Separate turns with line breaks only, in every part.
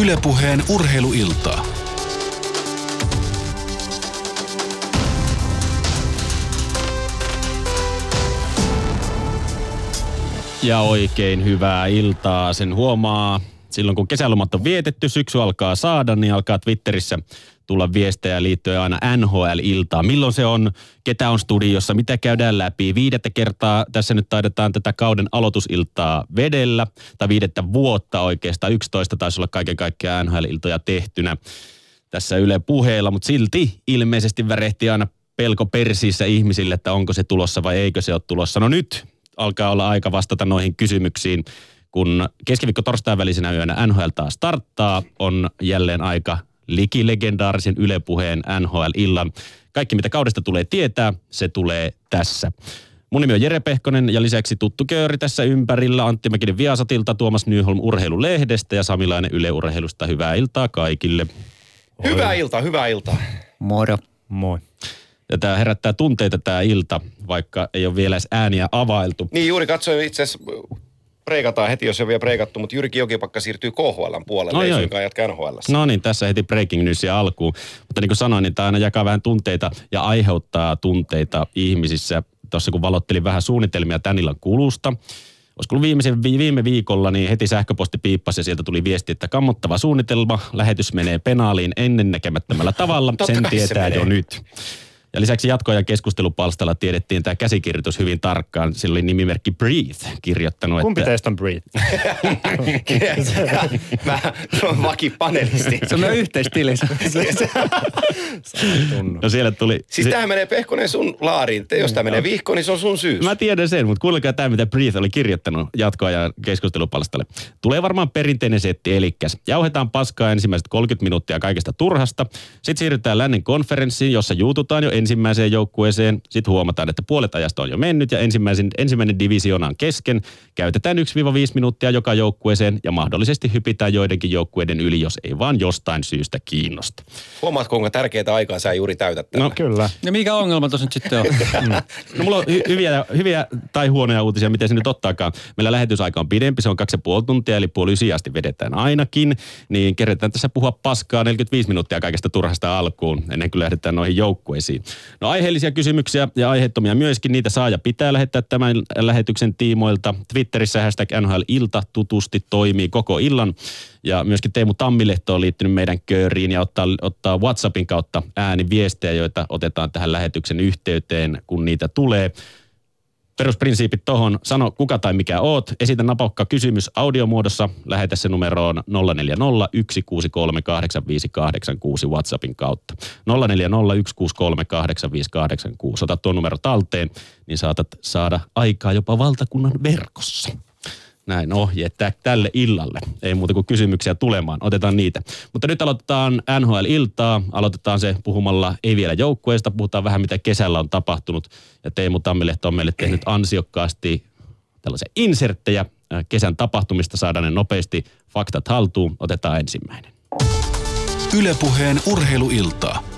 Ylepuheen urheiluiltaa.
Ja oikein hyvää iltaa. Sen huomaa silloin, kun kesälomat on vietetty, syksy alkaa saada, niin alkaa Twitterissä tulla viestejä liittyen aina NHL-iltaa. Milloin se on, ketä on studiossa, mitä käydään läpi. Viidettä kertaa tässä nyt taidetaan tätä kauden aloitusiltaa vedellä, tai viidettä vuotta oikeastaan. 11 taisi olla kaiken kaikkiaan NHL-iltoja tehtynä tässä Yle puheella, mutta silti ilmeisesti värehti aina pelko persiissä ihmisille, että onko se tulossa vai eikö se ole tulossa. No nyt alkaa olla aika vastata noihin kysymyksiin. Kun keskiviikko torstain välisenä yönä NHL taas starttaa, on jälleen aika likilegendaarisen Yle Puheen NHL-illan. Kaikki mitä kaudesta tulee tietää, se tulee tässä. Mun nimi on Jere Pehkonen ja lisäksi tuttu kööri tässä ympärillä. Antti Mäkinen Viasatilta, Tuomas Nyholm Urheilulehdestä ja Samilainen Yle Urheilusta. Hyvää iltaa kaikille.
Hyvää iltaa, hyvää iltaa.
Moro.
Moi.
Ja tämä herättää tunteita tämä ilta, vaikka ei ole vielä edes ääniä availtu.
Niin juuri katsoin itse asiassa, preikataan heti, jos ei ole vielä preikattu, mutta Jyrki Jokipakka siirtyy KHL puolelle,
No
ei
joo.
suinkaan jatka NHL.
No niin, tässä heti breaking newsia alkuun. Mutta niin kuin sanoin, niin tämä aina jakaa vähän tunteita ja aiheuttaa tunteita ihmisissä. Tuossa kun valottelin vähän suunnitelmia tän illan kulusta, olisiko ollut viimeisen, vi- viime viikolla, niin heti sähköposti piippasi ja sieltä tuli viesti, että kammottava suunnitelma, lähetys menee penaaliin ennennäkemättömällä tavalla, sen
kai se
tietää jo
menee.
nyt. Ja lisäksi jatkoajan keskustelupalstalla tiedettiin tämä käsikirjoitus hyvin tarkkaan. Sillä oli nimimerkki Breathe kirjoittanut,
Kumpi
että
teistä on Breathe?
Mä se on vakipanelisti.
Se on meidän yhteistili.
Tunnu.
no siellä tuli...
Siis tämähän menee Pehkonen sun laariin. Te, jos tämä menee vihkoon, niin se on sun syys.
Mä tiedän sen, mutta kuunnelkaa tämä, mitä Breathe oli kirjoittanut jatkoajan keskustelupalstalle. Tulee varmaan perinteinen setti, elikkäs. Jauhetaan paskaa ensimmäiset 30 minuuttia kaikesta turhasta. Sitten siirrytään lännen konferenssiin, jossa juututaan jo ensimmäiseen joukkueeseen. Sitten huomataan, että puolet ajasta on jo mennyt ja ensimmäisen, ensimmäinen divisiona on kesken. Käytetään 1-5 minuuttia joka joukkueeseen ja mahdollisesti hypitään joidenkin joukkueiden yli, jos ei vaan jostain syystä kiinnosta.
Huomaatko, kuinka tärkeää aikaa sä juuri täytät tällä?
No,
Kyllä.
Ja mikä ongelma tuossa nyt sitten on?
No mulla on hy- hyviä, hyviä tai huonoja uutisia, miten se nyt ottaakaan. Meillä lähetysaika on pidempi, se on kaksi ja puoli tuntia, eli puoli ysi asti vedetään ainakin. Niin kerätään tässä puhua paskaa 45 minuuttia kaikesta turhasta alkuun, ennen kuin lähdetään noihin joukkueisiin. No aiheellisia kysymyksiä ja aiheettomia myöskin, niitä saa ja pitää lähettää tämän lähetyksen tiimoilta. Twitterissä hashtag NHL Ilta tutusti toimii koko illan. Ja myöskin Teemu Tammilehto on liittynyt meidän kööriin ja ottaa, ottaa WhatsAppin kautta ääniviestejä, joita otetaan tähän lähetyksen yhteyteen, kun niitä tulee. Perusprinsiipit tohon, sano kuka tai mikä oot, esitä napokka kysymys audiomuodossa, lähetä se numeroon 040 163 8586 WhatsAppin kautta. 040 163 8586, ota tuo numero talteen, niin saatat saada aikaa jopa valtakunnan verkossa. Näin ohjeet tä- tälle illalle. Ei muuta kuin kysymyksiä tulemaan. Otetaan niitä. Mutta nyt aloitetaan NHL-iltaa. Aloitetaan se puhumalla ei vielä joukkueesta. Puhutaan vähän mitä kesällä on tapahtunut. Ja Teemu Tammilehto on meille tehnyt ansiokkaasti tällaisia inserttejä äh, kesän tapahtumista. Saadaan ne nopeasti faktat haltuun. Otetaan ensimmäinen.
Ylepuheen urheiluiltaa.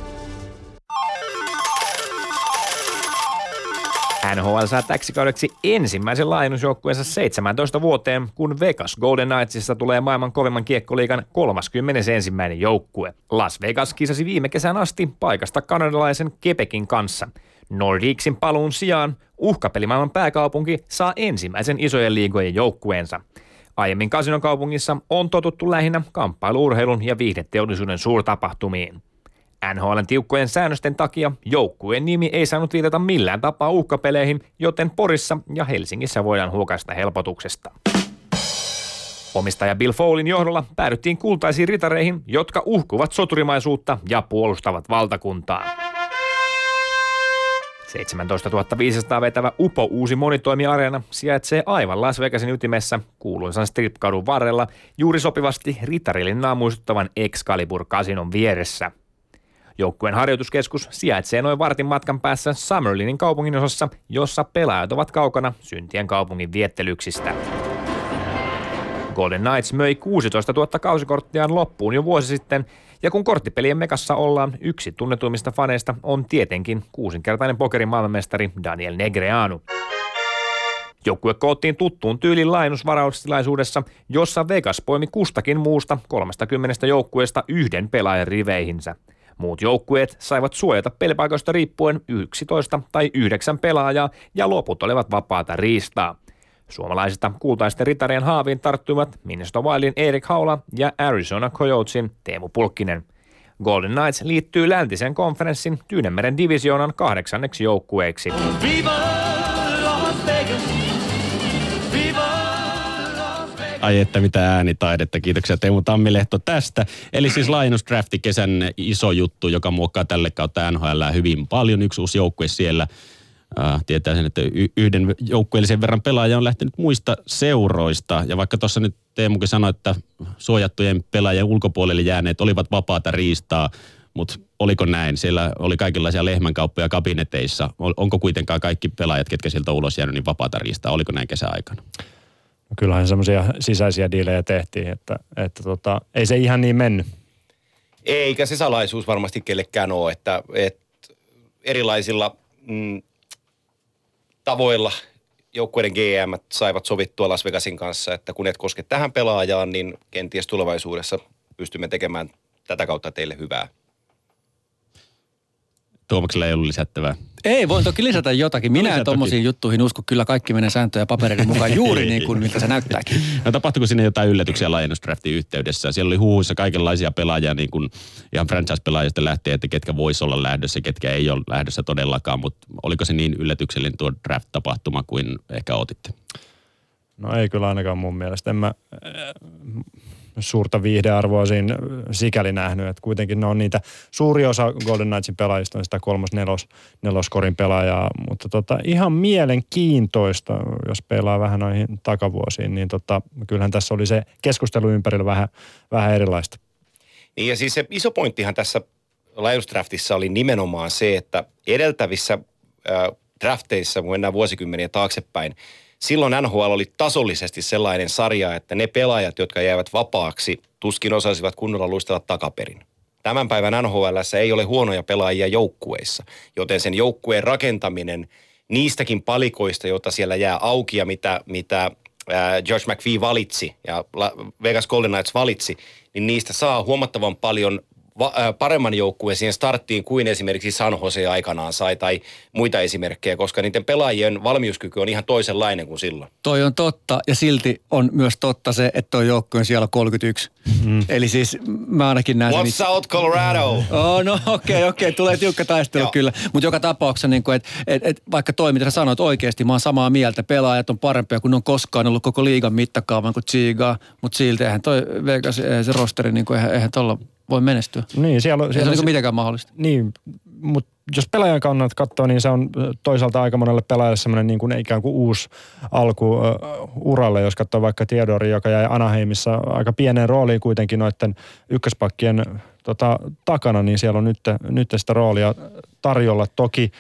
NHL saa täksi kaudeksi ensimmäisen laajennusjoukkueensa 17 vuoteen, kun Vegas Golden Knightsista tulee maailman kovimman kiekkoliigan 31. joukkue. Las Vegas kisasi viime kesän asti paikasta kanadalaisen Quebecin kanssa. Nordicsin paluun sijaan uhkapelimaailman pääkaupunki saa ensimmäisen isojen liigojen joukkueensa. Aiemmin Kasinon kaupungissa on totuttu lähinnä kamppailuurheilun ja viihdeteollisuuden suurtapahtumiin. NHLn tiukkojen säännösten takia joukkueen nimi ei saanut viitata millään tapaa uhkapeleihin, joten Porissa ja Helsingissä voidaan huokaista helpotuksesta. Omistaja Bill Fowlin johdolla päädyttiin kultaisiin ritareihin, jotka uhkuvat soturimaisuutta ja puolustavat valtakuntaa. 17 500 vetävä Upo uusi monitoimiareena sijaitsee aivan Las Vegasin ytimessä kuuluisan stripkadun varrella juuri sopivasti ritarilinnaa muistuttavan Excalibur-kasinon vieressä. Joukkueen harjoituskeskus sijaitsee noin vartin matkan päässä Summerlinin kaupunginosassa, jossa pelaajat ovat kaukana syntien kaupungin viettelyksistä. Golden Knights möi 16 000 kausikorttiaan loppuun jo vuosi sitten, ja kun korttipelien mekassa ollaan, yksi tunnetuimmista faneista on tietenkin kuusinkertainen pokerin maailmanmestari Daniel Negreanu. Joukkue koottiin tuttuun tyylin laajennusvaraustilaisuudessa, jossa Vegas poimi kustakin muusta 30 joukkueesta yhden pelaajan riveihinsä. Muut joukkueet saivat suojata pelipaikoista riippuen 11 tai 9 pelaajaa ja loput olivat vapaata riistaa. Suomalaisista kultaisten ritarien haaviin tarttuivat Minnesota Wildin Erik Haula ja Arizona Coyotesin Teemu Pulkkinen. Golden Knights liittyy läntisen konferenssin Tyynemeren divisioonan kahdeksanneksi joukkueeksi.
Ai että mitä äänitaidetta. Kiitoksia Teemu Tammilehto tästä. Eli siis laajennusdrafti kesän iso juttu, joka muokkaa tälle kautta NHL hyvin paljon. Yksi uusi joukkue siellä. Äh, tietää sen, että yhden joukkueellisen verran pelaaja on lähtenyt muista seuroista. Ja vaikka tuossa nyt Teemukin sanoi, että suojattujen pelaajien ulkopuolelle jääneet olivat vapaata riistaa, mutta oliko näin? Siellä oli kaikenlaisia lehmänkauppoja kabineteissa. Onko kuitenkaan kaikki pelaajat, ketkä sieltä ulos jäänyt, niin vapaata riistaa? Oliko näin kesäaikana?
No kyllähän semmoisia sisäisiä diilejä tehtiin, että, että tota, ei se ihan niin mennyt.
Eikä se salaisuus varmasti kellekään ole, että, että erilaisilla mm, tavoilla joukkueiden GM saivat sovittua Las Vegasin kanssa, että kun et koske tähän pelaajaan, niin kenties tulevaisuudessa pystymme tekemään tätä kautta teille hyvää.
Tuomaksella ei ollut lisättävää.
Ei, voin toki lisätä jotakin. Minä
lisä
en tommosiin juttuihin usko. Kyllä kaikki menee sääntöjä ja papereiden mukaan juuri niin kuin miltä se näyttääkin.
No tapahtuiko sinne jotain yllätyksiä laajennusdraftin yhteydessä? Siellä oli huhuissa kaikenlaisia pelaajia, niin kuin ihan franchise-pelaajista lähtee, että ketkä voisi olla lähdössä, ketkä ei ole lähdössä todellakaan, mutta oliko se niin yllätyksellinen tuo draft-tapahtuma kuin ehkä otitte?
No ei kyllä ainakaan mun mielestä. En mä suurta viihdearvoa siinä sikäli nähnyt, että kuitenkin ne on niitä, suuri osa Golden Knightsin pelaajista on sitä kolmos nelos, neloskorin pelaajaa, mutta tota, ihan mielenkiintoista, jos pelaa vähän noihin takavuosiin, niin tota, kyllähän tässä oli se keskustelu ympärillä vähän, vähän erilaista.
Niin ja siis se iso pointtihan tässä laajennusdraftissa oli nimenomaan se, että edeltävissä äh, drafteissa, kun mennään vuosikymmeniä taaksepäin, silloin NHL oli tasollisesti sellainen sarja, että ne pelaajat, jotka jäivät vapaaksi, tuskin osasivat kunnolla luistella takaperin. Tämän päivän NHL ei ole huonoja pelaajia joukkueissa, joten sen joukkueen rakentaminen niistäkin palikoista, joita siellä jää auki ja mitä, mitä Josh McVie valitsi ja Vegas Golden Knights valitsi, niin niistä saa huomattavan paljon va- äh, paremman joukkueen siihen starttiin kuin esimerkiksi San Jose aikanaan sai tai muita esimerkkejä, koska niiden pelaajien valmiuskyky on ihan toisenlainen kuin silloin.
Toi on totta ja silti on myös totta se, että toi joukko on siellä 31. Mm. Eli siis mä ainakin näen
What's
itse-
South Colorado?
Oh, no okei, okay, okei, okay. tulee tiukka taistelu kyllä. Mutta joka tapauksessa, niin että et, et, vaikka toi, mitä sä sanoit oikeasti, mä oon samaa mieltä. Pelaajat on parempia kuin ne on koskaan ollut koko liigan mittakaavan kuin Chiga. Mutta silti eihän toi Vegas, eihän se rosteri, niin kuin, eihän, eihän tolla voi menestyä.
Niin, siellä, on-
Ei se
siellä
ole
on
niin mitenkään mahdollista.
Niin, mutta jos pelaajan kannalta katsoo, niin se on toisaalta aika monelle pelaajalle semmoinen niin kuin ikään kuin uusi alku ö, uralle, jos katsoo vaikka Theodori, joka jäi Anaheimissa aika pieneen rooliin kuitenkin noiden ykköspakkien tota, takana, niin siellä on nyt, nyt sitä roolia tarjolla. Toki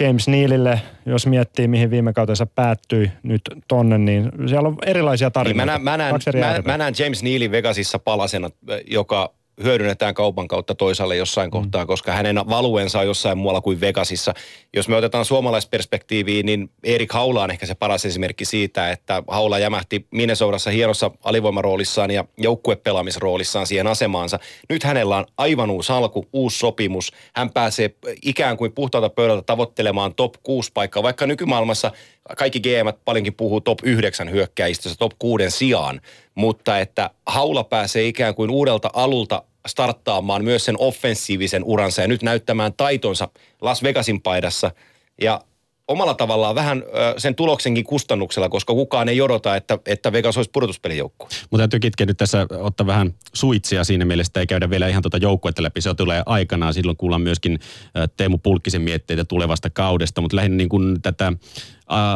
James Nealille, jos miettii mihin viime kautensa päättyi nyt tonne, niin siellä on erilaisia
Niin
tarinoita.
mä, näen, mä, näen, mä, mä näen James Nealin Vegasissa palasena, joka hyödynnetään kaupan kautta toisaalle jossain kohtaa, koska hänen valuensa on jossain muualla kuin Vegasissa. Jos me otetaan suomalaisperspektiiviin, niin Erik Haula on ehkä se paras esimerkki siitä, että Haula jämähti Minnesotassa hienossa alivoimaroolissaan ja joukkuepelaamisroolissaan siihen asemaansa. Nyt hänellä on aivan uusi alku, uusi sopimus. Hän pääsee ikään kuin puhtaalta pöydältä tavoittelemaan top 6 paikkaa, vaikka nykymaailmassa kaikki GM paljonkin puhuu top 9 hyökkäistöstä top 6 sijaan, mutta että Haula pääsee ikään kuin uudelta alulta starttaamaan myös sen offensiivisen uransa ja nyt näyttämään taitonsa Las Vegasin paidassa. Ja omalla tavallaan vähän sen tuloksenkin kustannuksella, koska kukaan ei odota, että, että Vegas olisi pudotuspelijoukkue.
Mutta täytyy kitkeä nyt tässä ottaa vähän suitsia siinä mielessä, ei käydä vielä ihan tuota joukkuetta läpi. Se tulee aikanaan. Silloin kuullaan myöskin Teemu Pulkkisen mietteitä tulevasta kaudesta, mutta lähinnä niin kuin tätä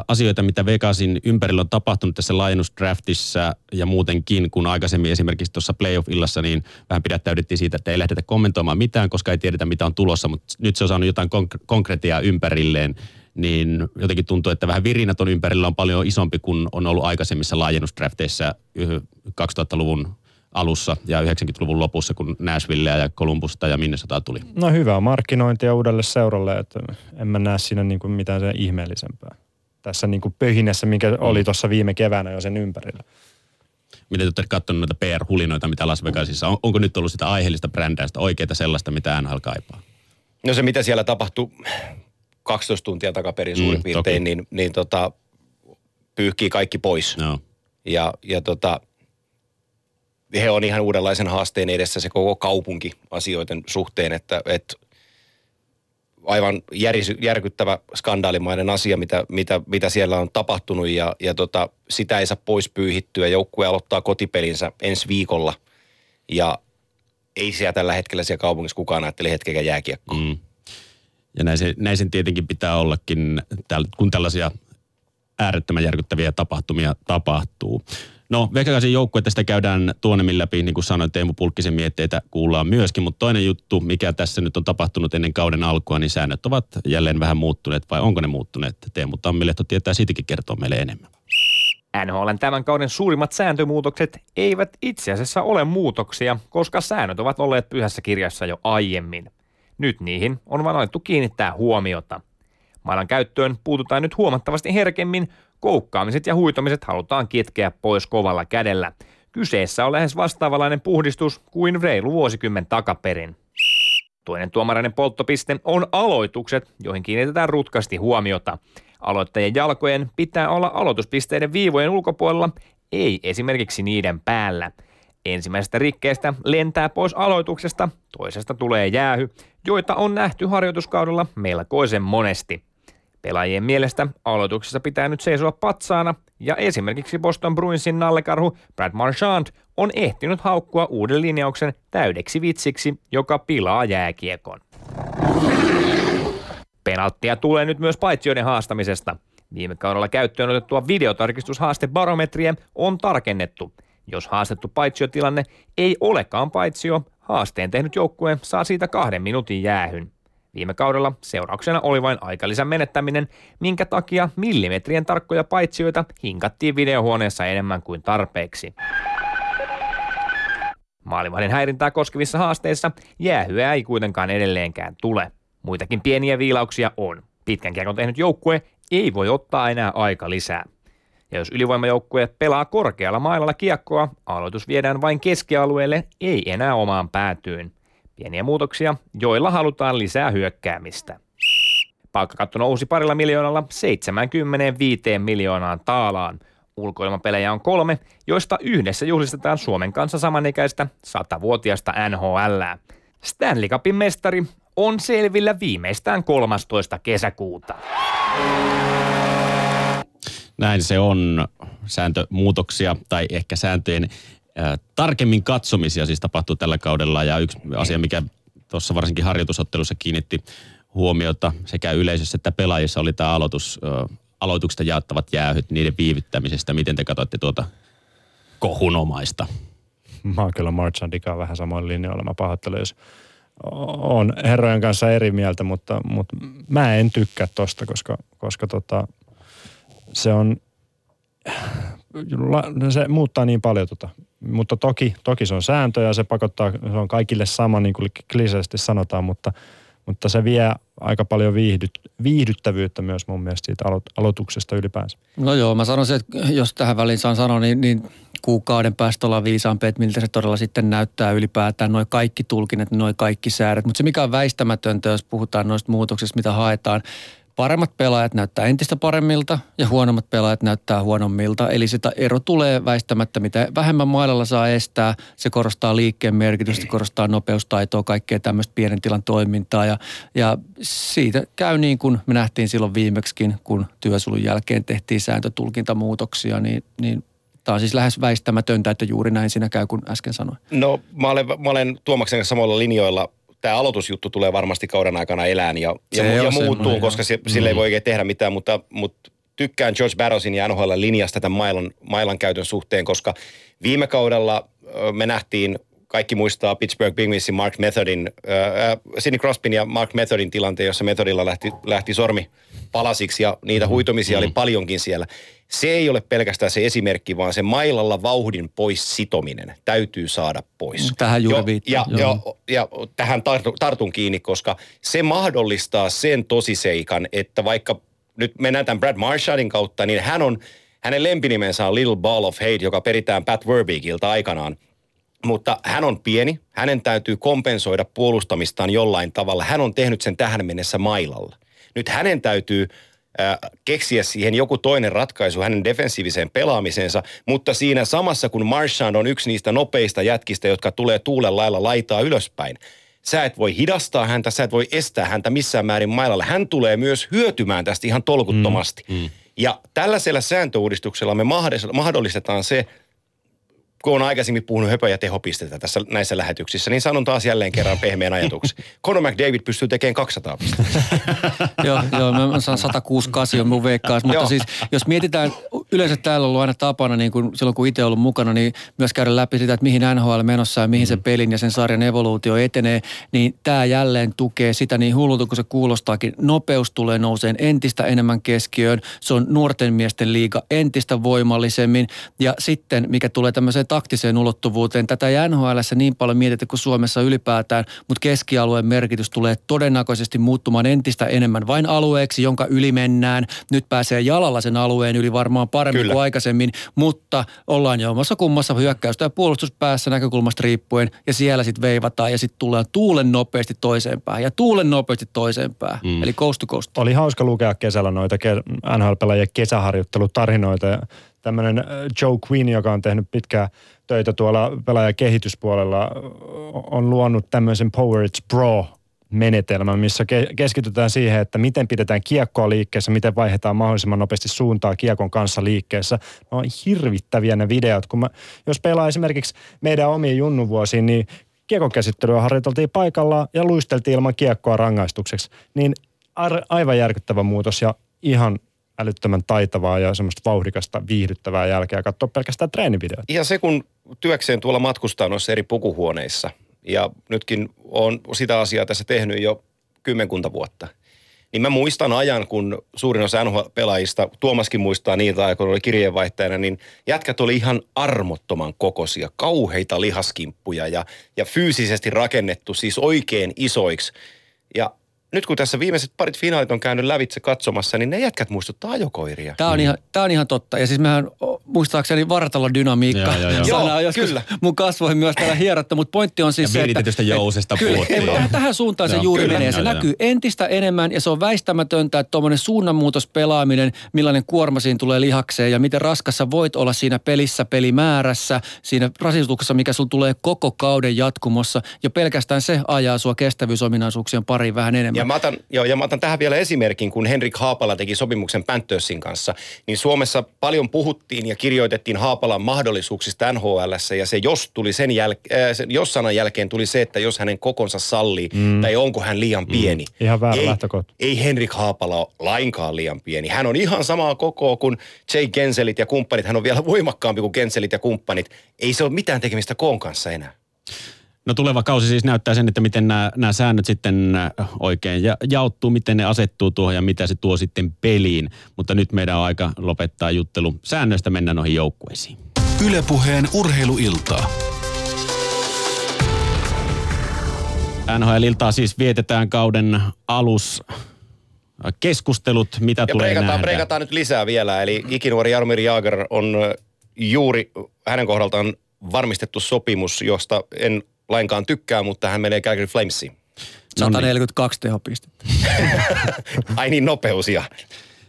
asioita, mitä Vegasin ympärillä on tapahtunut tässä laajennusdraftissa ja muutenkin, kun aikaisemmin esimerkiksi tuossa playoff-illassa, niin vähän pidättäydettiin siitä, että ei lähdetä kommentoimaan mitään, koska ei tiedetä, mitä on tulossa, mutta nyt se on saanut jotain konk- konkretiaa ympärilleen niin jotenkin tuntuu, että vähän virinä ton ympärillä on paljon isompi kuin on ollut aikaisemmissa laajennusdrafteissa yh- 2000-luvun alussa ja 90-luvun lopussa, kun Nashvillea ja Columbusta ja Minnesota tuli.
No hyvää markkinointia uudelle seuralle, että en mä näe siinä niin kuin mitään sen ihmeellisempää. tässä niin kuin pöhinässä, mikä oli tuossa viime keväänä jo sen ympärillä.
Miten olette katsonut noita PR-hulinoita, mitä Las Vegasissa on? Onko nyt ollut sitä aiheellista brändäystä, oikeita sellaista, mitä NHL kaipaa?
No se, mitä siellä tapahtui 12 tuntia takaperin suurin
Mm,
piirtein,
toki.
niin, niin tota, pyyhkii kaikki pois.
No.
Ja, ja tota, he on ihan uudenlaisen haasteen edessä se koko kaupunki asioiden suhteen, että, että aivan järis, järkyttävä skandaalimainen asia, mitä, mitä, mitä siellä on tapahtunut ja, ja tota, sitä ei saa pois pyyhittyä. Joukkue aloittaa kotipelinsä ensi viikolla ja ei siellä tällä hetkellä siellä kaupungissa kukaan ajattele hetkeäkään jääkiekkoa.
Mm. Ja näin, se, näin sen tietenkin pitää ollakin, kun tällaisia äärettömän järkyttäviä tapahtumia tapahtuu. No, Veikkauksen joukkuetta sitä käydään tuonemmin läpi, niin kuin sanoin, Teemu Pulkkisen mietteitä kuullaan myöskin, mutta toinen juttu, mikä tässä nyt on tapahtunut ennen kauden alkua, niin säännöt ovat jälleen vähän muuttuneet, vai onko ne muuttuneet? Teemu Tammilehto tietää siitäkin kertoa meille enemmän.
NHLn tämän kauden suurimmat sääntömuutokset eivät itse asiassa ole muutoksia, koska säännöt ovat olleet pyhässä kirjassa jo aiemmin. Nyt niihin on vain alettu kiinnittää huomiota. Mailan käyttöön puututaan nyt huomattavasti herkemmin, koukkaamiset ja huitomiset halutaan kitkeä pois kovalla kädellä. Kyseessä on lähes vastaavanlainen puhdistus kuin reilu vuosikymmen takaperin. Toinen tuomarainen polttopiste on aloitukset, joihin kiinnitetään rutkasti huomiota. Aloittajien jalkojen pitää olla aloituspisteiden viivojen ulkopuolella, ei esimerkiksi niiden päällä. Ensimmäisestä rikkeestä lentää pois aloituksesta, toisesta tulee jäähy, joita on nähty harjoituskaudella melkoisen monesti. Pelaajien mielestä aloituksessa pitää nyt seisoa patsaana, ja esimerkiksi Boston Bruinsin nallekarhu Brad Marchand on ehtinyt haukkua uuden linjauksen täydeksi vitsiksi, joka pilaa jääkiekon. Penalttia tulee nyt myös paitsioiden haastamisesta. Viime kaudella käyttöön otettua videotarkistushaastebarometria on tarkennettu. Jos haastettu paitsiotilanne ei olekaan paitsio, haasteen tehnyt joukkue saa siitä kahden minuutin jäähyn. Viime kaudella seurauksena oli vain aikalisän menettäminen, minkä takia millimetrien tarkkoja paitsioita hinkattiin videohuoneessa enemmän kuin tarpeeksi. Maalivahdin häirintää koskevissa haasteissa jäähyä ei kuitenkaan edelleenkään tule. Muitakin pieniä viilauksia on. Pitkän kiekon tehnyt joukkue ei voi ottaa enää aika lisää. Ja jos ylivoimajoukkue pelaa korkealla mailalla kiekkoa, aloitus viedään vain keskialueelle, ei enää omaan päätyyn. Pieniä muutoksia, joilla halutaan lisää hyökkäämistä. Palkkakatto nousi parilla miljoonalla 75 miljoonaan taalaan. Ulkoilmapelejä on kolme, joista yhdessä juhlistetaan Suomen kanssa samanikäistä 100-vuotiasta NHL. Stanley Cupin mestari on selvillä viimeistään 13. kesäkuuta.
Näin se on. Sääntömuutoksia tai ehkä sääntöjen äh, tarkemmin katsomisia siis tapahtuu tällä kaudella. Ja yksi asia, mikä tuossa varsinkin harjoitusottelussa kiinnitti huomiota sekä yleisössä että pelaajissa oli tämä aloitus, aloituksesta jaettavat jäähyt, niiden viivyttämisestä. Miten te katsoitte tuota kohunomaista?
Mä oon kyllä Marchandikaan vähän samoin linjoilla. Mä pahoittelen, jos on herrojen kanssa eri mieltä, mutta, mutta mä en tykkää tosta, koska, koska tota, se on, se muuttaa niin paljon tota. Mutta toki, toki se on sääntö ja se pakottaa, se on kaikille sama, niin kuin kliseisesti sanotaan, mutta, mutta se vie aika paljon viihdyt, viihdyttävyyttä myös mun mielestä siitä alo- aloituksesta ylipäänsä.
No joo, mä sanoisin, että jos tähän väliin saan sanoa, niin, niin kuukauden päästä ollaan viisaampi, että miltä se todella sitten näyttää ylipäätään, noin kaikki tulkinnat, noin kaikki säädöt. Mutta se mikä on väistämätöntä, jos puhutaan noista muutoksista, mitä haetaan, paremmat pelaajat näyttää entistä paremmilta ja huonommat pelaajat näyttää huonommilta. Eli sitä ero tulee väistämättä, mitä vähemmän mailalla saa estää. Se korostaa liikkeen merkitystä, korostaa nopeustaitoa, kaikkea tämmöistä pienen tilan toimintaa. Ja, ja siitä käy niin kuin me nähtiin silloin viimeksikin, kun työsulun jälkeen tehtiin sääntötulkintamuutoksia, niin, niin Tämä on siis lähes väistämätöntä, että juuri näin siinä käy, kun äsken sanoin.
No mä olen, mä olen Tuomaksen kanssa samoilla linjoilla. Tämä aloitusjuttu tulee varmasti kauden aikana elään ja, ja,
Se
ja muuttuu, koska se, sille ei voi oikein tehdä mitään, mutta, mutta tykkään George Barrosin ja NHL linjasta tämän mailan, mailan käytön suhteen, koska viime kaudella me nähtiin kaikki muistaa Pittsburgh Penguinsin Mark Methodin, äh, Sidney Crosbyn ja Mark Methodin tilanteen, jossa Methodilla lähti, lähti sormi palasiksi ja niitä huitomisia oli paljonkin siellä. Se ei ole pelkästään se esimerkki, vaan se mailalla vauhdin pois sitominen täytyy saada pois.
Tähän juuri
Jo-
viittaan,
Ja,
joo.
ja, ja tähän tartu, tartun kiinni, koska se mahdollistaa sen tosiseikan, että vaikka nyt mennään tämän Brad Marshallin kautta, niin hän on, hänen lempinimensä on Little Ball of Hate, joka peritään Pat Verbeekilta aikanaan. Mutta hän on pieni, hänen täytyy kompensoida puolustamistaan jollain tavalla. Hän on tehnyt sen tähän mennessä mailalla. Nyt hänen täytyy äh, keksiä siihen joku toinen ratkaisu hänen defensiiviseen pelaamiseensa, mutta siinä samassa kun Marchand on yksi niistä nopeista jätkistä, jotka tulee tuulen lailla laitaa ylöspäin, sä et voi hidastaa häntä, sä et voi estää häntä missään määrin mailalla. Hän tulee myös hyötymään tästä ihan tolkuttomasti. Mm, mm. Ja tällaisella sääntöuudistuksella me mahdollistetaan se, kun on aikaisemmin puhunut höpö- ja tehopistettä tässä näissä lähetyksissä, niin sanon taas jälleen kerran pehmeän ajatuksen. Conor McDavid pystyy tekemään 200 pistettä.
joo, joo, mä saan 168 on mun veikkaus, mutta siis jos mietitään, yleensä täällä on ollut aina tapana, niin kuin silloin kun itse ollut mukana, niin myös käydä läpi sitä, että mihin NHL menossa ja mihin mm. se pelin ja sen sarjan evoluutio etenee, niin tämä jälleen tukee sitä niin hullulta kuin se kuulostaakin. Nopeus tulee nouseen entistä enemmän keskiöön, se on nuorten miesten liiga entistä voimallisemmin ja sitten mikä tulee tämmöiseen taktiseen ulottuvuuteen. Tätä ei NHL niin paljon mietitä kuin Suomessa ylipäätään, mutta keskialueen merkitys tulee todennäköisesti muuttumaan entistä enemmän vain alueeksi, jonka yli mennään. Nyt pääsee jalalla sen alueen yli varmaan paremmin Kyllä. kuin aikaisemmin, mutta ollaan jo omassa kummassa hyökkäystä ja puolustuspäässä näkökulmasta riippuen ja siellä sitten veivataan ja sitten tullaan tuulen nopeasti toiseen päähän ja tuulen nopeasti toiseen päähän. Mm. Eli coast to coast.
Oli hauska lukea kesällä noita NHL-pelaajien kesäharjoittelutarinoita ja tämmöinen äh, Joe Quinn, joka on tehnyt pitkää töitä tuolla pelaajakehityspuolella, on luonut tämmöisen Powerage Pro menetelmän, missä keskitytään siihen, että miten pidetään kiekkoa liikkeessä, miten vaihdetaan mahdollisimman nopeasti suuntaa kiekon kanssa liikkeessä. Ne on hirvittäviä ne videot. Kun mä, jos pelaa esimerkiksi meidän omiin junnuvuosiin, niin kiekon käsittelyä harjoiteltiin paikalla ja luisteltiin ilman kiekkoa rangaistukseksi. Niin aivan järkyttävä muutos ja ihan älyttömän taitavaa ja semmoista vauhdikasta, viihdyttävää jälkeä katsoa pelkästään treenivideot.
Ja se, kun työkseen tuolla matkustaa noissa eri pukuhuoneissa, ja nytkin on sitä asiaa tässä tehnyt jo kymmenkunta vuotta, niin mä muistan ajan, kun suurin osa NHL-pelaajista, Tuomaskin muistaa niitä aikoina, oli kirjeenvaihtajana, niin jätkät oli ihan armottoman kokoisia, kauheita lihaskimppuja ja, ja fyysisesti rakennettu siis oikein isoiksi. Ja nyt kun tässä viimeiset parit finaalit on käynyt lävitse katsomassa, niin ne jätkät muistuttaa ajokoiria.
Tämä on, mm. ihan, tämä on ihan totta. Ja siis mehän muistaakseni vartalodynamiikka. Joo, joo, joo. Sana on joskus kyllä. mun kasvoihin myös täällä hierottu, mutta pointti on siis
ja se, että... jousesta kyllä,
ei, tähän suuntaan se juuri kyllä, menee. Se joo, näkyy joo. entistä enemmän ja se on väistämätöntä, että tuommoinen suunnanmuutos pelaaminen, millainen kuorma siinä tulee lihakseen ja miten raskassa voit olla siinä pelissä, pelimäärässä, siinä rasituksessa, mikä sulla tulee koko kauden jatkumossa. Jo pelkästään se ajaa sua kestävyysominaisuuksien pariin vähän enemmän.
Ja mä otan, joo, ja mä otan tähän vielä esimerkin, kun Henrik Haapala teki sopimuksen Panthersin kanssa, niin Suomessa paljon puhuttiin ja kirjoitettiin Haapalan mahdollisuuksista NHL, ja se jos tuli sen jäl- äh, sen, jos sanan jälkeen tuli se, että jos hänen kokonsa sallii, mm. tai onko hän liian mm. pieni.
Mm. Ihan väärä ei, lähtökohta.
Ei Henrik Haapala ole lainkaan liian pieni. Hän on ihan samaa kokoa kuin Jay Genselit ja kumppanit. Hän on vielä voimakkaampi kuin Genselit ja kumppanit. Ei se ole mitään tekemistä koon kanssa enää.
No tuleva kausi siis näyttää sen, että miten nämä, nämä säännöt sitten äh, oikein ja, jaottuu, miten ne asettuu tuohon ja mitä se tuo sitten peliin. Mutta nyt meidän on aika lopettaa juttelu säännöistä, mennä noihin joukkueisiin.
Ylepuheen urheiluiltaa.
NHL-iltaa siis vietetään kauden alus keskustelut, mitä ja tulee
breikataan,
nähdä.
breikataan nyt lisää vielä, eli ikinuori Jaromir Jaager on juuri hänen kohdaltaan varmistettu sopimus, josta en lainkaan tykkää, mutta hän menee Calgary Flamesiin.
142 tehopistettä.
Ai niin, nopeusia.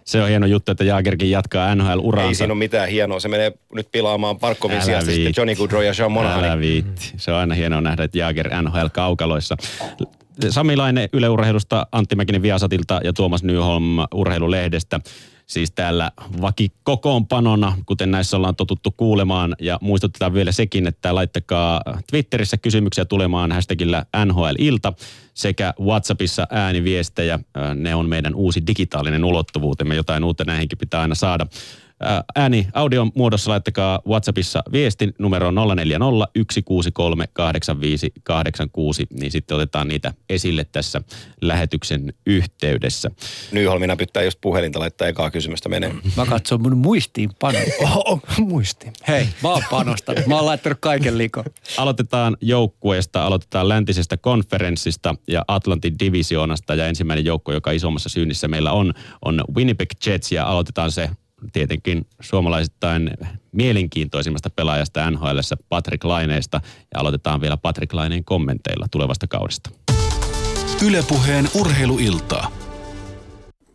Se on hieno juttu, että Jaagerkin jatkaa NHL-uraansa.
Ei siinä ole mitään hienoa. Se menee nyt pilaamaan Parkkovin sijasta sitten Johnny Goodrow ja Sean Monahan.
Älä viitti. Se on aina hienoa nähdä, että Jaager NHL-kaukaloissa. Sami Laine Yle Urheilusta, Antti Mäkinen Viasatilta ja Tuomas Nyholm Urheilulehdestä siis täällä vakikokoonpanona, kuten näissä ollaan totuttu kuulemaan. Ja muistutetaan vielä sekin, että laittakaa Twitterissä kysymyksiä tulemaan hashtagillä NHL-ilta sekä WhatsAppissa ääniviestejä. Ne on meidän uusi digitaalinen ulottuvuutemme. Jotain uutta näihinkin pitää aina saada. Ää, Ääni audion muodossa laittakaa WhatsAppissa viestin numero 040 163 8586, niin sitten otetaan niitä esille tässä lähetyksen yhteydessä.
Nyholmi näpyttää just puhelinta, laittaa ekaa kysymystä menee.
Mä katson mun muistiinpano.
Oho, muisti.
Hei, mä oon panostanut. Mä oon laittanut kaiken likoon.
Aloitetaan joukkueesta, aloitetaan läntisestä konferenssista ja Atlantin divisioonasta ja ensimmäinen joukko, joka isommassa syynnissä meillä on, on Winnipeg Jets ja aloitetaan se tietenkin suomalaisittain mielenkiintoisimmasta pelaajasta NHL, Patrick Laineesta ja aloitetaan vielä Patrick Laineen kommenteilla tulevasta kaudesta.
Ylepuheen urheiluiltaa.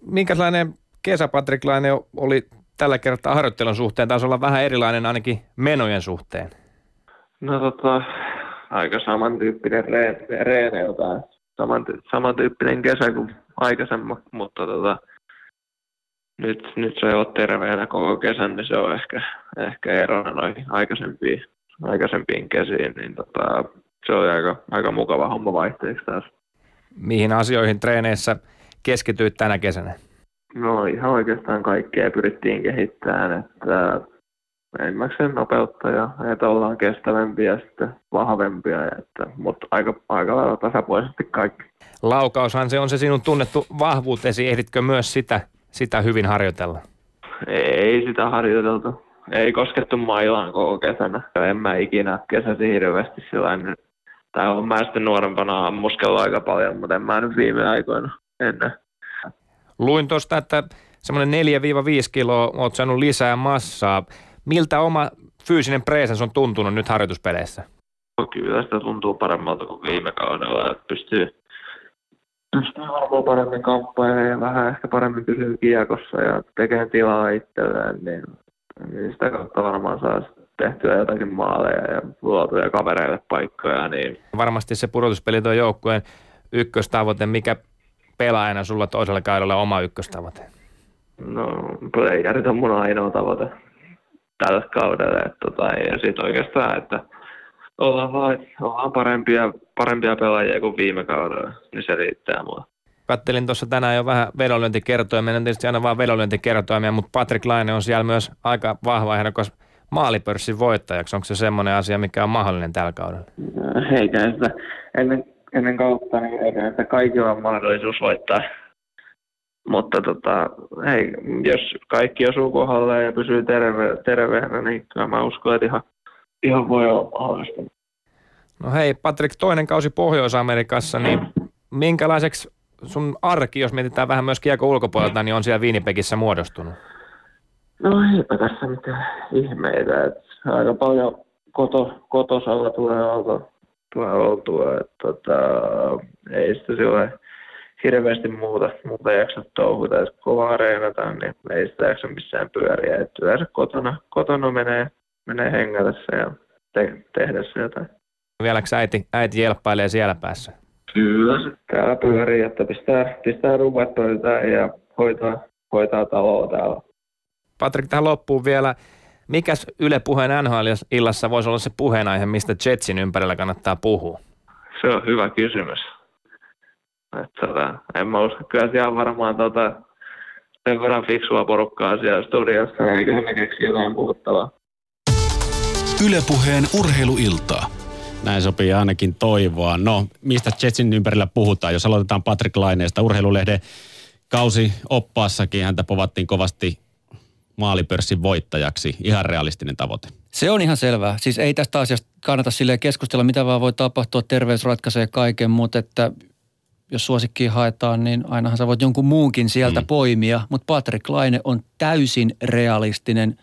Minkälainen kesä Patrick Laine oli tällä kertaa harjoittelun suhteen? Taisi olla vähän erilainen ainakin menojen suhteen.
No tota, aika samantyyppinen reen- reeneiltään. Saman, samantyyppinen kesä kuin aikaisemmin, mutta tota, nyt, nyt se on terveenä koko kesän, niin se on ehkä, ehkä erona noihin aikaisempiin, aikaisempiin kesiin, niin tota, se on aika, aika mukava homma vaihteeksi taas.
Mihin asioihin treeneissä keskityit tänä kesänä?
No ihan oikeastaan kaikkea pyrittiin kehittämään, että enimmäkseen nopeutta ja että ollaan kestävämpiä ja sitten vahvempia, että, mutta aika, aika lailla tasapuolisesti kaikki.
Laukaushan se on se sinun tunnettu vahvuutesi. Ehditkö myös sitä, sitä hyvin harjoitella?
Ei sitä harjoiteltu. Ei koskettu mailaan koko kesänä. En mä ikinä kesäsi hirveästi sillä tai on mä sitten nuorempana ammuskellut aika paljon, mutta en mä nyt viime aikoina ennen.
Luin tuosta, että semmoinen 4-5 kiloa oot saanut lisää massaa. Miltä oma fyysinen presens on tuntunut nyt harjoituspeleissä?
Kyllä sitä tuntuu paremmalta kuin viime kaudella, että pystyy, pystyy varmaan paremmin kamppailemaan ja vähän ehkä paremmin pysyy kiekossa ja tekee tilaa itselleen, niin, niin sitä kautta varmaan saa tehtyä jotakin maaleja ja luotuja kavereille paikkoja, niin
Varmasti se pudotuspeli tuo joukkueen ykköstavoite. Mikä pelaajana sulla toisella kaudella oma ykköstavoite?
No, playerit on mun ainoa tavoite tällä kaudella. Että, tota, ja sitten oikeastaan, että ollaan, vaan, ollaan parempia, parempia pelaajia kuin viime kaudella, niin se riittää mulle.
Kattelin tuossa tänään jo vähän vedonlyöntikertoimia. Meidän tietysti aina vaan vedonlyöntikertoimia, mutta Patrick Laine on siellä myös aika vahva ehdokas maalipörssin voittajaksi. Onko se semmoinen asia, mikä on mahdollinen tällä kaudella?
Eikä sitä ennen, ennen kautta, niin eikä sitä kaikilla on mahdollisuus voittaa. Mutta tota, hei, jos kaikki osuu kohdalle ja pysyy terve, terveenä, niin kyllä mä uskon, että ihan, ihan voi olla mahdollista.
No hei Patrick, toinen kausi Pohjois-Amerikassa, niin minkälaiseksi sun arki, jos mietitään vähän myös kiekko ulkopuolelta, niin on siellä Winnipegissä muodostunut?
No eipä tässä mitään ihmeitä. Et aika paljon koto, kotosalla tulee oltua. Tulee oltua että tota, ei sitä sille hirveästi muuta, muuta jaksa touhuta. Et kovaa reenataan, niin ei sitä jaksa missään pyöriä. Et yleensä kotona, kotona menee, menee hengätessä ja te, tehdessä jotain.
Vieläkö äiti, äiti jelppailee siellä päässä?
Kyllä se täällä pyörii, että pistää, pistää ruuat pöytään ja hoitaa, hoitaa taloa täällä.
Patrick, tähän loppuun vielä. Mikäs Yle Puheen NHL-illassa voisi olla se puheenaihe, mistä Jetsin ympärillä kannattaa puhua?
Se on hyvä kysymys. Et, tota, en mä usko, kyllä siellä on varmaan tota, sen verran fiksua porukkaa siellä studiossa, eiköhän ne keksi jotain puhuttavaa.
Ylepuheen urheiluiltaa.
Näin sopii ainakin toivoa. No, mistä Jetsin ympärillä puhutaan? Jos aloitetaan Patrick Laineesta, urheilulehden kausi oppaassakin häntä povattiin kovasti maalipörssin voittajaksi. Ihan realistinen tavoite.
Se on ihan selvää. Siis ei tästä asiasta kannata sille keskustella, mitä vaan voi tapahtua, terveys ratkaisee kaiken, mutta että jos suosikkiin haetaan, niin ainahan sä voit jonkun muunkin sieltä mm. poimia. Mutta Patrick Laine on täysin realistinen.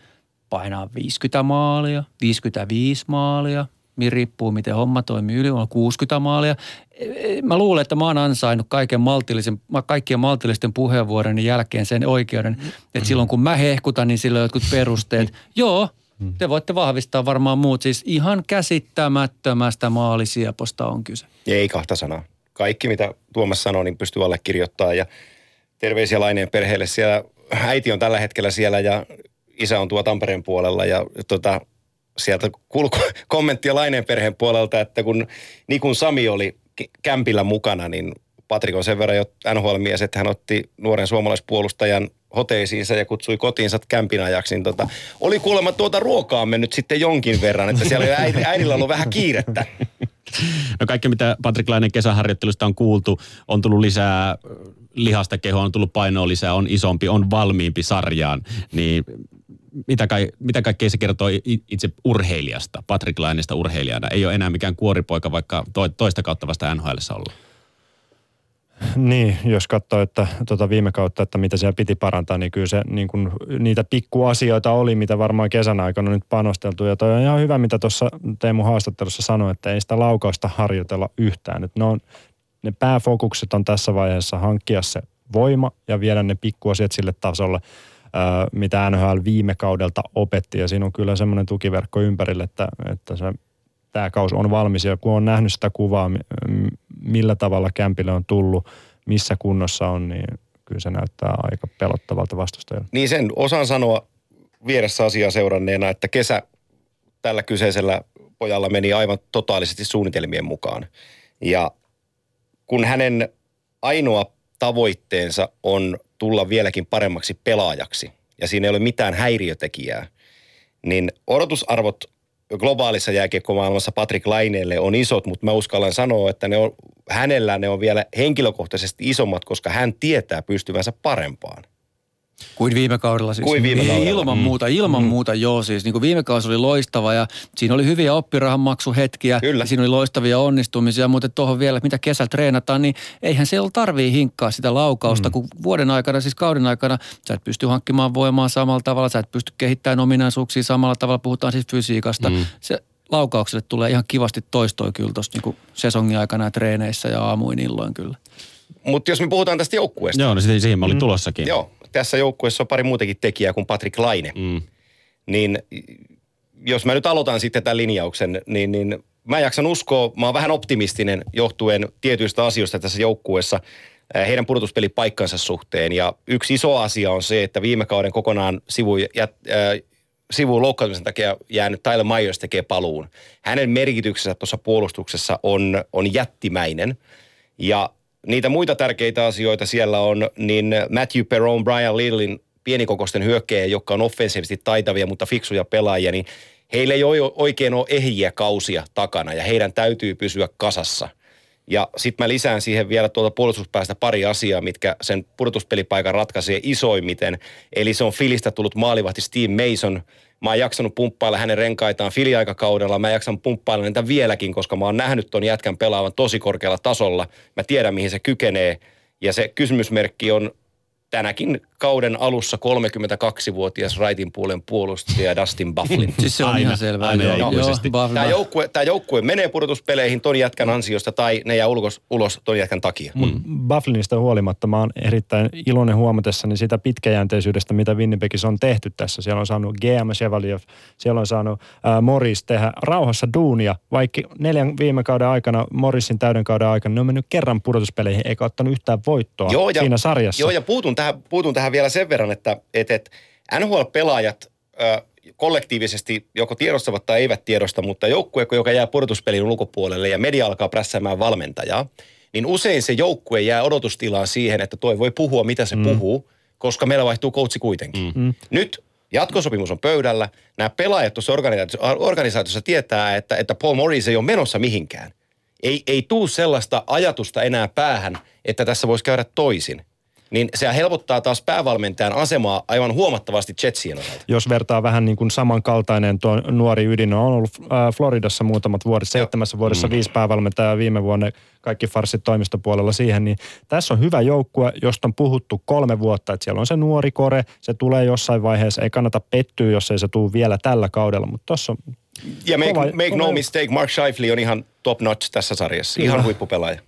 Painaa 50 maalia, 55 maalia, riippuu miten homma toimii. Yli on 60 maalia. Mä luulen, että mä oon ansainnut kaiken maltillisen, kaikkien maltillisten puheenvuorojen jälkeen sen oikeuden, että silloin kun mä hehkutan, niin sillä on jotkut perusteet. Joo, te voitte vahvistaa varmaan muut. Siis ihan käsittämättömästä maalisieposta on kyse.
Ei kahta sanaa. Kaikki, mitä Tuomas sanoi, niin pystyy allekirjoittamaan. Ja terveisiä Laineen perheelle siellä. Äiti on tällä hetkellä siellä ja isä on tuo Tampereen puolella. Ja tota, sieltä kulku kommenttia Laineen perheen puolelta, että kun Nikun Sami oli kämpillä mukana, niin Patrik on sen verran jo NHL-mies, että hän otti nuoren suomalaispuolustajan hoteisiinsa ja kutsui kotiinsa kämpin ajaksi. Niin tota, oli kuulemma tuota ruokaa mennyt sitten jonkin verran, että siellä oli äid, äidillä ollut vähän kiirettä.
No kaikki, mitä Patrik Lainen kesäharjoittelusta on kuultu, on tullut lisää lihasta kehoa, on tullut painoa lisää, on isompi, on valmiimpi sarjaan. Niin mitä, kai, mitä kaikkea se kertoo itse urheilijasta, Patrik Lainesta urheilijana? Ei ole enää mikään kuoripoika, vaikka to, toista kautta vasta NHL ollut.
Niin, jos katsoo, että tuota viime kautta, että mitä siellä piti parantaa, niin kyllä se niin kuin, niitä pikkuasioita oli, mitä varmaan kesän aikana on nyt panosteltu. Ja toi on ihan hyvä, mitä tuossa Teemu haastattelussa sanoi, että ei sitä laukausta harjoitella yhtään. Että ne, on, ne pääfokukset on tässä vaiheessa hankkia se voima ja viedä ne pikkuasiat sille tasolle, mitä NHL viime kaudelta opetti. Ja siinä on kyllä semmoinen tukiverkko ympärille, että, että se tämä kaus on valmis ja kun on nähnyt sitä kuvaa, millä tavalla kämpille on tullut, missä kunnossa on, niin kyllä se näyttää aika pelottavalta vastustajalta.
Niin sen osaan sanoa vieressä asiaa seuranneena, että kesä tällä kyseisellä pojalla meni aivan totaalisesti suunnitelmien mukaan. Ja kun hänen ainoa tavoitteensa on tulla vieläkin paremmaksi pelaajaksi, ja siinä ei ole mitään häiriötekijää, niin odotusarvot globaalissa jääkiekkomaailmassa Patrick Laineelle on isot, mutta mä uskallan sanoa, että ne on, hänellä ne on vielä henkilökohtaisesti isommat, koska hän tietää pystyvänsä parempaan.
Kuin viime kaudella siis.
Kuin viime
Niin,
kaudella.
Ilman muuta, ilman mm. muuta joo siis. Niin kuin viime kausi oli loistava ja siinä oli hyviä oppirahanmaksuhetkiä.
Kyllä.
Ja siinä oli loistavia onnistumisia, mutta tuohon vielä, että mitä kesällä treenataan, niin eihän se ole tarvii hinkkaa sitä laukausta, mm. kun vuoden aikana, siis kauden aikana, sä et pysty hankkimaan voimaa samalla tavalla, sä et pysty kehittämään ominaisuuksia samalla tavalla, puhutaan siis fysiikasta. Mm. Se laukaukselle tulee ihan kivasti toistoi kyllä tuossa niin sesongin aikana ja treeneissä ja aamuin illoin kyllä.
Mutta jos me puhutaan tästä joukkueesta,
Joo, no siihen, siihen mä olin tulossakin.
Joo, tässä joukkueessa on pari muutakin tekijää kuin Patrick Laine.
Mm.
Niin jos mä nyt aloitan sitten tämän linjauksen, niin, niin mä jaksan uskoa, mä oon vähän optimistinen johtuen tietyistä asioista tässä joukkueessa äh, heidän pudotuspelipaikkansa suhteen. Ja yksi iso asia on se, että viime kauden kokonaan sivu, jät, äh, sivuun loukkaantumisen takia jäänyt Tyler Myers tekee paluun. Hänen merkityksensä tuossa puolustuksessa on, on jättimäinen. Ja niitä muita tärkeitä asioita siellä on, niin Matthew Perron, Brian Lillin pienikokoisten hyökkäjä, jotka on offensiivisesti taitavia, mutta fiksuja pelaajia, niin heillä ei ole oikein ole ehjiä kausia takana ja heidän täytyy pysyä kasassa. Ja sitten mä lisään siihen vielä tuolta puolustuspäästä pari asiaa, mitkä sen pudotuspelipaikan ratkaisee isoimmiten. Eli se on Filistä tullut maalivahti Steve Mason. Mä oon jaksanut pumppailla hänen renkaitaan filiaikakaudella. Mä jaksan pumppailla niitä vieläkin, koska mä oon nähnyt ton jätkän pelaavan tosi korkealla tasolla. Mä tiedän, mihin se kykenee. Ja se kysymysmerkki on tänäkin kauden alussa 32-vuotias raitin puolen puolustaja Dustin Bufflin.
Siis se on
Aina,
ihan selvää.
aina
Joo,
ikuisesti.
Buffalo.
Tämä joukkue, tämä joukkue menee pudotuspeleihin ton jätkän ansiosta tai ne jää ulos, ulos ton jätkän takia. Mm.
Bufflinista huolimatta mä oon erittäin iloinen huomatessani sitä pitkäjänteisyydestä, mitä Winnipegissä on tehty tässä. Siellä on saanut GM Chevaliev, siellä on saanut ää, Morris tehdä rauhassa duunia, vaikka neljän viime kauden aikana, Morrisin täyden kauden aikana, ne on mennyt kerran pudotuspeleihin eikä ottanut yhtään voittoa
Joo, ja,
siinä sarjassa.
Joo, ja puutun tähän, puutun tähän vielä sen verran, että et, et NHL-pelaajat ö, kollektiivisesti joko tiedostavat tai eivät tiedosta, mutta joukkue, joka jää pudotuspelin ulkopuolelle ja media alkaa prässäämään valmentajaa, niin usein se joukkue jää odotustilaan siihen, että toi voi puhua, mitä se mm. puhuu, koska meillä vaihtuu coachi kuitenkin. Mm. Nyt jatkosopimus on pöydällä. Nämä pelaajat tuossa organisaatiossa, organisaatiossa tietää, että, että Paul Morris ei ole menossa mihinkään. Ei, ei tuu sellaista ajatusta enää päähän, että tässä voisi käydä toisin. Niin se helpottaa taas päävalmentajan asemaa aivan huomattavasti Jetsien osalta.
jos vertaa vähän niin kuin samankaltainen tuo nuori ydin on ollut äh, Floridassa muutamat vuodet, seitsemässä vuodessa mm. viisi päävalmentajaa viime vuonna kaikki farssit toimistopuolella siihen, niin tässä on hyvä joukkue, josta on puhuttu kolme vuotta, että siellä on se nuori kore, se tulee jossain vaiheessa, ei kannata pettyä, jos ei se tule vielä tällä kaudella, mutta tuossa on
Ja make,
Kova-
make
kova-
no mistake, Mark Scheifele on ihan top notch tässä sarjassa. Ihan huippupelaaja.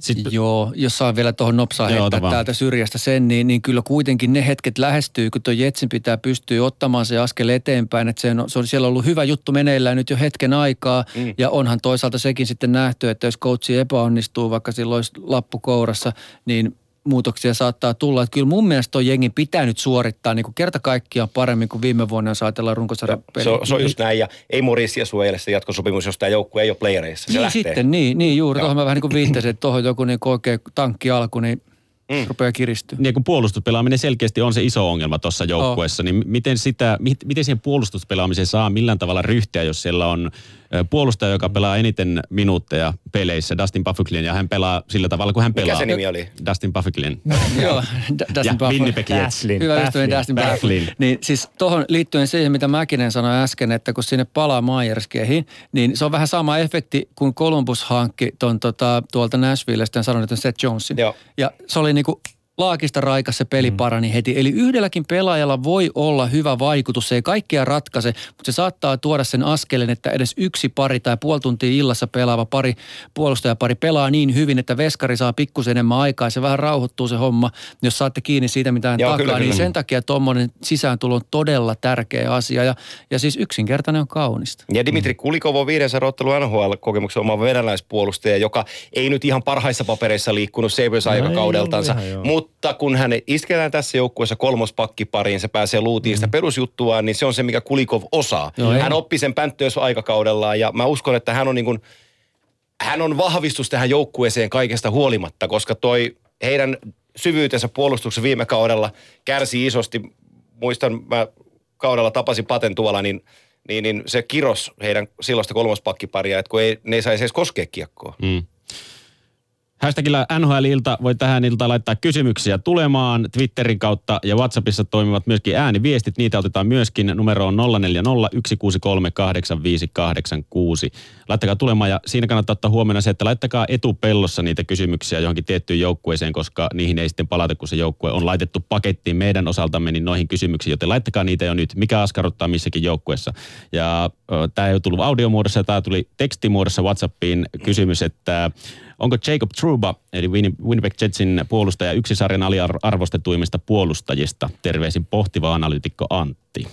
Sitten,
Joo, jos saa vielä tuohon nopsaan
Joo,
heittää täältä syrjästä sen, niin, niin kyllä kuitenkin ne hetket lähestyy, kun tuo Jetsin pitää pystyä ottamaan se askel eteenpäin. Että se on, se on siellä ollut hyvä juttu meneillään nyt jo hetken aikaa. Mm. Ja onhan toisaalta sekin sitten nähty, että jos coachi epäonnistuu, vaikka silloin olisi lappu kourassa, niin muutoksia saattaa tulla. Että kyllä mun mielestä toi jengi pitää nyt suorittaa niin kuin kerta kaikkiaan paremmin kuin viime vuonna, jos ajatellaan runkosarjan
Se on, se on just näin, ja ei Morisia suojele se jatkosopimus, jos tämä joukkue ei ole playereissa. Se
niin
lähtee.
sitten, niin, niin juuri. Tuohon mä vähän niin kuin viittasin, että tuohon joku niin oikein tankki alku, niin mm. rupeaa kiristyä.
Niin kun puolustuspelaaminen selkeästi on se iso ongelma tuossa joukkueessa, niin miten, sitä, mi- miten siihen puolustuspelaamiseen saa millään tavalla ryhtiä, jos siellä on puolustaja, joka pelaa eniten minuutteja peleissä, Dustin Puffiklin, ja hän pelaa sillä tavalla, kun hän
Mikä
pelaa.
se nimi oli?
Dustin Puffiklin.
Joo, D-
ja
Dustin Buffalo.
Winnipeg
Hyvä ystäväni. Dustin.
Bafflin.
Niin siis tuohon liittyen siihen, mitä Mäkinen sanoi äsken, että kun sinne palaa Myerskeihin, niin se on vähän sama efekti kuin Columbus hankki ton, tota, tuolta Nashvillestä ja sanoi, että Seth Jonesin.
Joo.
Ja se oli niinku laakista raikas se peli parani heti. Eli yhdelläkin pelaajalla voi olla hyvä vaikutus. Se ei kaikkea ratkaise, mutta se saattaa tuoda sen askeleen, että edes yksi pari tai puoli tuntia illassa pelaava pari, puolustajapari pelaa niin hyvin, että veskari saa pikkusen enemmän aikaa ja se vähän rauhoittuu se homma, jos saatte kiinni siitä, mitä hän
Joo,
takaa.
kyllä,
niin
kyllä.
sen takia tuommoinen sisääntulo on todella tärkeä asia ja, ja siis yksinkertainen on kaunista.
Ja Dimitri Kulikov on 500 ottelu NHL-kokemuksen oma venäläispuolustaja, joka ei nyt ihan parhaissa papereissa liikkunut Sabres
No
aikakaudeltansa,
ihan, joo.
Mutta kun hän isketään tässä joukkueessa kolmospakkipariin, se pääsee luutiin sitä perusjuttuaan, niin se on se, mikä Kulikov osaa.
Ei.
hän oppi sen pänttöös aikakaudellaan ja mä uskon, että hän on niin kuin, hän on vahvistus tähän joukkueeseen kaikesta huolimatta, koska toi heidän syvyytensä puolustuksen viime kaudella kärsi isosti. Muistan, mä kaudella tapasin Paten tuolla, niin, niin, niin se kiros heidän silloista kolmospakkiparia, että kun ei, ne ei saisi edes koskea kiekkoa.
Mm. Hashtagillä NHL-ilta voi tähän iltaan laittaa kysymyksiä tulemaan Twitterin kautta ja WhatsAppissa toimivat myöskin ääniviestit. Niitä otetaan myöskin numeroon 040 163 8586. Laittakaa tulemaan ja siinä kannattaa ottaa huomioon se, että laittakaa etupellossa niitä kysymyksiä johonkin tiettyyn joukkueeseen, koska niihin ei sitten palata, kun se joukkue on laitettu pakettiin meidän osaltamme niin noihin kysymyksiin, joten laittakaa niitä jo nyt. Mikä askarruttaa missäkin joukkueessa? Ja tämä ei ole tullut audiomuodossa, tämä tuli tekstimuodossa WhatsAppiin kysymys, että Onko Jacob Truba, eli Win- Winnipeg Jetsin puolustaja, yksi sarjan aliarvostetuimmista puolustajista? Terveisin pohtiva analytikko Antti.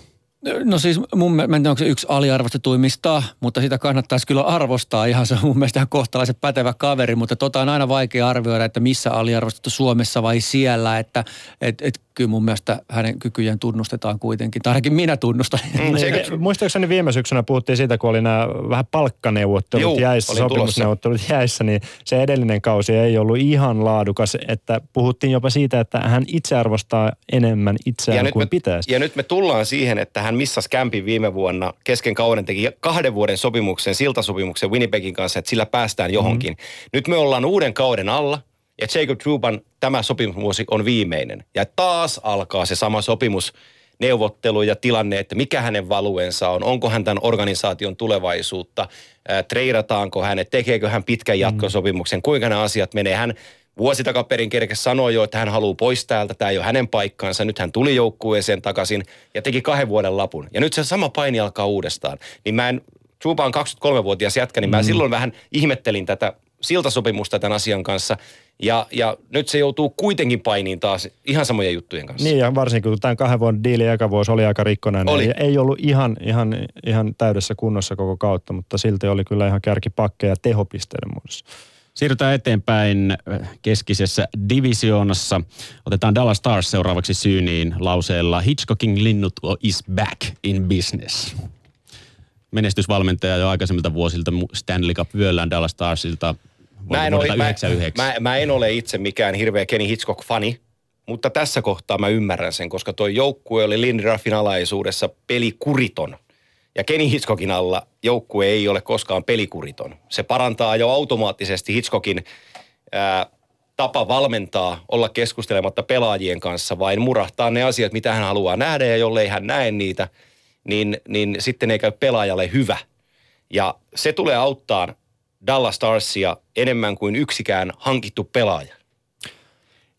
No siis mun mielestä, onko se yksi aliarvostetuimmista, mutta sitä kannattaisi kyllä arvostaa. Ihan se on mun mielestä ihan kohtalaisen pätevä kaveri, mutta tota on aina vaikea arvioida, että missä aliarvostettu Suomessa vai siellä. Että et, et, kyllä mun mielestä hänen kykyjen tunnustetaan kuitenkin, tai ainakin minä tunnustan.
Mm, se-
Niin, Muistaakseni viime syksynä puhuttiin siitä, kun oli nämä vähän palkkaneuvottelut
Juu,
jäissä,
olin tulossa.
sopimusneuvottelut jäissä, niin se edellinen kausi ei ollut ihan laadukas, että puhuttiin jopa siitä, että hän itse arvostaa enemmän itseään kuin
me,
pitäisi.
ja nyt me tullaan siihen, että hän missasi kämpin viime vuonna kesken kauden, teki kahden vuoden sopimuksen, siltasopimuksen Winnipegin kanssa, että sillä päästään johonkin. Mm. Nyt me ollaan uuden kauden alla, ja Jacob Truban tämä sopimusvuosi on viimeinen. Ja taas alkaa se sama sopimus neuvottelu ja tilanne, että mikä hänen valuensa on, onko hän tämän organisaation tulevaisuutta, ää, treidataanko hänet, tekeekö hän pitkän jatkosopimuksen, kuinka nämä asiat menee. Hän vuosi takaperin kerkes sanoi jo, että hän haluaa pois täältä, tämä ei ole hänen paikkansa. Nyt hän tuli joukkueeseen takaisin ja teki kahden vuoden lapun. Ja nyt se sama paini alkaa uudestaan. Niin mä en, Truba on 23-vuotias jätkä, niin mä silloin vähän ihmettelin tätä siltasopimusta tämän asian kanssa. Ja, ja nyt se joutuu kuitenkin painiin taas ihan samojen juttujen kanssa.
Niin ja varsinkin kun tämän kahden vuoden diili eka vuosi oli aika rikkonainen.
Oli.
Ei, ei ollut ihan, ihan, ihan täydessä kunnossa koko kautta, mutta silti oli kyllä ihan kärkipakkeja tehopisteiden muodossa.
Siirrytään eteenpäin äh, keskisessä divisioonassa. Otetaan Dallas Stars seuraavaksi syyniin lauseella Hitchcockin linnut is back in business. Menestysvalmentaja jo aikaisemmilta vuosilta Stanley Cup vyöllään Dallas Starsilta
Mä en, ole, mä,
99.
mä, mä en ole itse mikään hirveä Kenny Hitchcock-fani, mutta tässä kohtaa mä ymmärrän sen, koska toi joukkue oli Lindraffin alaisuudessa pelikuriton. Ja Kenny Hitchcockin alla joukkue ei ole koskaan pelikuriton. Se parantaa jo automaattisesti Hitchcockin ää, tapa valmentaa, olla keskustelematta pelaajien kanssa, vain murahtaa ne asiat, mitä hän haluaa nähdä, ja jollei hän näe niitä, niin, niin sitten ei käy pelaajalle hyvä. Ja se tulee auttaa Dallas Starsia enemmän kuin yksikään hankittu pelaaja.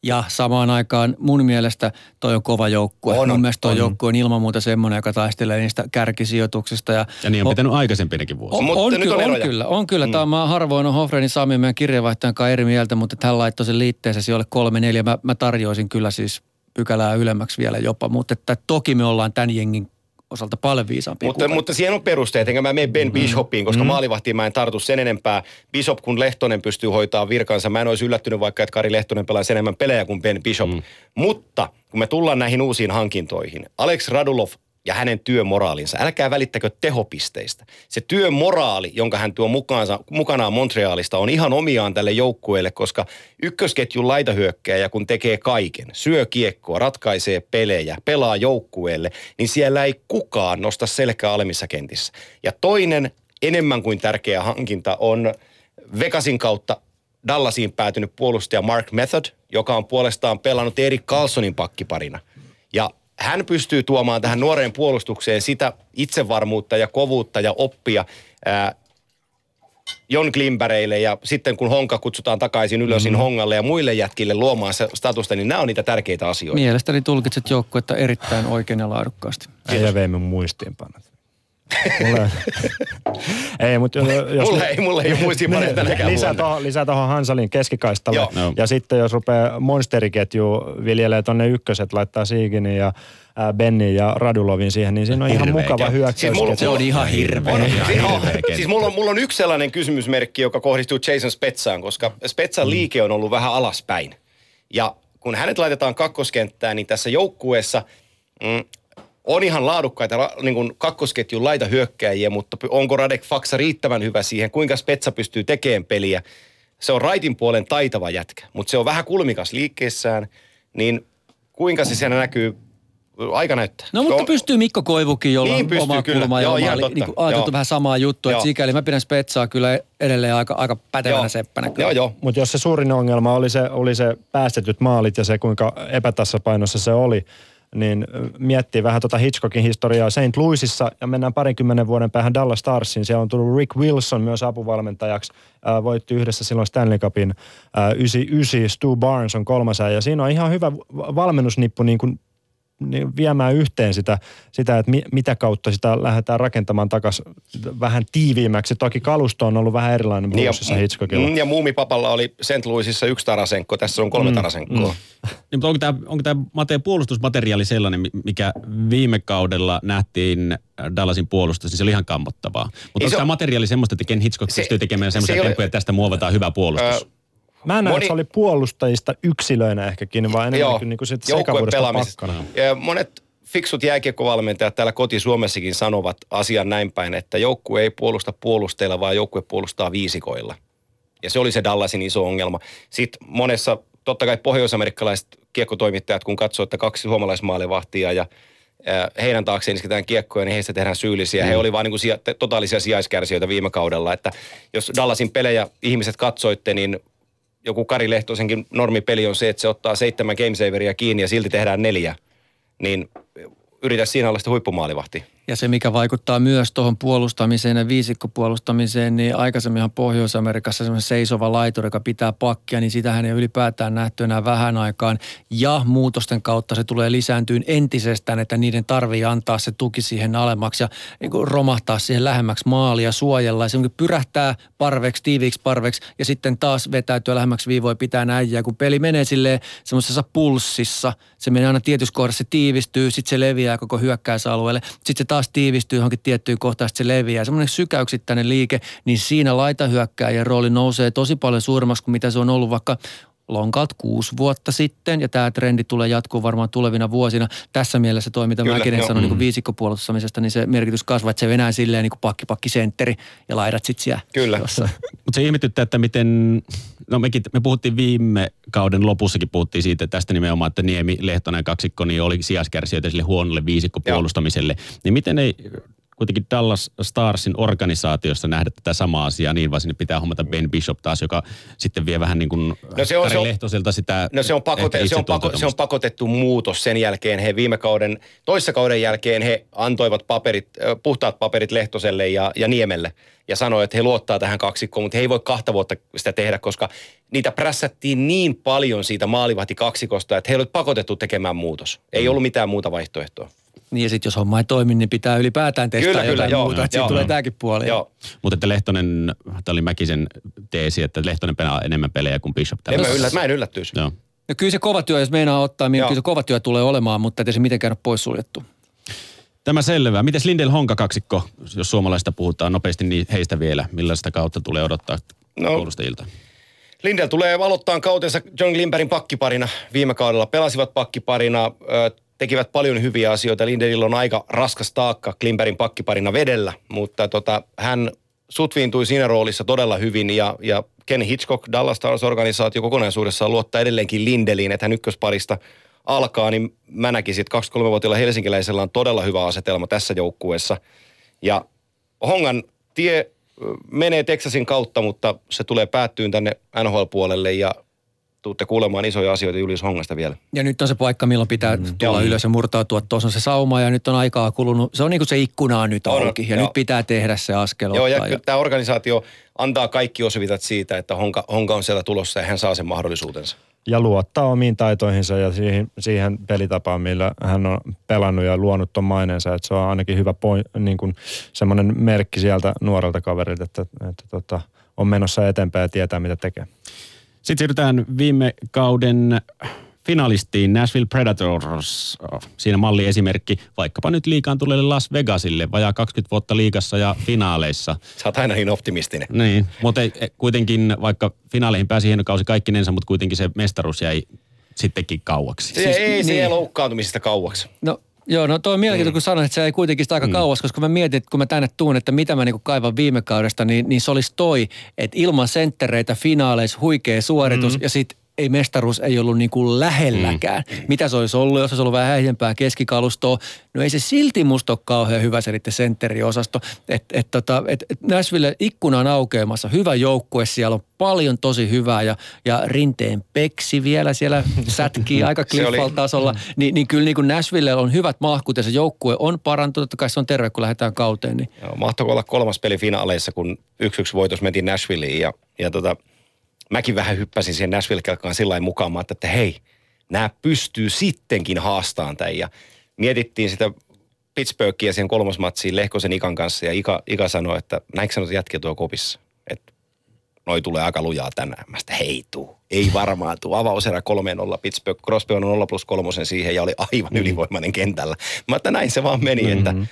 Ja samaan aikaan mun mielestä toi on kova joukkue.
On,
mun mielestä toi
on.
joukkue on ilman muuta semmoinen, joka taistelee niistä kärkisijoituksista. Ja,
Ja niin on pitänyt aikaisempinakin vuosina.
on,
Mutta
on,
nyt
kyllä,
on
on,
eroja.
kyllä, on kyllä. Mm. Tämä on, harvoin on Hofrenin Sami meidän kirjeenvaihtajan kanssa eri mieltä, mutta hän laittoi sen liitteensä sijoille kolme, neljä. Mä, mä tarjoisin kyllä siis pykälää ylemmäksi vielä jopa, mutta että toki me ollaan tämän jengin osalta paljon viisaampi.
Mutta, mutta siihen on perusteet, enkä mä mene Ben Bishopiin, koska mm. maalivahtiin mä en tartu sen enempää. Bishop kun Lehtonen pystyy hoitaa virkansa, mä en olisi yllättynyt vaikka, että Kari Lehtonen pelaisi enemmän pelejä kuin Ben Bishop. Mm. Mutta kun me tullaan näihin uusiin hankintoihin, Alex Radulov ja hänen työmoraalinsa. Älkää välittäkö tehopisteistä. Se työmoraali, jonka hän tuo mukaansa, mukanaan Montrealista, on ihan omiaan tälle joukkueelle, koska ykkösketjun laitahyökkäjä, kun tekee kaiken, syö kiekkoa, ratkaisee pelejä, pelaa joukkueelle, niin siellä ei kukaan nosta selkää alemmissa kentissä. Ja toinen enemmän kuin tärkeä hankinta on Vegasin kautta Dallasiin päätynyt puolustaja Mark Method, joka on puolestaan pelannut Erik Carlsonin pakkiparina. Ja hän pystyy tuomaan tähän nuoreen puolustukseen sitä itsevarmuutta ja kovuutta ja oppia ää, Jon Klimbereille ja sitten kun Honka kutsutaan takaisin ylösin mm. Hongalle ja muille jätkille luomaan se statusta, niin nämä on niitä tärkeitä asioita.
Mielestäni tulkitset joukkuetta erittäin oikein ja laadukkaasti.
Vei mun muistiinpanot. Mulle, ei, mutta jos,
mulle ei, mulle ei muistiinpanoja tänäkään
lisää tuohon, lisää tuohon Hansalin keskikaistalle. Joo. No. Ja sitten jos rupeaa monsteriketju viljelee tonne ykköset, laittaa Siiginin ja Benni ja Radulovin siihen, niin siinä on ihan hirveä mukava hyökkäys. Siis
mulla, se on ihan hirveä. On,
ihan hirveä siis mulla on, mulla on yksi sellainen kysymysmerkki, joka kohdistuu Jason Spetsaan, koska Spetsan mm. liike on ollut vähän alaspäin. Ja kun hänet laitetaan kakkoskenttään, niin tässä joukkueessa mm, on ihan laadukkaita niin kuin kakkosketjun laita hyökkääjiä, mutta onko Radek Faksa riittävän hyvä siihen, kuinka Spetsa pystyy tekemään peliä. Se on raitin puolen taitava jätkä, mutta se on vähän kulmikas liikkeessään, niin kuinka se siellä näkyy aika näyttää.
No mutta on, pystyy Mikko Koivukin, jolla niin, on oma kulma ja oma, oli, niin ajateltu vähän samaa juttua, että sikäli mä pidän Spetsaa kyllä edelleen aika, aika pätevänä joo. seppänä. Kyllä.
Joo, joo. Mutta jos se suurin ongelma oli se, oli se päästetyt maalit ja se kuinka epätassapainossa se oli, niin miettii vähän tuota Hitchcockin historiaa St. Louisissa ja mennään parinkymmenen vuoden päähän Dallas Starsiin. Siellä on tullut Rick Wilson myös apuvalmentajaksi. Ää, voitti yhdessä silloin Stanley Cupin ää, 99. Stu Barnes on kolmas ja siinä on ihan hyvä valmennusnippu niin kuin niin viemään yhteen sitä, sitä että mi, mitä kautta sitä lähdetään rakentamaan takaisin vähän tiiviimmäksi. Toki kalusto on ollut vähän erilainen niin Bluesissa Hitchcockilla.
Mm, ja Muumipapalla oli St. Louisissa yksi Tarasenko, tässä on kolme mm, Tarasenkoa. Mm.
Niin, mutta onko tämä, onko tämä Mate puolustusmateriaali sellainen, mikä viime kaudella nähtiin Dallasin puolustus, niin se oli ihan kammottavaa. Mutta onko se, tämä materiaali semmoista, että Ken Hitchcock se, pystyy tekemään semmoisia temppuja, että tästä muovataan hyvä puolustus? Ö,
Mä en näe, että se oli puolustajista yksilöinä ehkäkin, vaan enemmän kuin niinku sit.
Ja monet fiksut jääkiekkovalmentajat täällä koti-Suomessakin sanovat asian näin päin, että joukkue ei puolusta puolusteilla, vaan joukkue puolustaa viisikoilla. Ja se oli se Dallasin iso ongelma. Sitten monessa, totta kai pohjoisamerikkalaiset kiekkotoimittajat, kun katsoo, että kaksi suomalaismaalivahtia ja heidän taakseen isketään kiekkoja, niin heistä tehdään syyllisiä. Mm. He oli vaan niin kuin totaalisia sijaiskärsijöitä viime kaudella. Että jos Dallasin pelejä ihmiset katsoitte, niin joku Kari Lehtosenkin normipeli on se, että se ottaa seitsemän gamesaveria kiinni ja silti tehdään neljä. Niin yritä siinä olla sitten huippumaalivahti.
Ja se, mikä vaikuttaa myös tuohon puolustamiseen ja viisikkopuolustamiseen, niin aikaisemminhan Pohjois-Amerikassa semmoinen seisova laituri, joka pitää pakkia, niin sitähän ei ylipäätään nähty enää vähän aikaan. Ja muutosten kautta se tulee lisääntyyn entisestään, että niiden tarvii antaa se tuki siihen alemmaksi ja niin romahtaa siihen lähemmäksi maalia, suojella. Ja se pyrähtää parveksi, tiiviiksi parveksi ja sitten taas vetäytyä lähemmäksi viivoja pitää näin. kun peli menee silleen semmoisessa pulssissa, se menee aina tietyssä kohdassa, se tiivistyy, sitten se leviää koko hyökkäysalueelle. Sitten taas tiivistyy johonkin tiettyyn kohtaan, se leviää. Semmoinen sykäyksittäinen liike, niin siinä laitahyökkääjän rooli nousee tosi paljon suuremmaksi kuin mitä se on ollut vaikka lonkalta kuusi vuotta sitten, ja tämä trendi tulee jatkuu varmaan tulevina vuosina. Tässä mielessä toi, mitä Kyllä, mäkin sanoin niin viisikkopuolustamisesta, niin se merkitys kasvaa, että se venää silleen niin kuin pakki, pakki, sentteri ja laidat sitten siellä
Kyllä.
Mutta se ihmetyttää, että miten, no mekin, me puhuttiin viime kauden lopussakin, puhuttiin siitä tästä nimenomaan, että Niemi, Lehtonen kaksikko, niin oli sijaiskärsijöitä sille huonolle viisikkopuolustamiselle. Joo. Niin miten ei kuitenkin Dallas Starsin organisaatiossa nähdä tätä samaa asiaa niin, vaan sinne pitää hommata Ben Bishop taas, joka sitten vie vähän niin kuin no se on, se on, Lehtoselta sitä
No se on, pakote, se, on pako, se on pakotettu muutos sen jälkeen. He viime kauden, toissa kauden jälkeen he antoivat paperit, puhtaat paperit Lehtoselle ja, ja Niemelle ja sanoi, että he luottaa tähän kaksikkoon, mutta he ei voi kahta vuotta sitä tehdä, koska niitä prässättiin niin paljon siitä maalivahti kaksikosta, että he olivat pakotettu tekemään muutos. Ei mm. ollut mitään muuta vaihtoehtoa.
Niin ja sitten jos homma ei toimi, niin pitää ylipäätään testaa kyllä, jotain kyllä, muuta. Joo, että joo, tulee tämäkin puoli.
Joo.
Mutta että Lehtonen, tämä oli Mäkisen teesi, että Lehtonen pelaa enemmän pelejä kuin Bishop.
En mä, yllät, mä en yllättyisi.
Joo. No kyllä se kova työ, jos meinaa ottaa, niin kyllä se kova työ tulee olemaan, mutta ei se mitenkään ole poissuljettu.
Tämä selvä. Miten Lindel Honka kaksikko, jos suomalaista puhutaan nopeasti, niin heistä vielä. Millaista kautta tulee odottaa
No.
puolustajilta?
Lindel tulee aloittaa kautensa John Glimberin pakkiparina viime kaudella. Pelasivat pakkiparina, tekivät paljon hyviä asioita. Lindelillä on aika raskas taakka Glimberin pakkiparina vedellä, mutta tota, hän sutviintui siinä roolissa todella hyvin ja, ja Ken Hitchcock, Dallas Stars-organisaatio kokonaisuudessaan luottaa edelleenkin Lindeliin, että hän ykkösparista alkaa, niin mä näkisin, että 23-vuotiailla helsinkiläisellä on todella hyvä asetelma tässä joukkueessa. Ja Hongan tie menee Texasin kautta, mutta se tulee päättyyn tänne NHL-puolelle ja tuutte kuulemaan isoja asioita Julius Hongasta vielä.
Ja nyt on se paikka, milloin pitää mm, tulla
joo.
ylös ja murtautua. Tuossa on se sauma ja nyt on aikaa kulunut. Se on niin kuin se ikkuna on nyt
On,
auki ja
joo.
nyt pitää tehdä se askel
Joo, ja kyllä tämä organisaatio antaa kaikki osvitat siitä, että Honka, Honka on siellä tulossa ja hän saa sen mahdollisuutensa.
Ja luottaa omiin taitoihinsa ja siihen, siihen pelitapaan, millä hän on pelannut ja luonut ton maineensa. Että se on ainakin hyvä point, niin kuin semmoinen merkki sieltä nuorelta kaverilta, että, että tota, on menossa eteenpäin ja tietää, mitä tekee.
Sitten siirrytään viime kauden finalistiin Nashville Predators. Siinä malli esimerkki vaikkapa nyt liikaan tulleelle Las Vegasille. Vajaa 20 vuotta liigassa ja finaaleissa.
Sä oot aina niin optimistinen.
Niin, mutta kuitenkin vaikka finaaleihin pääsi hieno kausi kaikkinensa, mutta kuitenkin se mestaruus jäi sittenkin kauaksi.
Se ei se
niin.
loukkaantumisesta kauaksi.
No Joo, no toi on mielenkiintoista, kun sanoit, että se ei kuitenkin sitä aika mm. kauas, koska mä mietin, että kun mä tänne tuun, että mitä mä niinku kaivan viime kaudesta, niin, niin se olisi toi, että ilman senttereitä finaaleissa huikea suoritus mm. ja sitten ei mestaruus ei ollut niin kuin lähelläkään. Mm. Mitä se olisi ollut, jos se olisi ollut vähän häijempää keskikalustoa? No ei se silti musta ole kauhean hyvä se niiden sentteriosasto. Että et, tota, et, et Nashville ikkuna on aukeamassa, hyvä joukkue, siellä on paljon tosi hyvää ja, ja rinteen peksi vielä siellä sätkii aika kliffalla tasolla. Ni, niin kyllä niin kuin Nashville on hyvät mahkut ja se joukkue on parantunut. Totta kai se on terve, kun lähdetään kauteen. Niin.
Joo, mahtoiko olla kolmas peli finaaleissa, kun 1-1 voitos mentiin Nashvilleen ja, ja tota, mäkin vähän hyppäsin siihen Nashville-kelkkaan sillä lailla mukaan, ajattelin, että hei, nämä pystyy sittenkin haastamaan tämän ja mietittiin sitä Pittsburghia siihen kolmosmatsiin Lehkosen Ikan kanssa ja Ika, Ika sanoi, että näinkö sanot jätkiä tuo kopissa, että noi tulee aika lujaa tänään. Mä sitä hei tuu, ei varmaan tuu. Avauserä 3-0, Pittsburgh, Crosby on 0 plus kolmosen siihen ja oli aivan ylivoimainen kentällä. Mä että näin se vaan meni, että, että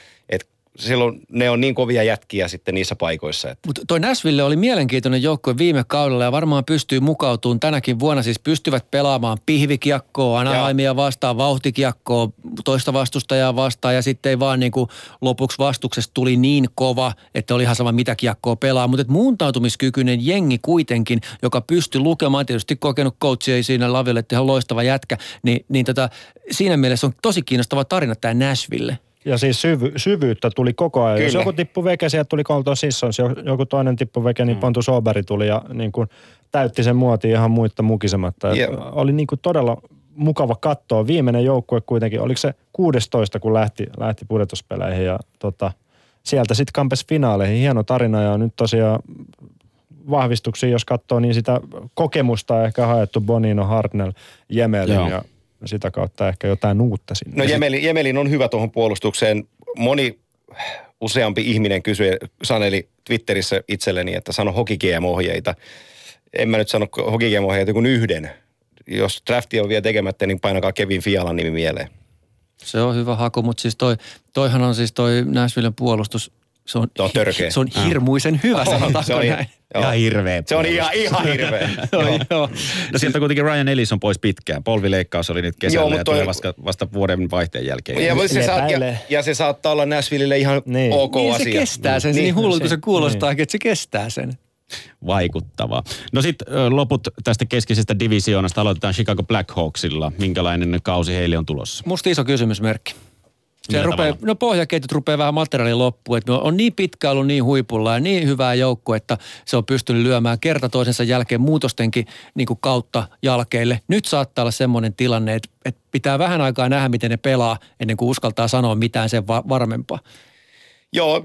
silloin ne on niin kovia jätkiä sitten niissä paikoissa, että
Mutta toi Nashville oli mielenkiintoinen joukkue viime kaudella ja varmaan pystyy mukautumaan tänäkin vuonna. Siis pystyvät pelaamaan pihvikiekkoa, Anaheimia vastaan, vauhtikiekkoa, toista vastustajaa vastaan ja sitten ei vaan niin kuin lopuksi vastuksesta tuli niin kova, että oli ihan sama mitä kiekkoa pelaa. Mutta muuntautumiskykyinen jengi kuitenkin, joka pystyi lukemaan, tietysti kokenut coachia siinä Laville, että ihan loistava jätkä, niin, niin tota, siinä mielessä on tosi kiinnostava tarina tämä Nashville.
Ja siis syvy, syvyyttä tuli koko ajan. Jos
Kyllä.
joku tippu veke, sieltä tuli Colton Sissons, jo- joku toinen tippu veke, niin Pontus Oberi tuli ja niin kuin täytti sen muotin ihan muita mukisematta.
Jep.
Oli niin kuin todella mukava katsoa. Viimeinen joukkue kuitenkin, oliko se 16, kun lähti, lähti pudotuspeleihin ja tota, sieltä sitten kampes finaaleihin. Hieno tarina ja nyt tosiaan vahvistuksia, jos katsoo, niin sitä kokemusta on ehkä haettu Bonino, Hartnell, Jemelin
Joo.
ja sitä kautta ehkä jotain uutta sinne.
No Jemelin, Jemelin on hyvä tuohon puolustukseen. Moni useampi ihminen kysyi, saneli Twitterissä itselleni, että sano hokigm-ohjeita. En mä nyt sano hokigm-ohjeita kuin yhden. Jos drafti on vielä tekemättä, niin painakaa Kevin Fialan nimi mieleen.
Se on hyvä haku, mutta siis toi, toihan on siis toi Nashvillen puolustus, se on,
Se on törkeä.
se on hirmuisen hyvä, sanotaanko
se on
näin.
Joo.
Ihan hirveä.
Se on ihan, ihan hirveä.
Joo, joo.
No sieltä kuitenkin Ryan Ellis on pois pitkään. Polvileikkaus oli nyt kesällä
Joo,
ja
toi-
tulee vasta, vasta vuoden vaihteen jälkeen.
Ja, se saa, ja, ja, se saattaa olla Nashvillelle ihan
Niin.
ok
Niin se
asia.
kestää sen, niin, niin hullulta kuin se kuulostaakin, että se kestää sen.
vaikuttavaa. No sitten loput tästä keskisestä divisioonasta aloitetaan Chicago Blackhawksilla. Minkälainen kausi heille on tulossa?
Musta iso kysymysmerkki. Se rupeaa, no pohjaketjut rupeaa vähän materiaalin loppuun. Että on niin pitkä ollut niin huipulla ja niin hyvää joukko, että se on pystynyt lyömään kerta toisensa jälkeen muutostenkin niin kuin kautta jalkeille. Nyt saattaa olla semmoinen tilanne, että, että pitää vähän aikaa nähdä, miten ne pelaa, ennen kuin uskaltaa sanoa mitään sen va- varmempaa.
Joo,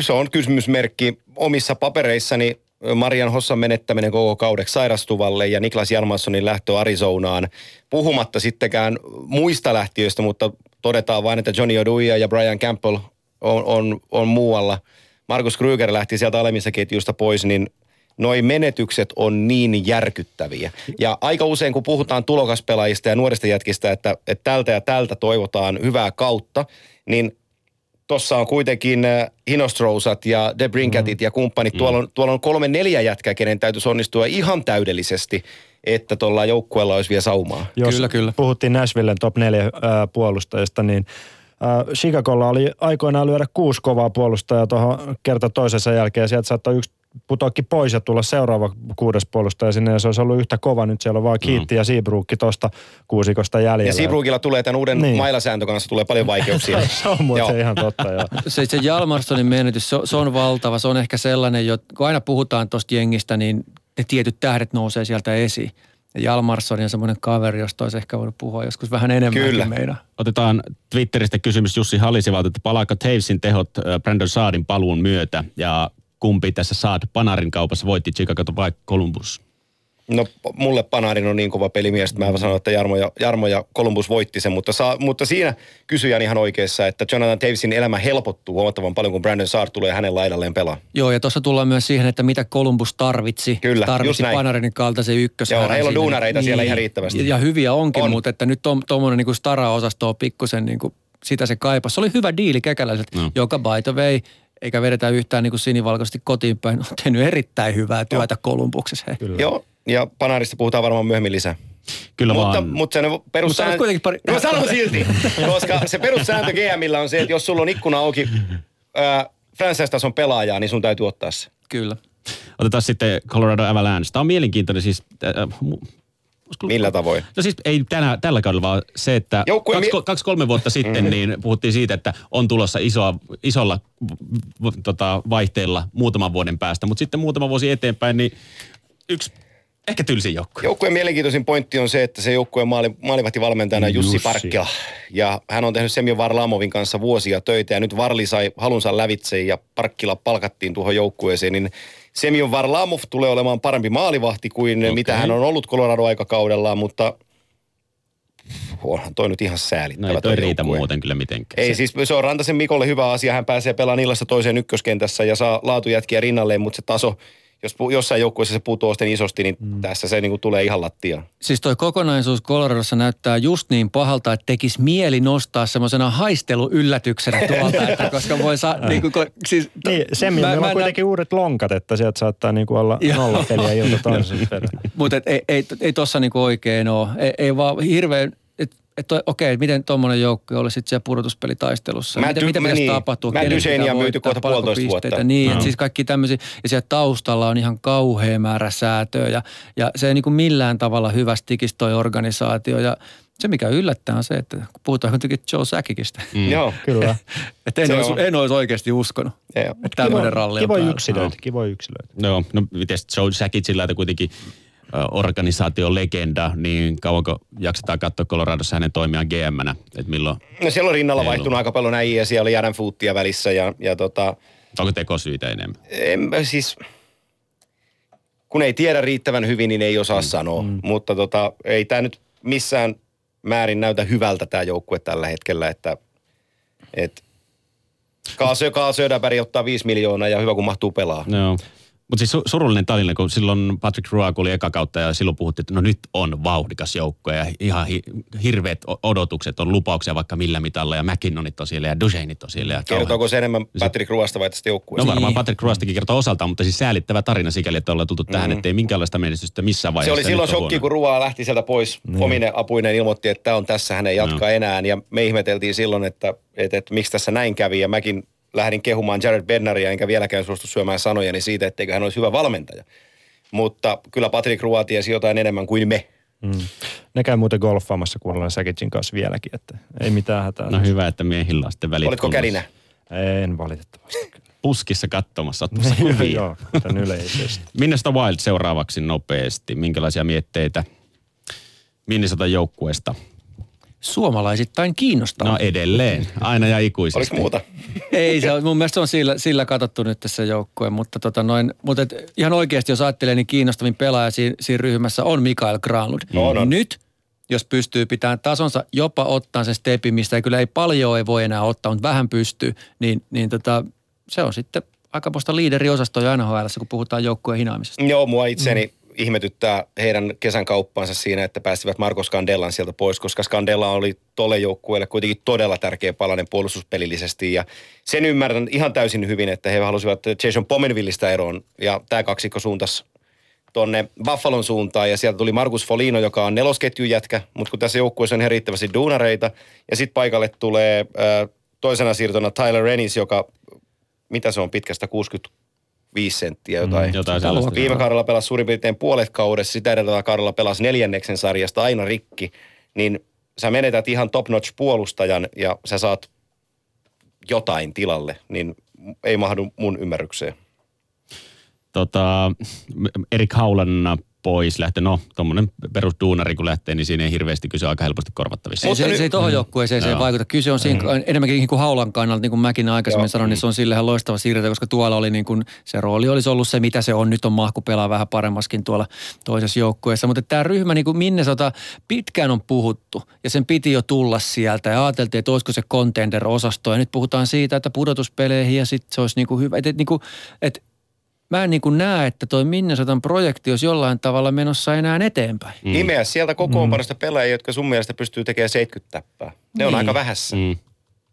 se on kysymysmerkki. Omissa papereissani Marian Hossan menettäminen koko kaudeksi sairastuvalle ja Niklas Jalmanssonin lähtö Arizonaan. Puhumatta sittenkään muista lähtiöistä, mutta todetaan vain, että Johnny Oduya ja Brian Campbell on, on, on muualla. Markus Kruger lähti sieltä alemmista ketjusta pois, niin noi menetykset on niin järkyttäviä. Ja aika usein, kun puhutaan tulokaspelaajista ja nuorista jätkistä, että, että tältä ja tältä toivotaan hyvää kautta, niin Tossa on kuitenkin äh, Hinostrousat ja De Brinkatit ja kumppanit. Tuolla, on, tuolla on kolme neljä jätkää, kenen täytyisi onnistua ihan täydellisesti, että tuolla joukkueella olisi vielä saumaa.
Jos
Kyllä, kyllä.
puhuttiin Nashvillen top 4 äh, puolustajista, niin äh, Chicagolla oli aikoinaan lyödä kuusi kovaa puolustajaa tuohon kerta toisensa jälkeen. Sieltä saattoi yksi putoakin pois ja tulla seuraava kuudes puolustaja sinne ja se olisi ollut yhtä kova. Nyt siellä on vaan Kiitti ja Seabrookki tuosta kuusikosta jäljellä.
Ja Seabrookilla tulee tämän uuden
Niin.
mailasääntö kanssa tulee paljon vaikeuksia.
se on muuten
Joo.
ihan totta, joo.
Se, se Jalmarssonin menetys, se, on- se on valtava. Se on ehkä sellainen, jo, kun aina puhutaan tuosta jengistä, niin ne tietyt tähdet nousee sieltä esiin. Ja Jalmarsson on semmoinen kaveri, josta olisi ehkä voinut puhua joskus vähän enemmänkin
Kyllä.
meidän.
Otetaan Twitteristä kysymys Jussi Halisivalta, että palaako Tavesin tehot äh, Brandon Saadin paluun myötä ja kumpi tässä Saad Panarin kaupassa voitti Chicago vai Columbus?
No mulle Panarin on niin kova pelimies, että mä sanon, että Jarmo ja, Jarmo ja Columbus voitti sen, mutta, saa, mutta siinä kysyjän ihan oikeassa, että Jonathan Davisin elämä helpottuu huomattavan paljon, kun Brandon Saar tulee hänen laidalleen pelaa.
Joo, ja tuossa tullaan myös siihen, että mitä Columbus tarvitsi.
Kyllä,
tarvitsi. Panarin kaltaisen ykkösherran.
Joo, heillä on duunareita siellä ihan riittävästi.
Ja, hyviä onkin,
On.
mutta että nyt tuommoinen niin stara-osasto on pikkusen niin kuin, sitä se kaipasi. Se oli hyvä diili kekäläiset,
no.
joka by the way, eikä vedetä yhtään niin kuin sinivalkoisesti kotiin päin, on tehnyt erittäin hyvää työtä Kolumbuksessa. Hei.
Kyllä.
Joo, ja Panarista puhutaan varmaan myöhemmin lisää.
Kyllä
Mutta,
vaan.
mutta se perussääntö...
kuitenkin pari-
No sanon silti, koska se perussääntö GMillä on se, että jos sulla on ikkuna auki ää, franchise-tason pelaajaa, niin sun täytyy ottaa se.
Kyllä.
Otetaan sitten Colorado Avalanche. Tämä on mielenkiintoinen siis... Äh, olisiko-
Millä tavoin?
No siis ei tänä, tällä kaudella, vaan se, että
Joukkue
kaksi,
mie-
kaksi, kolme vuotta sitten niin puhuttiin siitä, että on tulossa isoa, isolla v- v- tota, vaihteella muutaman vuoden päästä, mutta sitten muutama vuosi eteenpäin, niin yksi ehkä tylsin joukkue.
Joukkueen mielenkiintoisin pointti on se, että se joukkueen maali, maalivahtivalmentajana Jussi,
Jussi.
Parkkila. Ja hän on tehnyt Semjo Varlamovin kanssa vuosia töitä ja nyt Varli sai halunsa lävitse ja Parkkila palkattiin tuohon joukkueeseen, niin Semjon Varlamov tulee olemaan parempi maalivahti kuin okay. mitä hän on ollut Colorado-aikakaudellaan, mutta onhan toi nyt ihan
No
säälittävä
ei toi riitä
joukkue.
muuten kyllä mitenkään.
Ei, siis se on Rantasen Mikolle hyvä asia. Hän pääsee pelaamaan illasta toiseen ykköskentässä ja saa laatujätkiä rinnalleen, mutta se taso, jos pu- jossain joukkueessa se puutoo sitten isosti, niin mm. tässä se niinku tulee ihan lattiaan.
Siis toi kokonaisuus Coloradossa näyttää just niin pahalta, että tekisi mieli nostaa semmoisena haisteluyllä-tyksenä tuolta, että koska voi saa, niin kuin, siis,
Niin, Semmi, meillä on kuitenkin uudet lonkat, että sieltä saattaa niinku olla
Joo.
nolla peliä ilta.
Mutta ei, ei, ei tossa niinku oikein ole. Ei, ei vaan hirveän, että okei, miten tuommoinen joukko olisi sitten siellä pudotuspelitaistelussa?
Matt
Miten, mitä pitäisi
niin. Duchesnea
pitää
on myyty kohta
paljonko
puolitoista vuotta.
pisteitä? Niin, että siis kaikki tämmöisiä. Ja siellä taustalla on ihan kauhea määrä säätöä ja, ja se ei niinku millään tavalla hyvästi tikisi toi organisaatio. Ja se, mikä yllättää on se, että kun puhutaan kuitenkin Joe Sackikista,
Mm. Joo.
Kyllä.
että en, olisi, en olisi oikeasti uskonut,
Joo.
että tämmöinen ralli on päällä.
yksilöitä, yksilöitä.
Joo, no miten Joe Sakicilla, että kuitenkin organisaation legenda, niin kauanko jaksetaan katsoa Coloradossa hänen toimiaan GM-nä, että milloin,
No siellä on rinnalla vaihtunut
ollut.
aika paljon äijä, siellä oli Adam Foottia välissä ja, ja tota,
onko tekosyitä enemmän?
en, mä siis, kun ei tiedä riittävän hyvin, niin ei osaa mm. sanoa. Mm. Mutta tota, ei tämä nyt missään määrin näytä hyvältä tämä joukkue tällä hetkellä, että et, Kaasö, Kaasödäpäri ottaa 5 miljoonaa ja hyvä kun mahtuu pelaa.
Joo. Mutta siis su- surullinen tarina, kun silloin Patrick Roy kun oli eka kautta ja silloin puhuttiin, että no nyt on vauhdikas joukko ja ihan hi- hirveät odotukset on lupauksia vaikka millä mitalla ja McKinnonit on siellä ja Ducheneit on siellä. Ja
Kertooko se enemmän Patrick Ruasta vai tästä
No
joukkueesta?
varmaan
Niin.
Patrick Roystakin kertoo osaltaan, mutta siis säälittävä tarina sikäli, että ollaan tultu tähän,
Mm.
ettei minkäänlaista menestystä missään
Se
vaiheessa.
oli
ja
silloin shokki, kun Ruoa lähti sieltä pois. Mm. Omine apuinen ilmoitti, että tämä on tässä, hän ei jatka enää. Ja me ihmeteltiin silloin, että, että, että miksi tässä näin kävi. Ja mäkin lähdin kehumaan Jared Bednaria, enkä vieläkään suostu syömään sanojani siitä, etteikö hän olisi hyvä valmentaja. Mutta kyllä Patrick Roa tiesi jotain enemmän kuin me.
Mm. Ne käy muuten golfaamassa kuunnellaan Säkitsin kanssa vieläkin, että ei mitään hätää.
No hyvä, että miehillä on sitten välit
Olitko
kunnossa.
kärinä?
En valitettavasti.
Puskissa katsomassa, ottamassa kuvia.
Joo, kuten yleisesti.
Minnesota Wild seuraavaksi nopeasti. Minkälaisia mietteitä Minnesota joukkueesta?
Suomalaisittain kiinnostaa.
No edelleen, aina ja ikuisesti.
Oliko muuta?
Ei, se on, mun mielestä se on sillä, sillä katsottu nyt tässä joukkue, mutta, tota noin, mutta et ihan oikeasti jos ajattelee, niin kiinnostavin pelaaja siinä, siinä ryhmässä on Mikael Granlund.
On, on.
Nyt, jos pystyy pitämään tasonsa, jopa ottaa sen stepi, mistä ei kyllä ei paljon ei voi enää ottaa, mutta vähän pystyy, niin, niin tota, se on sitten aikamoista liideriosastoa jo NHL, kun puhutaan joukkueen hinaamisesta.
Joo, mua itseni, ihmetyttää heidän kesän kauppaansa siinä, että päästivät Marko Scandellan sieltä pois, koska Scandella oli tolle joukkueelle kuitenkin todella tärkeä palanen puolustuspelillisesti. Ja sen ymmärrän ihan täysin hyvin, että he halusivat Jason Pomenvillistä eroon. Ja tämä kaksikko suuntas tuonne Buffalon suuntaan. Ja sieltä tuli Markus Folino, joka on nelosketjujätkä, mutta kun tässä joukkueessa on ihan riittävästi duunareita. Ja sitten paikalle tulee äh, toisena siirtona Tyler Rennis, joka, mitä se on pitkästä, 65 senttiä jotain.
Mm, jotain sellaista.
Viime kaudella pelasi suurin piirtein puolet kaudessa, sitä edeltävällä kaudella pelasi neljänneksen sarjasta aina rikki, niin sä menetät ihan top-notch puolustajan ja sä saat jotain tilalle, niin ei mahdu mun ymmärrykseen.
tota, Erik Haulan pois lähtee. No, tuommoinen perusduunari kun lähtee, niin siinä ei hirveästi kyse aika helposti korvattavissa.
Ei, se, se ei tuohon joukkueeseen se ei
Joo.
vaikuta. Kyse on siinä enemmänkin niin kuin haulan kannalta, niin kuin mäkin aikaisemmin
Joo.
sanoin, niin se on sille ihan loistava siirto, koska tuolla oli niin kuin, se rooli olisi ollut se, mitä se on. Nyt on mahku pelaa vähän paremmaskin tuolla toisessa joukkueessa. Mutta tämä ryhmä, niin kuin Minnesota, pitkään on puhuttu ja sen piti jo tulla sieltä ja ajateltiin, että olisiko se contender-osasto. Ja nyt puhutaan siitä, että pudotuspeleihin ja sitten se olisi niin kuin hyvä. Että, niin kuin, että mä en niin kuin näe, että toi Minnesotan projekti olisi jollain tavalla menossa enää eteenpäin.
Mm. Nimeä sieltä kokoonpanosta pelaajia, jotka sun mielestä pystyy tekemään 70 täppää. Ne on
Niin.
aika vähässä.
Mm.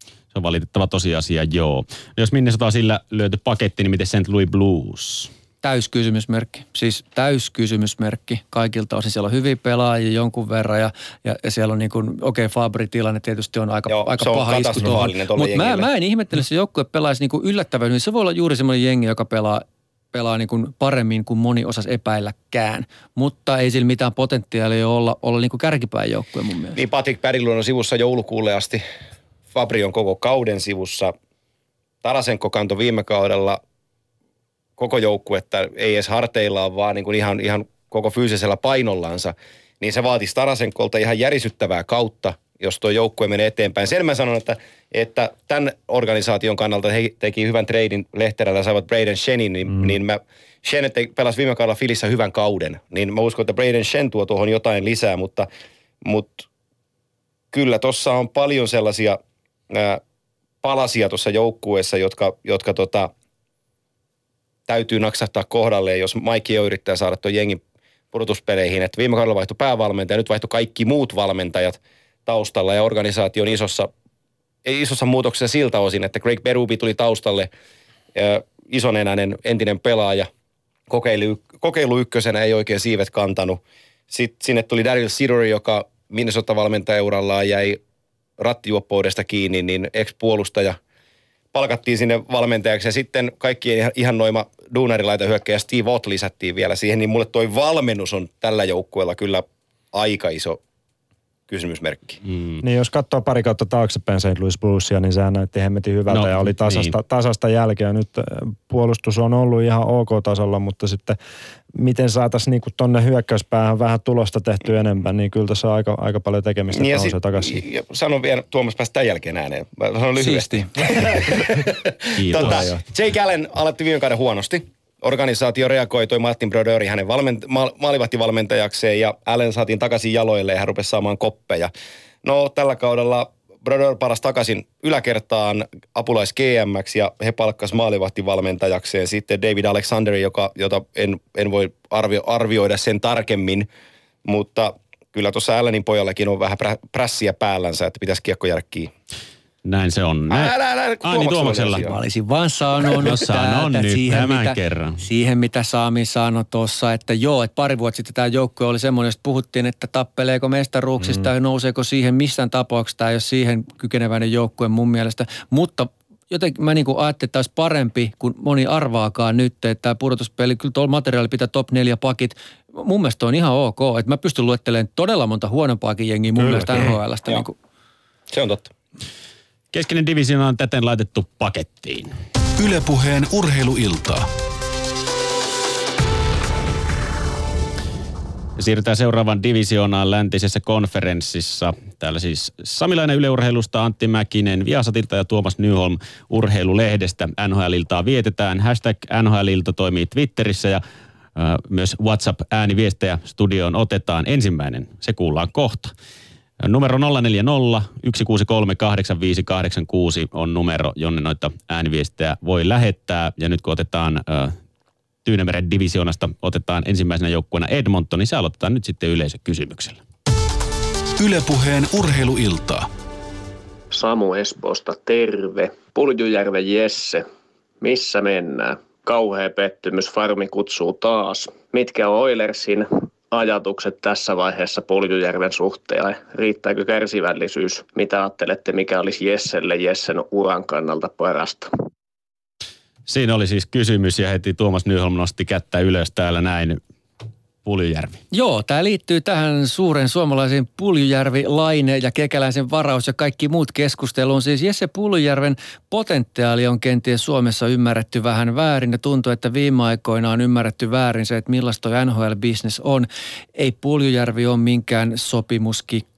Se on valitettava tosiasia, joo. No jos Minnesota on sillä löyty paketti, niin miten St. Louis Blues?
Täyskysymysmerkki. Siis täyskysymysmerkki kaikilta osin. Siellä on hyviä pelaajia jonkun verran ja, ja, ja siellä on niin kuin, okei, okay, Fabri-tilanne tietysti on aika,
Joo,
aika
se on
paha isku tuohon. Mutta mä, mä en ihmettele, että se joukkue pelaisi niin kuin yllättävän hyvin. Se voi olla juuri semmoinen jengi, joka pelaa pelaa niin kuin paremmin kuin moni osasi epäilläkään. Mutta ei sillä mitään potentiaalia olla, olla niin kuin kärkipäin joukkue mun mielestä.
Niin Patrick Pärilun on sivussa joulukuulle asti. Fabri on koko kauden sivussa. Tarasenko kantoi viime kaudella koko joukkuetta, ei edes harteillaan, vaan niin kuin ihan, ihan koko fyysisellä painollansa. Niin se vaatisi Tarasenkolta ihan järisyttävää kautta, jos tuo joukkue menee eteenpäin. Sen mä sanon, että, että tämän organisaation kannalta he teki hyvän treidin Lehterällä, saivat Braden Shenin, niin, mm. niin mä, Shen pelasi viime kaudella Filissä hyvän kauden. Niin mä uskon, että Braden Shen tuo tuohon jotain lisää, mutta, mutta kyllä tuossa on paljon sellaisia ää, palasia tuossa joukkueessa, jotka, jotka tota, täytyy naksahtaa kohdalleen, jos Mike Yeo yrittää saada tuon jengin pudotuspeleihin. Et viime kaudella vaihtui päävalmentaja, nyt vaihtui kaikki muut valmentajat taustalla ja organisaation isossa, ei isossa muutoksessa siltä osin, että Greg Berubi tuli taustalle, isonenäinen entinen pelaaja, kokeilu, kokeilu ykkösenä ei oikein siivet kantanut. Sitten sinne tuli Daryl Sidori, joka Minnesota-valmentajaurallaan jäi rattijuoppoudesta kiinni, niin ex-puolustaja palkattiin sinne valmentajaksi ja sitten kaikkien ihan noima duunarilaita hyökkäjä Steve Ott lisättiin vielä siihen, niin mulle toi valmennus on tällä joukkueella kyllä aika iso kysymysmerkki.
Mm.
Niin jos katsoo pari kautta taaksepäin St. Louis Bluesia, niin sehän näytti hemmetin hyvältä
No,
ja oli tasasta,
niin.
tasasta jälkeä. Nyt äh, puolustus on ollut ihan ok-tasolla, mutta sitten miten saataisiin niinku tonne hyökkäyspäähän vähän tulosta tehty enemmän, niin kyllä tässä on aika, aika paljon tekemistä,
Niin
että
ja
on se
sit-
takaisin.
ja Sanon vielä, Tuomas päästä tämän jälkeen ääneen. Mä sanon lyhyesti.
Kiitos.
Tota, Jake Allen aloitti viime kauden huonosti. Organisaatio reagoi, toi Martin Broderi hänen valment- ma- maalivahtivalmentajakseen ja Allen saatiin takaisin jaloille ja hän rupesi saamaan koppeja. No tällä kaudella Brodeur palasi takaisin yläkertaan apulais gm ja he palkkas maalivahtivalmentajakseen sitten David Alexanderi, joka, jota en, en voi arvio, arvioida sen tarkemmin, mutta kyllä tuossa Allenin pojallakin on vähän prä, prässiä päällänsä, että pitäisi kiekko jäädä kiinni.
Näin se on. Näin.
Älä, älä, älä,
Ai niin,
Tuomaksella.
Mä olisin vaan sanonut
No sanon nyt tämän
mitä,
kerran.
Siihen, mitä Sami sanoi tuossa, että joo, että pari vuotta sitten tämä joukkue oli semmoinen, josta puhuttiin, että tappeleeko mestaruuksista mm. ja nouseeko siihen missään tapauksessa. Tämä ei ole siihen kykeneväinen joukkue mun mielestä. Mutta jotenkin mä niinku ajattelin, että olisi parempi kuin moni arvaakaan nyt, että tämä pudotuspeli, kyllä tuolla materiaali pitää top neljä pakit. Mun mielestä on ihan ok, että mä pystyn luettelemaan todella monta huonompaakin jengiä mun
Kyllä,
mielestä. NHLstä. Niin kuin,
Se on totta.
Keskeinen divisioona on täten laitettu pakettiin.
Ylepuheen urheiluiltaa.
Ja siirrytään seuraavaan divisioonaan läntisessä konferenssissa. Täällä siis Samilainen yleurheilusta, Antti Mäkinen Viasatilta ja Tuomas Nyholm urheilulehdestä. NHL-iltaa vietetään. Hashtag NHL-ilta toimii Twitterissä ja ö, myös WhatsApp-ääniviestejä studioon otetaan. Ensimmäinen, se kuullaan kohta. Numero 040 163 8586 on numero, jonne noita ääniviestejä voi lähettää. Ja nyt kun otetaan ö, Tyynemeren divisioonasta otetaan ensimmäisenä joukkueena Edmonton, niin se aloitetaan nyt sitten yleisökysymyksellä.
Ylepuheen urheiluiltaa.
Samu Espoosta, terve. Puljujärven Jesse, missä mennään? Kauhea pettymys, farmi kutsuu taas. Mitkä on Oilersin ajatukset tässä vaiheessa Puljujärven suhteen? Riittääkö kärsivällisyys? Mitä ajattelette, mikä olisi Jesselle Jessen uran kannalta parasta?
Siinä oli siis kysymys ja heti Tuomas Nyholm nosti kättä ylös täällä näin. Puljujärvi.
Joo, tämä liittyy tähän suuren suomalaisen Puljujärvi, Laine ja Kekäläisen varaus ja kaikki muut keskusteluun. Siis Jesse Puljujärven potentiaali on kenties Suomessa ymmärretty vähän väärin ja tuntuu, että viime aikoina on ymmärretty väärin se, että millaista toi NHL-business on. Ei Puljujärvi ole minkään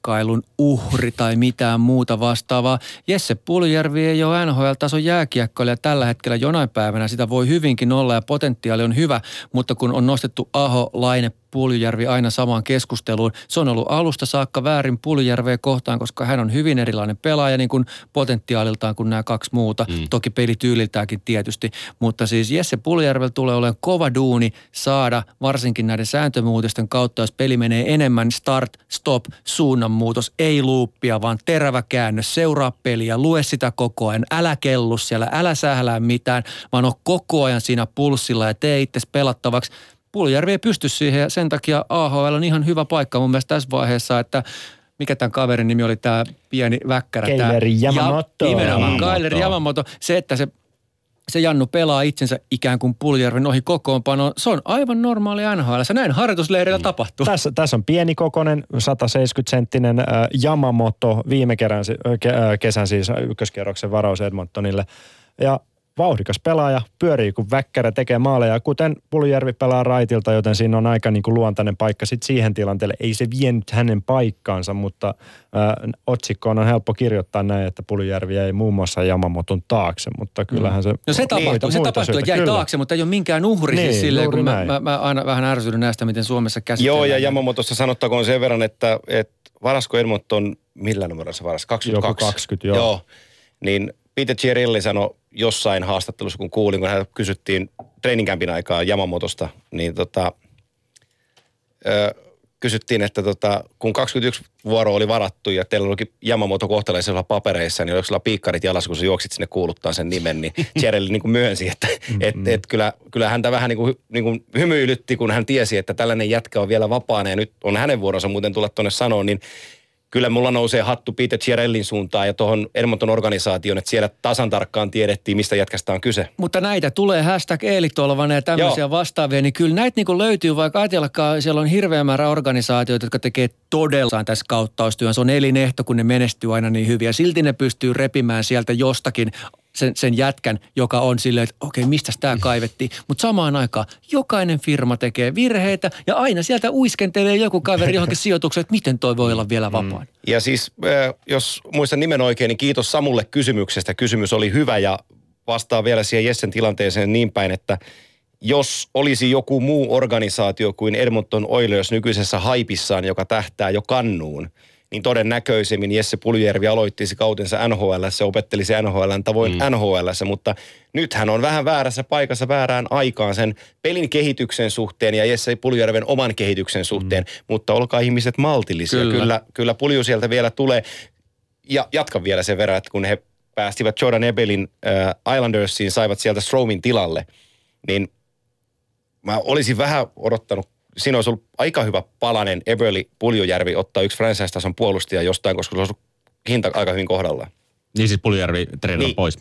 sopimuskikkailun uhri tai mitään muuta vastaavaa. Jesse Puljujärvi ei ole NHL-tason jääkiekkoilija tällä hetkellä jonain päivänä. Sitä voi hyvinkin olla ja potentiaali on hyvä, mutta kun on nostettu Aho, Laine, Puljujärvi aina samaan keskusteluun. Se on ollut alusta saakka väärin Puljujärveä kohtaan, koska hän on hyvin erilainen pelaaja niin kuin potentiaaliltaan kuin nämä kaksi muuta. Mm. Toki pelityyliltäänkin tietysti. Mutta siis Jesse Puljujärvel tulee olemaan kova duuni saada varsinkin näiden sääntömuutosten kautta, jos peli menee enemmän start, stop, suunnanmuutos, ei luuppia, vaan terävä käännös, seuraa peliä, lue sitä koko ajan, älä kellu siellä, älä sählää mitään, vaan on koko ajan siinä pulssilla ja tee itse pelattavaksi Puljärvi ei pysty siihen ja sen takia AHL on ihan hyvä paikka mun mielestä tässä vaiheessa, että mikä tämän kaverin nimi oli tämä pieni väkkärä.
Keileri Yamamoto.
Ja, nimenomaan Kaileri Yamamoto. Se, että se se Jannu pelaa itsensä ikään kuin Puljärven ohi kokoonpano. Se on aivan normaali NHL. Se näin harjoitusleirillä mm. tapahtuu.
Tässä, tässä on pieni kokonen, 170-senttinen äh, Yamamoto viime kerän, äh, kesän siis ykköskierroksen varaus Edmontonille. Ja vauhdikas pelaaja, pyörii kuin väkkärä, tekee maaleja, kuten Puljärvi pelaa raitilta, joten siinä on aika niin kuin luontainen paikka sitten siihen tilanteelle. Ei se vienyt hänen paikkaansa, mutta äh, otsikkoon on helppo kirjoittaa näin, että Puljärvi jäi muun muassa Jamamoton taakse, mutta kyllähän se...
No se tapahtui, se tapahtui että jäi
kyllä.
taakse, mutta ei ole minkään uhri
Niin,
siis silleen, kun mä, mä, mä, aina vähän ärsyydyn näistä, miten Suomessa käsitellään.
Joo, ja Yamamotosta sanottakoon sen verran, että, että varasko Edmonton, millä numerolla se varas? 22?
Joku 20, joo.
joo. Niin Peter Chiarilli sanoi jossain haastattelussa, kun kuulin, kun hän kysyttiin treeninkämpin aikaa Yamamotosta, niin tota, ö, kysyttiin, että tota, kun 21 vuoro oli varattu ja teillä olikin Yamamoto kohtalaisella papereissa, niin oliko sulla piikkarit jalassa, kun sä juoksit sinne kuuluttaa sen nimen, niin Chiarilli niin myönsi, että et, et kyllä, kyllä häntä vähän niin kuin, niin kuin hymyilytti, kun hän tiesi, että tällainen jätkä on vielä vapaana ja nyt on hänen vuoronsa muuten tulla tuonne sanoon, niin kyllä mulla nousee hattu Peter Chiarellin suuntaan ja tuohon Edmonton organisaation, että siellä tasan tarkkaan tiedettiin, mistä jätkästä on kyse.
Mutta näitä tulee hashtag Eelitolvanen ja tämmöisiä
Joo.
vastaavia, niin kyllä näitä niin löytyy, vaikka ajatellakaan, siellä on hirveä määrä organisaatioita, jotka tekee todella tässä kauttaustyön. Se on elinehto, kun ne menestyy aina niin hyvin ja silti ne pystyy repimään sieltä jostakin sen, sen jätkän, joka on silleen, että okei, mistä tämä kaivettiin. Mutta samaan aikaan jokainen firma tekee virheitä ja aina sieltä uiskentelee joku kaveri johonkin sijoitukseen, että miten toi voi olla vielä vapaan.
Ja siis, jos muistan nimen oikein, niin kiitos Samulle kysymyksestä. Kysymys oli hyvä ja vastaa vielä siihen Jessen tilanteeseen niin päin, että jos olisi joku muu organisaatio kuin Edmonton Oilers nykyisessä haipissaan, joka tähtää jo kannuun, niin todennäköisemmin Jesse Puljärvi aloittisi kautensa NHL, se opettelisi NHL tavoin mm. NHL, mutta nyt hän on vähän väärässä paikassa väärään aikaan sen pelin kehityksen suhteen ja Jesse Puljärven oman kehityksen suhteen, mm. mutta olkaa ihmiset maltillisia.
Kyllä.
Kyllä, kyllä Pulju sieltä vielä tulee. Ja jatkan vielä sen verran, että kun he päästivät Jordan Ebelin äh, Islandersiin, saivat sieltä Stromin tilalle, niin mä olisin vähän odottanut, siinä olisi ollut aika hyvä palanen Everly Puljujärvi ottaa yksi franchise-tason puolustaja jostain, koska se olisi ollut hinta aika hyvin kohdallaan.
Niin siis Puljärvi treenaa
Niin.
pois.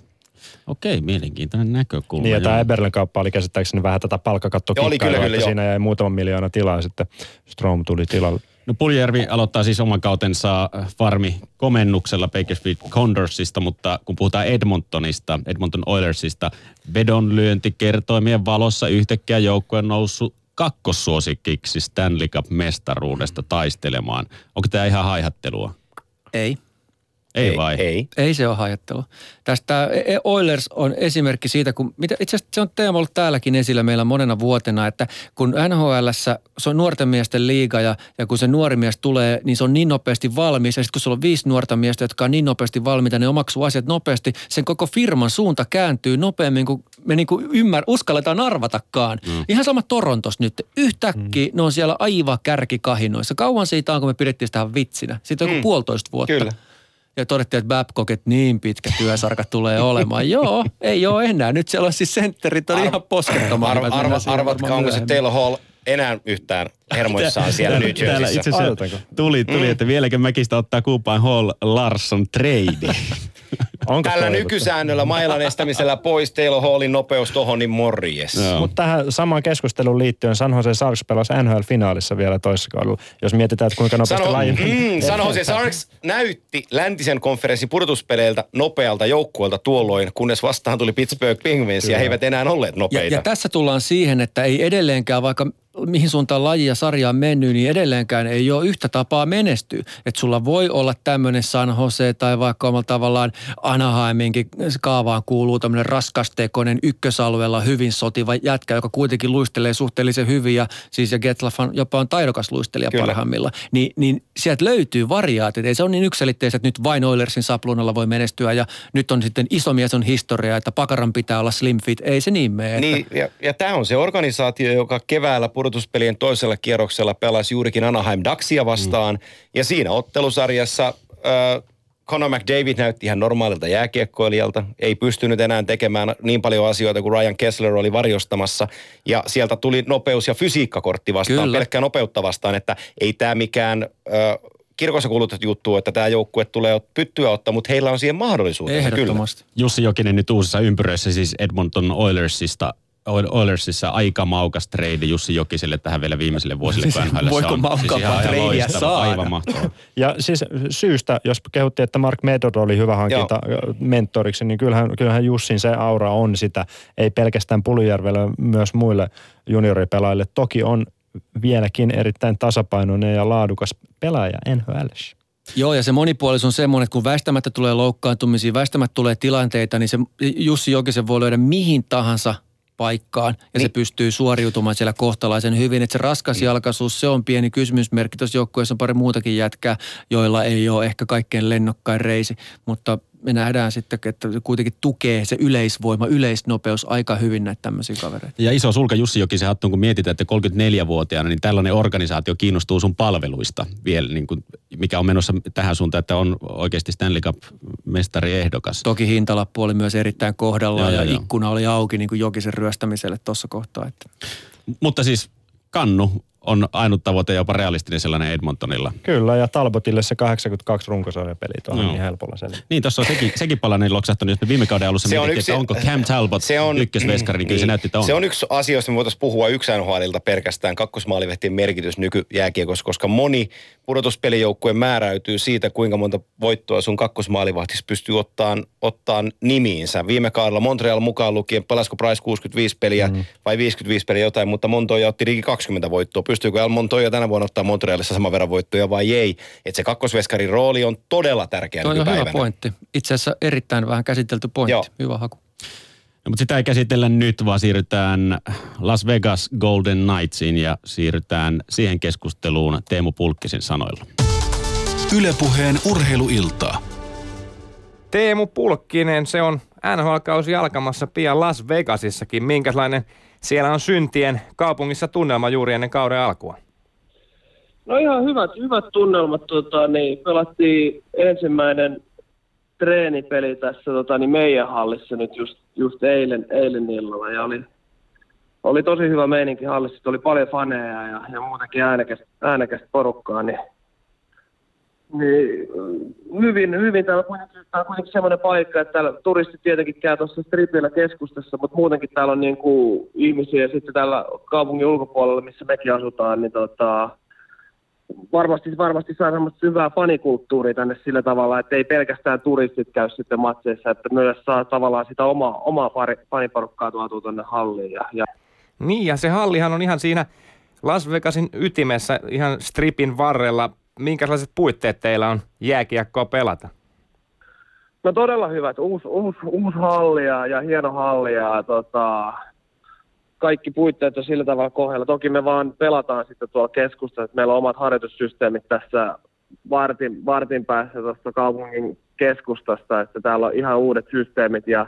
Okei, mielenkiintoinen näkökulma.
Niin ja tämä. Eberlen kauppa oli käsittääkseni vähän tätä palkkakatto
Joo, oli kyllä, kyllä,
siinä jäi muutama miljoona tilaa sitten Strom tuli tilalle.
No Puljärvi aloittaa siis oman kautensa farmi komennuksella Bakersfield Condorsista, mutta kun puhutaan Edmontonista, Edmonton Oilersista, vedonlyönti kertoimien valossa yhtäkkiä joukkue on noussut kakkossuosikiksi Stanley Cup-mestaruudesta taistelemaan. Onko tämä ihan haihattelua?
Ei.
Ei vai?
Ei.
Ei se ole hajattelu. Tästä E- Oilers on esimerkki siitä, kun mitä, itse asiassa se on teema ollut täälläkin esillä meillä monena vuotena, että kun NHLssä se on nuorten miesten liiga ja, ja kun se nuori mies tulee, niin se on niin nopeasti valmis. Ja sitten kun sulla on viisi nuorta miestä, jotka on niin nopeasti valmiita, ne omaksuu asiat nopeasti, sen koko firman suunta kääntyy nopeammin kuin me niinku ymmär, uskalletaan arvatakaan. Mm. Ihan sama Torontos nyt. Yhtäkkiä mm. ne on siellä aivan kärkikahinoissa. Kauan siitä on, kun me pidettiin sitä vitsinä. Siitä on joku
Mm.
puolitoista vuotta.
Kyllä.
Ja todettiin, että Babcock, että niin pitkä työsarka tulee olemaan. Joo, ei ole enää. Nyt siellä on siis sentterit on ihan
Arv,
hyvät.
arva,
Mennään siihen
arvatkaa, onko se. Taylor Hall enää yhtään hermoissaan siellä New
Täällä
Jerseyssä.
itse asiassa tuli, tuli että vieläkö Mäkistä ottaa Kuupaan Hall Larsson trade.
Onko
Tällä
toivottu?
nykysäännöllä mailan estämisellä pois Taylor Hallin nopeus tohon, niin morjes.
Joo.
Mutta tähän samaan keskusteluun liittyen San Jose Sharks pelasi NHL-finaalissa vielä toisessa kaudella. Jos mietitään, että kuinka nopeasti
Sano,
laji...
mm, San Jose Sharks näytti läntisen konferenssin pudotuspeleiltä nopealta joukkueelta tuolloin, kunnes vastaan tuli Pittsburgh Penguins ja he eivät enää olleet
Ja,
nopeita.
ja tässä tullaan siihen, että ei edelleenkään, vaikka mihin suuntaan laji ja sarja on mennyt, niin edelleenkään ei ole yhtä tapaa menestyä. Että sulla voi olla tämmöinen San Jose tai vaikka omalla tavallaan Anaheiminkin kaavaan kuuluu tämmöinen raskastekoinen ykkösalueella hyvin sotiva jätkä, joka kuitenkin luistelee suhteellisen hyvin ja siis ja Getlaf on jopa on taidokas luistelija
Kyllä.
parhaimmilla. Ni, niin sieltä löytyy variaatiot. Ei se ole niin yksilitteistä, että nyt vain Oilersin sapluunalla voi menestyä ja nyt on sitten iso mies on historia, että pakaran pitää olla slim fit. Ei se niin mene. että-
Niin, ja, ja tämä on se organisaatio, joka keväällä pudotuspelien toisella kierroksella pelasi juurikin Anaheim Ducksia vastaan. Mm. Ja siinä ottelusarjassa äh, Conor McDavid näytti ihan normaalilta jääkiekkoilijalta. Ei pystynyt enää tekemään niin paljon asioita kuin Ryan Kessler oli varjostamassa. Ja sieltä tuli nopeus- ja fysiikkakortti vastaan,
Kyllä.
pelkkää nopeutta vastaan. Että ei tämä mikään... Äh, kirkossa kuulutettu juttu, että tämä joukkue tulee pyttyä ottaa, mutta heillä on siihen mahdollisuutensa kyllä.
Ehdottomasti.
Jussi Jokinen nyt uusissa ympyröissä siis Edmonton Oilersista Oil- Oilersissa aika maukas trade Jussi Jokiselle tähän vielä viimeiselle vuosille, kun NHL
voiko
on.
maukkaampaa tradea
loistava,
saada?
Aivan mahtavaa.
Ja siis syystä, jos kehuttiin, että Mark Medod oli hyvä hankinta mentoriksi, niin kyllähän, kyllähän Jussin se aura on sitä. Ei pelkästään Puljärvelle, myös muille junioripelaajille. Toki on vieläkin erittäin tasapainoinen ja laadukas pelaaja NHL.
Joo, ja se monipuolisuus on semmoinen, että kun väistämättä tulee loukkaantumisia, väistämättä tulee tilanteita, niin se Jussi Jokisen voi löydä mihin tahansa paikkaan ja niin. se pystyy suoriutumaan siellä kohtalaisen hyvin. Että se raskas jalkaisuus, se on pieni kysymysmerkki. Tuossa joukkueessa on pari muutakin jätkää, joilla ei ole ehkä kaikkein lennokkain reisi, mutta me nähdään sitten, että kuitenkin tukee se yleisvoima, yleisnopeus aika hyvin näitä tämmöisiä kavereita.
Ja iso sulka Jussi Jokisen hattuun, kun mietitään, että 34-vuotiaana, niin tällainen organisaatio kiinnostuu sun palveluista vielä, niin kuin, mikä on menossa tähän suuntaan, että on oikeasti Stanley Cup-mestariehdokas.
Toki hintalappu oli myös erittäin kohdallaan
Joo,
ja
joo, joo.
ikkuna oli auki niin kuin Jokisen ryöstämiselle tuossa kohtaa. Että.
Mutta siis kannu on ainut tavoite, jopa realistinen sellainen Edmontonilla.
Kyllä, ja Talbotille se 82 runkosarjapeli on
Joo.
niin helpolla sen.
Niin, tuossa on sekin, sekin palainen loksahtanut, jos me viime kauden alussa
Se on
mietittiin,
yksi-
että onko Cam Talbot
Se on,
ykkösveskari, niin kyllä se näytti, että on.
Se on yksi asia, josta me voitaisiin puhua yksi NHLilta pelkästään kakkosmaalivehtien merkitys nykyjääkiekossa, koska moni pudotuspelijoukkue määräytyy siitä, kuinka monta voittoa sun kakkosmaalivahtis pystyy ottaan, ottaan nimiinsä. Viime kaudella Montreal mukaan lukien, pelasiko Price 65 peliä mm. vai 55 peliä jotain, mutta Montoya otti liki 20 voittoa. Pystyykö El Montoya tänä vuonna ottaa Montrealissa saman verran voittoja vai ei? Että se kakkosveskarin rooli on todella tärkeä
Toi on hyvä pointti. Itse asiassa erittäin vähän käsitelty pointti.
Joo.
Hyvä haku.
No, mutta sitä ei käsitellä nyt, vaan siirrytään Las Vegas Golden Knightsiin ja siirrytään siihen keskusteluun Teemu Pulkkisen sanoilla.
Ylepuheen urheiluiltaa.
Teemu Pulkkinen, se on NHL-kausi alkamassa pian Las Vegasissakin. Minkälainen siellä on syntien kaupungissa tunnelma juuri ennen kauden alkua?
No ihan hyvät, hyvät tunnelmat. Tota, niin, pelattiin ensimmäinen treenipeli tässä tota, niin meidän hallissa nyt just, just eilen, eilen illalla. Ja oli, oli tosi hyvä meininki hallissa. Oli paljon faneja ja, ja muutenkin äänekästä, äänekästä porukkaa. Niin, niin hyvin, hyvin täällä kuitenkin, tää on kuitenkin semmoinen paikka, että täällä turistit tietenkin käy tuossa stripillä keskustassa, mutta muutenkin täällä on niin kuin ihmisiä sitten täällä kaupungin ulkopuolella, missä mekin asutaan, niin tota, varmasti, varmasti saa semmoista syvää fanikulttuuria tänne sillä tavalla, että ei pelkästään turistit käy sitten matseissa, että myös saa tavallaan sitä omaa, omaa pari, faniporukkaa tuotua tuonne halliin. Ja, ja
Niin, ja se hallihan on ihan siinä Las Vegasin ytimessä, ihan stripin varrella. Minkälaiset puitteet teillä on jääkiekkoa pelata?
No todella hyvät. Uusi, uusi, uusi halli ja, ja hieno halli ja tota, kaikki puitteet on sillä tavalla kohdalla. Toki me vaan pelataan sitten tuolla keskustassa, että meillä on omat harjoitussysteemit tässä vartin, vartin päässä tuosta kaupungin keskustasta, että täällä on ihan uudet systeemit ja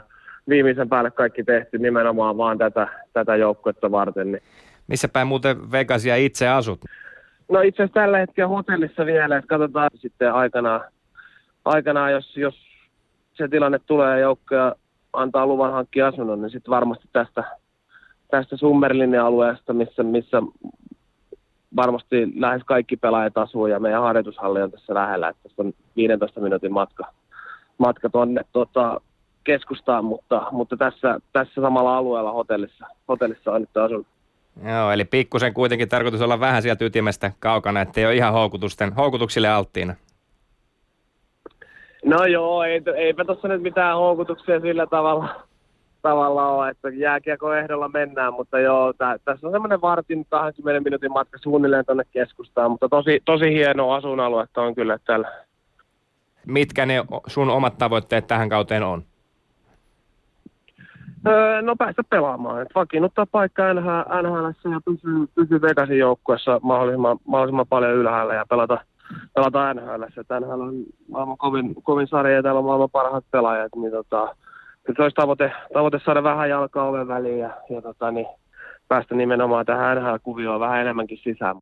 viimeisen päälle kaikki tehty nimenomaan vaan tätä, tätä joukkuetta varten. Niin.
Missä päin muuten Vegasia itse asut?
No itse asiassa tällä hetkellä hotellissa vielä, että katsotaan sitten aikanaan, aikanaan jos, jos se tilanne tulee ja joukkoja antaa luvan hankkia asunnon, niin sitten varmasti tästä, tästä Summerlinin alueesta, missä, missä varmasti lähes kaikki pelaajat asuu ja meidän harjoitushalli on tässä lähellä, että tässä on 15 minuutin matka, matka tuonne tota, keskustaan, mutta, mutta tässä, tässä samalla alueella hotellissa, hotellissa on nyt asunut.
Joo, eli pikkusen kuitenkin tarkoitus olla vähän sieltä ytimestä kaukana, ettei ole ihan houkutusten, houkutuksille alttiina.
No joo, ei, eipä tuossa nyt mitään houkutuksia sillä tavalla, tavalla ole, että jääkiekko ehdolla mennään, mutta joo, tä, tässä on semmoinen vartin 20 minuutin matka suunnilleen tuonne keskustaan, mutta tosi, tosi hieno asuinaluetta on kyllä täällä.
Mitkä ne sun omat tavoitteet tähän kauteen on?
Öö, no päästä pelaamaan. Et vakiinnuttaa paikka NHL, ja pysyy, pysyy Vegasin joukkueessa mahdollisimman, mahdollisimman paljon ylhäällä ja pelata, pelata NHL. NHL on maailman kovin, kovin sarja ja täällä on maailman parhaat pelaajat. Niin tota, se olisi tavoite, tavoite saada vähän jalkaa oven väliin ja, ja tota, niin päästä nimenomaan tähän NHL-kuvioon vähän enemmänkin sisään.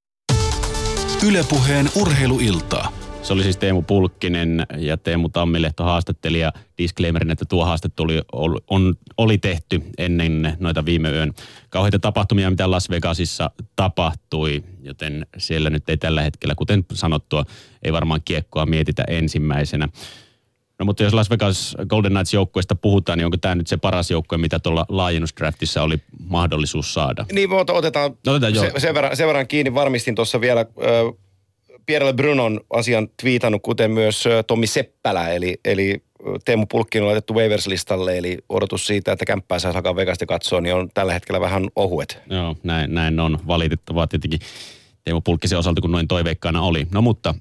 Ylepuheen urheiluiltaa.
Se oli siis Teemu Pulkkinen ja Teemu Tammilehto haastattelija. Disclaimerin, että tuo haastattelu oli, on, oli tehty ennen noita viime yön kauheita tapahtumia, mitä Las Vegasissa tapahtui. Joten siellä nyt ei tällä hetkellä, kuten sanottua, ei varmaan kiekkoa mietitä ensimmäisenä. No mutta jos Las Vegas Golden Knights joukkueesta puhutaan, niin onko tämä nyt se paras joukkue, mitä tuolla laajennusdraftissa oli mahdollisuus saada?
Niin, otetaan,
no, otetaan
se, sen, verran, sen verran kiinni. Varmistin tuossa vielä Pierre Brunon asian twiitannut, kuten myös Tommi Seppälä, eli, eli Teemu Pulkkin on laitettu waivers-listalle, eli odotus siitä, että kämppää saa alkaa Vegasta katsoa, niin on tällä hetkellä vähän ohuet.
Joo, näin, näin on valitettavaa tietenkin Teemu Pulkkisen osalta, kun noin toiveikkaana oli. No mutta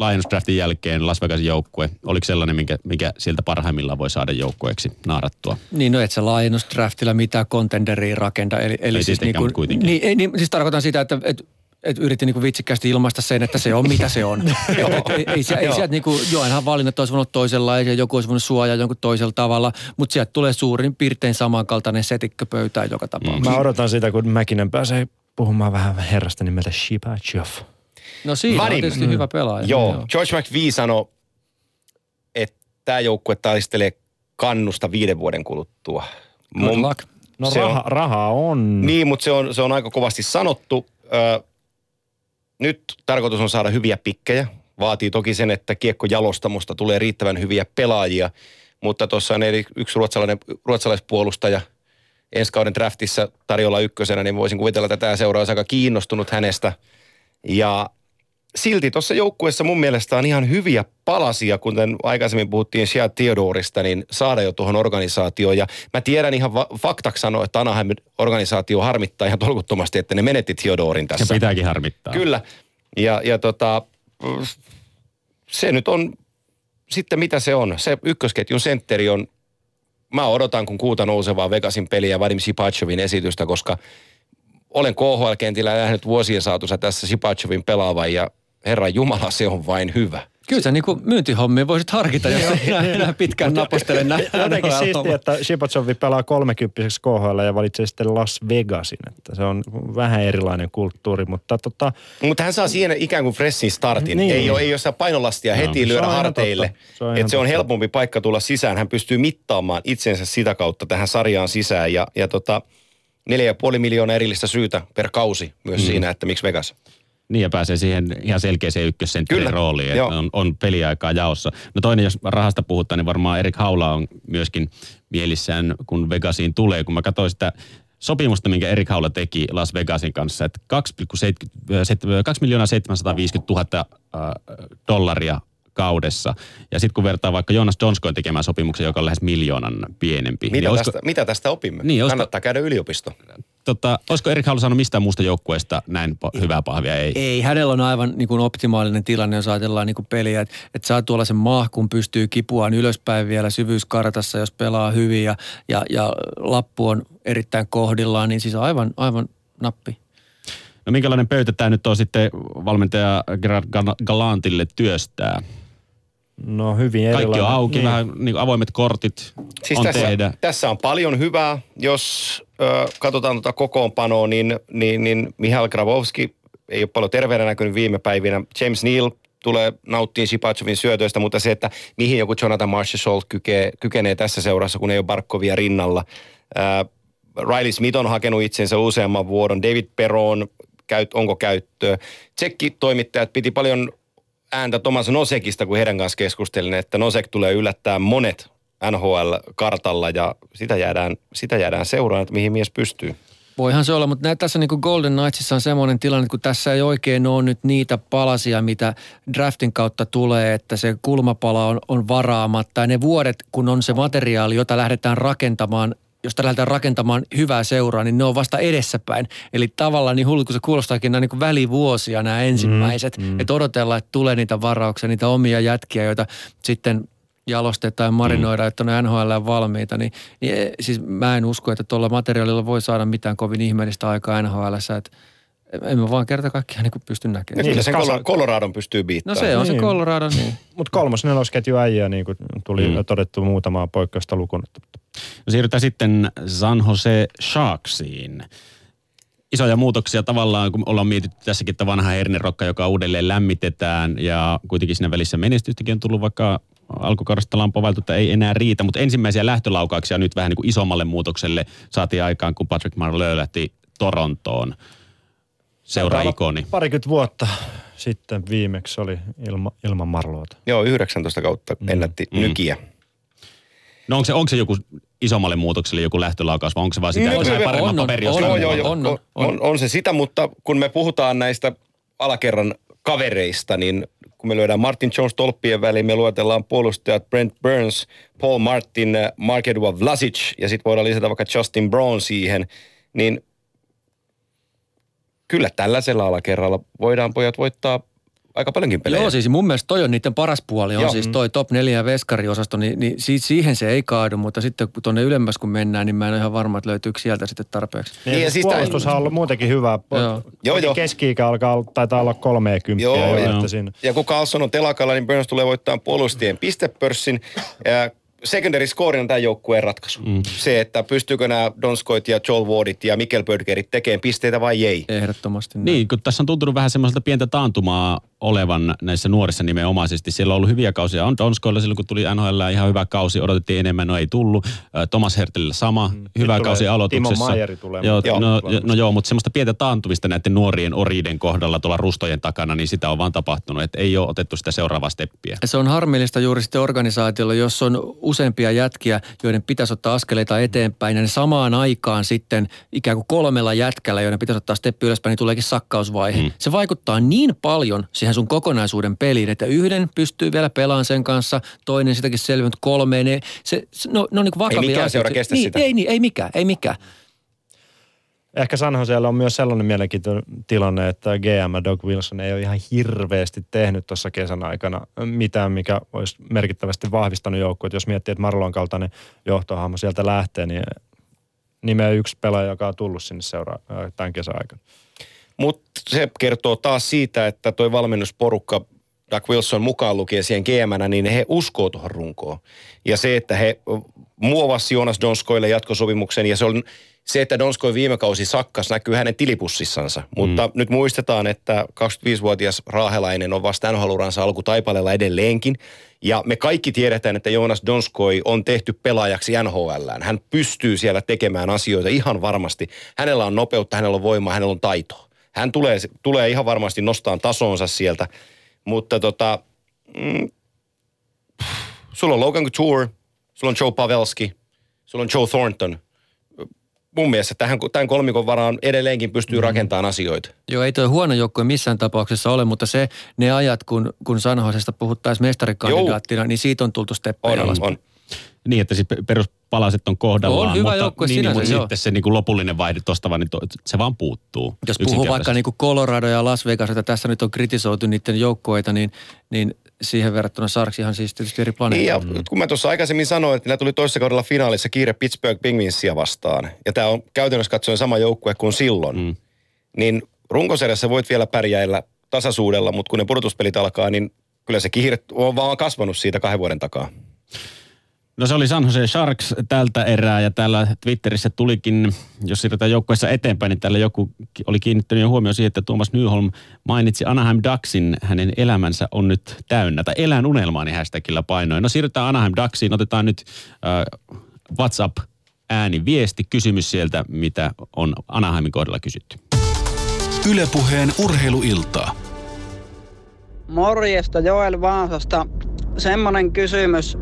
Lions Draftin jälkeen Las Vegasin joukkue, oliko sellainen, mikä, mikä sieltä parhaimmillaan voi saada joukkueeksi naarattua?
Niin, no et sä Lions Draftilla mitään contenderia rakenta. Eli, eli
ei
siis,
niin kuin, kuitenkin.
Niin, ei, niin, siis tarkoitan sitä, että, että et yritin niinku vitsikkäästi ilmaista sen, että se on mitä se on. et, et, ei, ei, ei sieltä niinku, joenhan valinnat olisi voinut toisenlaisia, joku olisi voinut suojaa jonkun toisella tavalla, mutta sieltä tulee suurin piirtein samankaltainen setikkö pöytään joka tapauksessa.
Mä odotan sitä, kun Mäkinen pääsee puhumaan vähän herrasta nimeltä Shibachov.
No siinä Vadim. on tietysti mm. hyvä pelaaja.
Joo, joo. George McVie sanoi, että tämä joukkue taistelee kannusta viiden vuoden kuluttua.
Good Mun, luck.
No raha, on, raha on.
Niin, mutta se on, se on aika kovasti sanottu. Ö, nyt tarkoitus on saada hyviä pikkejä. Vaatii toki sen, että kiekkojalostamosta tulee riittävän hyviä pelaajia. Mutta tuossa on yksi ruotsalainen, ruotsalaispuolustaja ensi kauden draftissa tarjolla ykkösenä, niin voisin kuvitella, että tämä seura olisi aika kiinnostunut hänestä. Ja silti tuossa joukkueessa mun mielestä on ihan hyviä palasia, kuten aikaisemmin puhuttiin Shea Theodorista, niin saada jo tuohon organisaatioon. Ja mä tiedän ihan va- faktaksi sanoa, että Anaheim organisaatio harmittaa ihan tolkuttomasti, että ne menetti Theodorin tässä.
Se pitääkin harmittaa.
Kyllä. Ja, ja tota, se nyt on sitten mitä se on. Se ykkösketjun sentteri on, mä odotan kun kuuta nousevaa Vegasin peliä Vadim Sipachovin esitystä, koska olen KHL-kentillä nähnyt vuosien saatossa tässä Sipachovin pelaavan ja Herran Jumala, se on vain hyvä.
Kyllä sä niin myyntihommia voisit harkita, jos ei enää, enää pitkään napostele näin.
Jotenkin siistiä, että Shipachovi pelaa 30 KHL ja valitsee sitten Las Vegasin. Että se on vähän erilainen kulttuuri, mutta tota...
Mutta hän saa siihen ikään kuin freshin startin. Niin. Ei, ole, ei ole sitä painolastia no, heti lyödä harteille. Se on, että se on helpompi paikka tulla sisään. Hän pystyy mittaamaan itsensä sitä kautta tähän sarjaan sisään. Ja, ja tota, 4,5 miljoonaa erillistä syytä per kausi myös mm. siinä, että miksi Vegas.
Niin ja pääsee siihen ihan selkeäseen ykkössentterin rooliin, että on, on peliaikaa jaossa. No toinen, jos rahasta puhutaan, niin varmaan Erik Haula on myöskin mielissään, kun Vegasiin tulee. Kun mä katsoin sitä sopimusta, minkä Erik Haula teki Las Vegasin kanssa, että 2, 2 miljoonaa 750 000 dollaria kaudessa. Ja sitten kun vertaa vaikka Jonas Donskoin tekemään sopimuksen, joka on lähes miljoonan pienempi.
Mitä, niin tästä, olisiko, mitä tästä opimme? Niin, olisiko, Kannattaa käydä yliopisto.
tota, olisiko Erik Haulu saanut mistään muusta joukkueesta näin pa- hyvää pahvia? Ei.
Ei, hänellä on aivan niin kuin optimaalinen tilanne, jos ajatellaan niin kuin peliä, että, että saa tuolla sen mahkun, pystyy kipuaan ylöspäin vielä syvyyskartassa, jos pelaa hyvin ja, ja, ja lappu on erittäin kohdillaan, niin siis aivan, aivan nappi.
No minkälainen pöytä tämä nyt on sitten valmentaja Gerard Gal- Galantille työstää?
No hyvin erilainen.
Kaikki on auki,
niin.
vähän niin kuin avoimet kortit
Siis
on
tässä,
tehdä.
tässä on paljon hyvää. Jos ö, katsotaan tuota kokoonpanoa, niin, niin, niin Mihail Grabowski ei ole paljon terveenä näkynyt viime päivinä. James Neal tulee nauttiin Shipachovin syötöistä, mutta se, että mihin joku Jonathan Marshall kyke, kykenee tässä seurassa, kun ei ole Barkovia rinnalla. Ää, Riley Smith on hakenut itsensä useamman vuodon. David Peron, käyt, onko käyttöä. Tsekki toimittajat piti paljon ääntä Thomas Nosekista, kun heidän kanssa keskustelin, että Nosek tulee yllättää monet NHL-kartalla ja sitä jäädään, sitä jäädään seuraan, että mihin mies pystyy.
Voihan se olla, mutta näet tässä niin kuin Golden Knightsissa on semmoinen tilanne, kun tässä ei oikein ole nyt niitä palasia, mitä draftin kautta tulee, että se kulmapala on, on varaamatta. Ja ne vuodet, kun on se materiaali, jota lähdetään rakentamaan josta lähdetään rakentamaan hyvää seuraa, niin ne on vasta edessäpäin. Eli tavallaan niin hullu, kun se kuulostaakin nämä niin kuin välivuosia nämä ensimmäiset. Mm, mm. Että odotellaan, että tulee niitä varauksia, niitä omia jätkiä, joita sitten jalostetaan ja marinoidaan, että on NHL valmiita, niin, niin eh, siis mä en usko, että tuolla materiaalilla voi saada mitään kovin ihmeellistä aikaa NHL, että en mä vaan kerta kaikkiaan niin pysty näkemään.
Niin, sen
kasa-
Colo- Coloradon pystyy
No
biittämään.
se on se
Niin.
Colorado, niin.
Mutta kolmas nelosketju äijä, niin kuin tuli
Mm.
todettu muutamaa poikkeusta lukuun.
No siirrytään sitten San Jose Sharksiin. Isoja muutoksia tavallaan, kun ollaan mietitty tässäkin, että vanha hernerokka, joka uudelleen lämmitetään ja kuitenkin siinä välissä menestystäkin on tullut vaikka alkukaudesta lampovailtu, että ei enää riitä, mutta ensimmäisiä lähtölaukauksia nyt vähän niin kuin isommalle muutokselle saatiin aikaan, kun Patrick Marleau lähti Torontoon. Seuraa ikoni.
Parikymmentä vuotta sitten viimeksi oli ilma, ilman Marloota.
Joo, 19 kautta ennätti
Mm.
nykiä.
No onko se, onko se joku isommalle muutokselle joku lähtölaukaus vai onko se vaan sitä,
No,
että sai
kyllä,
paremman
on, on,
paperin
on, on,
On,
on,
on, on, on se sitä, mutta kun me puhutaan näistä alakerran kavereista, niin kun me lyödään Martin Jones tolppien väliin, me luetellaan puolustajat Brent Burns, Paul Martin, Mark Edward Vlasic ja sitten voidaan lisätä vaikka Justin Brown siihen, niin kyllä tällaisella alakerralla voidaan pojat voittaa aika paljonkin pelejä.
Joo, siis mun mielestä toi on niiden paras puoli, on
Joo.
siis toi top 4 veskariosasto, niin, niin si- siihen se ei kaadu, mutta sitten kun tuonne ylemmäs kun mennään, niin mä en ole ihan varma, että löytyykö sieltä sitten tarpeeksi.
Niin,
Niin,
ja
ja
siis
siis
puolustushan on ollut muutenkin hyvää.
Joo.
Joo, joo.
Keski-ikä alkaa, taitaa olla 30
Joo,
jo, että siinä.
Ja kun Carlson on telakalla, niin Burns tulee voittaa puolustien pistepörssin. Ja secondary score on tämän joukkueen ratkaisu. Mm. Se, että pystyykö nämä Donskoit ja Joel Wardit ja Mikkel Bödgerit tekemään pisteitä vai ei.
Ehdottomasti. näin.
Niin, kun tässä on tuntunut vähän semmoiselta pientä taantumaa olevan näissä nuorissa nimenomaisesti. Siellä on ollut hyviä kausia. On Donskoilla silloin, kun tuli NHL ihan hyvä kausi. Odotettiin enemmän, no ei tullut. Thomas Hertelillä sama, mm. hyvä
Nyt
kausi
tulee
aloituksessa.
Timo tulee.
Joo,
Joo.
no, no joo, mutta semmoista pientä taantumista näiden nuorien oriiden kohdalla tuolla rustojen takana, niin sitä on vaan tapahtunut. Että ei ole otettu sitä seuraavaa steppiä.
Se on harmillista juuri sitten organisaatiolla, jos on useampia jätkiä, joiden pitäisi ottaa askeleita eteenpäin ja ne samaan aikaan sitten ikään kuin kolmella jätkällä, joiden pitäisi ottaa steppi ylöspäin, niin tuleekin sakkausvaihe. Mm. Se vaikuttaa niin paljon siihen sun kokonaisuuden peliin, että yhden pystyy vielä pelaamaan sen kanssa, toinen sitäkin selviää, mutta kolmeen, ne, se, se, no, ne on niin vakavia
mikään
asioita.
seura kestä
niin,
sitä.
Ei, niin, ei mikään, ei mikään.
Ehkä San siellä on myös sellainen mielenkiintoinen tilanne, että GM Doug Wilson ei ole ihan hirveästi tehnyt tuossa kesän aikana mitään, mikä olisi merkittävästi vahvistanut joukkueet. Jos miettii, että Marlon kaltainen johtohahmo sieltä lähtee, niin nimeä yksi pelaaja, joka on tullut sinne seuraa tämän kesän aikana.
Mutta se kertoo taas siitä, että toi valmennusporukka, Doug Wilson mukaan lukien siihen GMnä, niin he uskoo tuohon runkoon. Ja se, että he muovasi Jonas Donskoille jatkosopimuksen ja se on se, että Donskoi viime kausi sakkas, näkyy hänen tilipussissansa. Mutta mm. nyt muistetaan, että 25-vuotias raahelainen on vasta NHL-uransa alkutaipaleella edelleenkin. Ja me kaikki tiedetään, että Jonas Donskoi on tehty pelaajaksi NHLään. Hän pystyy siellä tekemään asioita ihan varmasti. Hänellä on nopeutta, hänellä on voimaa, hänellä on taitoa. Hän tulee, tulee ihan varmasti nostaa tasonsa sieltä. Mutta tota, mm, sulla on Logan Couture, sulla on Joe Pavelski, sulla on Joe Thornton. Mun mielestä tähän, tämän kolmikon varaan edelleenkin pystyy mm. rakentamaan asioita.
Joo, ei toi huono joukkue missään tapauksessa ole, mutta se, ne ajat, kun, kun Sanhosesta puhuttaisiin mestarikandidaattina, niin siitä on tultu steppejä
On, on, on.
Niin, että siis peruspalaset on kohdallaan,
On hyvä
mutta,
joukkue
niin,
sinänsä,
mutta
joo.
sitten se niin kuin lopullinen vaihde tosta vaan, niin to, se vaan puuttuu.
Jos puhuu vaikka niin kuin Colorado ja Las Vegas, että tässä nyt on kritisoitu niiden joukkoita, niin, niin siihen verrattuna Sarksihan siis tietysti eri planeetta.
Niin ja kun mä tuossa aikaisemmin sanoin, että niillä tuli toisessa kaudella finaalissa kiire Pittsburgh Penguinsia vastaan. Ja tämä on käytännössä katsoen sama joukkue kuin silloin. Mm. Niin runkosarjassa voit vielä pärjäillä tasaisuudella, mutta kun ne pudotuspelit alkaa, niin kyllä se kiire on vaan kasvanut siitä kahden vuoden takaa.
No se oli San Jose Sharks tältä erää ja täällä Twitterissä tulikin, jos siirrytään joukkueessa eteenpäin, niin täällä joku oli kiinnittänyt jo huomioon siihen, että Tuomas Nyholm mainitsi Anaheim Ducksin, hänen elämänsä on nyt täynnä, tai elän unelmaani hashtagillä painoin. No siirrytään Anaheim Ducksiin, otetaan nyt äh, WhatsApp ääni viesti, kysymys sieltä, mitä on Anaheimin kohdalla kysytty.
Ylepuheen urheiluiltaa.
Morjesta Joel Vaasasta. Semmonen kysymys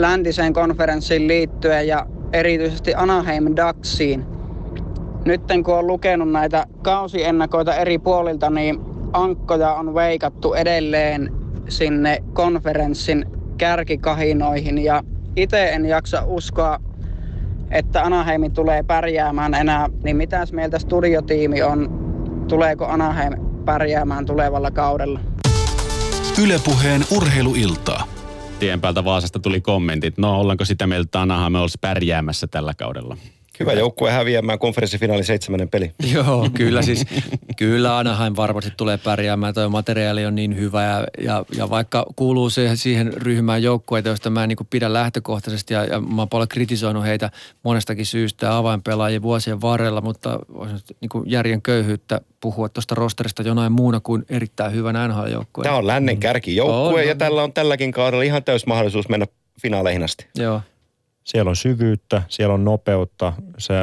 läntiseen konferenssiin liittyen ja erityisesti Anaheim Ducksiin. Nytten kun on lukenut näitä kausiennakoita eri puolilta, niin ankkoja on veikattu edelleen sinne konferenssin kärkikahinoihin ja itse en jaksa uskoa, että Anaheim tulee pärjäämään enää, niin mitäs mieltä studiotiimi on? Tuleeko Anaheim pärjäämään tulevalla kaudella?
Ylepuheen urheiluiltaa.
Tien päältä Vaasasta tuli kommentit, no ollaanko sitä mieltä, että Anaheim olisi pärjäämässä tällä kaudella?
Hyvä joukkue häviämään konferenssifinaalin seitsemännen peli.
Joo, kyllä siis, kyllä Anaheim varmasti tulee pärjäämään. Tuo materiaali on niin hyvä ja, ja, ja vaikka kuuluu siihen, siihen ryhmään joukkueita, joista mä en niin pidä lähtökohtaisesti ja, ja mä oon paljon kritisoinut heitä monestakin syystä avainpelaajien vuosien varrella, mutta niin järjen köyhyyttä puhua tuosta rosterista jonain muuna kuin erittäin hyvän NHL-joukkueen.
Tämä on lännen kärkijoukkue
On,
ja
on.
tällä on tälläkin kaudella ihan täys mahdollisuus mennä finaaleihin asti.
Joo.
Siellä on syvyyttä, siellä on nopeutta. Se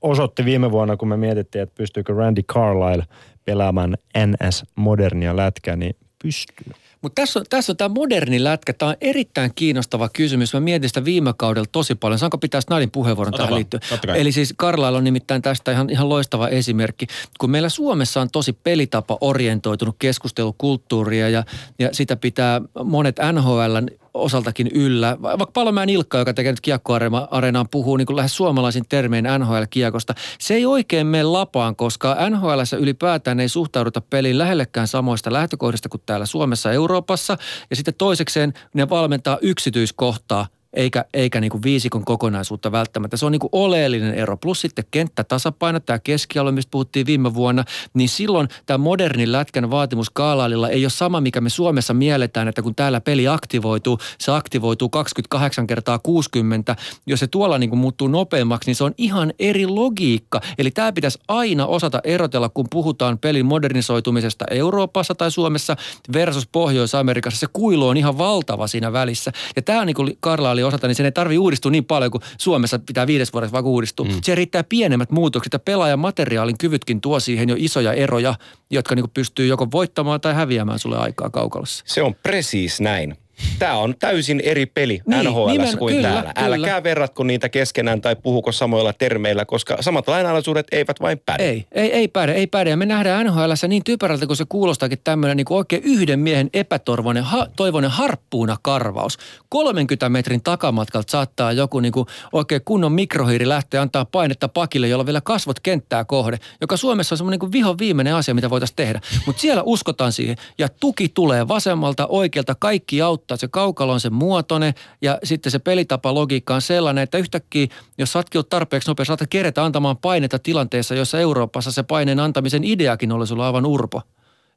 osoitti viime vuonna, kun me mietittiin, että pystyykö Randy Carlyle pelaamaan NS-modernia lätkää, niin pystyy.
Mutta tässä on, tässä on tämä moderni lätkä. Tämä on erittäin kiinnostava kysymys. Mä mietin sitä viime kaudella tosi paljon. Saanko pitää Snadin puheenvuoron
Ota
tähän liittyen? Eli siis Karlailla on nimittäin tästä ihan, ihan loistava esimerkki. Kun meillä Suomessa on tosi pelitapa orientoitunut keskustelukulttuuria ja, ja sitä pitää monet NHLn osaltakin yllä. Va- Vaikka Palomäen Ilkka, joka tekee nyt kiekkoareenaan, puhuu niin kuin lähes suomalaisin termein NHL-kiekosta. Se ei oikein mene lapaan, koska NHLssä ylipäätään ei suhtauduta peliin lähellekään samoista lähtökohdista kuin täällä Suomessa Euroopassa. Ja sitten toisekseen ne valmentaa yksityiskohtaa eikä, eikä niin kuin viisikon kokonaisuutta välttämättä. Se on niin kuin oleellinen ero. Plus sitten kenttätasapaino, tämä keskialue, mistä puhuttiin viime vuonna, niin silloin tämä modernin lätkän vaatimus kaalaalilla ei ole sama, mikä me Suomessa mielletään, että kun täällä peli aktivoituu, se aktivoituu 28 kertaa 60. Jos se tuolla niin kuin muuttuu nopeammaksi, niin se on ihan eri logiikka. Eli tämä pitäisi aina osata erotella, kun puhutaan pelin modernisoitumisesta Euroopassa tai Suomessa versus Pohjois-Amerikassa. Se kuilu on ihan valtava siinä välissä. Ja tämä on niin kuin Karla oli osata, niin sen ei tarvitse uudistua niin paljon kuin Suomessa pitää viides vuodessa vaikka uudistua. Mm. Se riittää pienemmät muutokset ja pelaajan materiaalin kyvytkin tuo siihen jo isoja eroja, jotka niin pystyy joko voittamaan tai häviämään sulle aikaa kaukalossa.
Se on presiis näin. Tämä on täysin eri peli
Niin,
NHL
nimen-
kuin
kyllä,
täällä.
kyllä.
Älkää verratko niitä keskenään tai puhuko samoilla termeillä, koska samat lainalaisuudet eivät vain päde.
Ei, ei, ei päde, ei päde. Ja me nähdään NHLssä niin typerältä, kun se kuulostaakin tämmöinen niin oikein yhden miehen epätoivoinen ha, toivoinen harppuuna karvaus. 30 metrin takamatkalta saattaa joku niin kuin oikein kunnon mikrohiiri lähteä antaa painetta pakille, jolla vielä kasvot kenttää kohde, joka Suomessa on semmoinen niin kuin vihon viimeinen asia, mitä voitaisiin tehdä. Mutta siellä uskotaan siihen ja tuki tulee vasemmalta, oikealta, kaikki auttaa. Se kaukalo on se muotoinen ja sitten se pelitapa logiikka on sellainen, että yhtäkkiä, jos satkin ollut tarpeeksi nopea, saatat kerätä antamaan painetta tilanteessa, jossa Euroopassa se paineen antamisen ideakin oli sulla aivan urpo.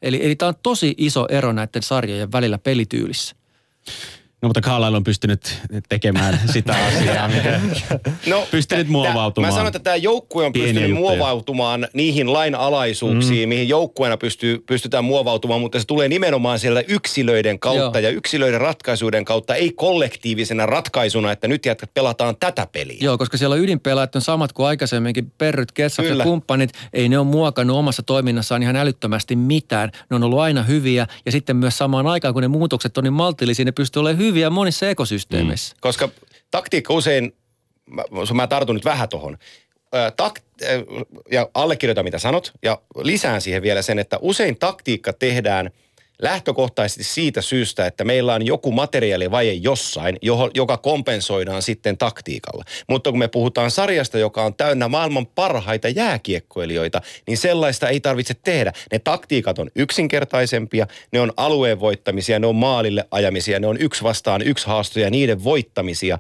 Eli, eli tämä on tosi iso ero näiden sarjojen välillä pelityylissä.
No mutta Carlisle on pystynyt tekemään sitä asiaa, mikä
No,
pystynyt
tä-
muovautumaan.
Mä sanon, että tämä joukkue on pystynyt
juttuja.
muovautumaan niihin lainalaisuuksiin, mm. mihin joukkueena pystyy, pystytään muovautumaan, mutta se tulee nimenomaan siellä yksilöiden kautta
Joo.
ja yksilöiden ratkaisuiden kautta, ei kollektiivisena ratkaisuna, että nyt jätkät pelataan tätä peliä.
Joo, koska siellä ydinpelaajat on samat kuin aikaisemminkin. Perryt, Kessaf ja kumppanit, ei ne ole muokannut omassa toiminnassaan ihan älyttömästi mitään. Ne on ollut aina hyviä ja sitten myös samaan aikaan, kun ne muutokset on niin maltillisia, ne pystyy olemaan hyviä monissa ekosysteemeissä.
Koska taktiikka usein, mä, mä tartun nyt vähän takt, ö, ja allekirjoitan mitä sanot, ja lisään siihen vielä sen, että usein taktiikka tehdään lähtökohtaisesti siitä syystä, että meillä on joku materiaalivaje jossain, joka kompensoidaan sitten taktiikalla. Mutta kun me puhutaan sarjasta, joka on täynnä maailman parhaita jääkiekkoilijoita, niin sellaista ei tarvitse tehdä. Ne taktiikat on yksinkertaisempia, ne on alueen voittamisia, ne on maalille ajamisia, ne on yksi vastaan yksi haastoja, niiden voittamisia.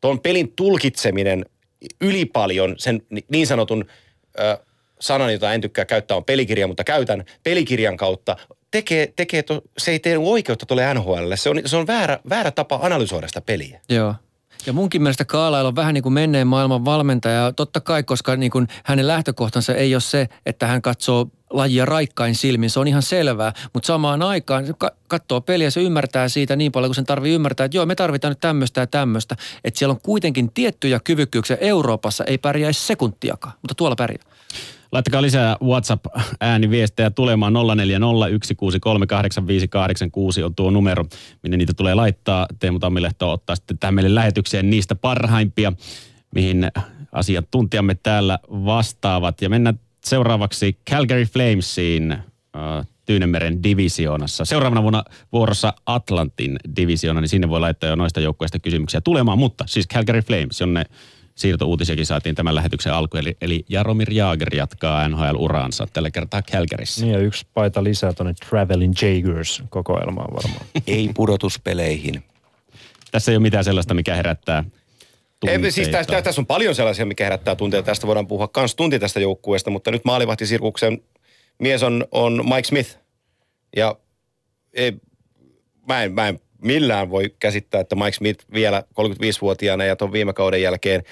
Tuon pelin tulkitseminen yli paljon sen niin sanotun ö, sanan, jota en tykkää käyttää, on pelikirja, mutta käytän pelikirjan kautta, tekee, tekee to, se ei tee oikeutta tuolle NHL. Se on, se on väärä, väärä tapa analysoida sitä peliä.
Joo. Ja munkin mielestä Kaalail on vähän niin kuin menneen maailman valmentaja. Totta kai, koska niin kuin hänen lähtökohtansa ei ole se, että hän katsoo lajia raikkain silmin. Se on ihan selvää. Mutta samaan aikaan se katsoo peliä, se ymmärtää siitä niin paljon, kun sen tarvii ymmärtää, että joo, me tarvitaan nyt tämmöistä ja tämmöistä. Että siellä on kuitenkin tiettyjä kyvykkyyksiä. Euroopassa ei pärjäisi sekuntiakaan, mutta tuolla pärjää.
Laittakaa lisää WhatsApp-ääniviestejä tulemaan 0401638586 on tuo numero, minne niitä tulee laittaa. Teemu Tammilehto ottaa sitten tähän meille lähetykseen niistä parhaimpia, mihin asiantuntijamme täällä vastaavat. Ja mennään seuraavaksi Calgary Flamesiin äh, Tyynemeren divisioonassa. Seuraavana vuonna vuorossa Atlantin divisioona, niin sinne voi laittaa jo noista joukkueista kysymyksiä tulemaan, mutta siis Calgary Flames, jonne siirtouutisiakin saatiin tämän lähetyksen alku. Eli, eli Jaromir Jaager jatkaa NHL-uraansa tällä kertaa Calgaryssa.
Niin ja yksi paita lisää tuonne Traveling Jagers kokoelmaan varmaan.
Ei pudotuspeleihin.
Tässä ei ole mitään sellaista, mikä herättää tunteita.
Ei, siis tässä, tässä on paljon sellaisia, mikä herättää tunteita. Tästä voidaan puhua kans tunti tästä joukkueesta, mutta nyt maalivahtisirkuksen mies on, on Mike Smith. Ja ei, mä, en, mä en millään voi käsittää, että Mike Smith vielä 35-vuotiaana ja tuon viime kauden jälkeen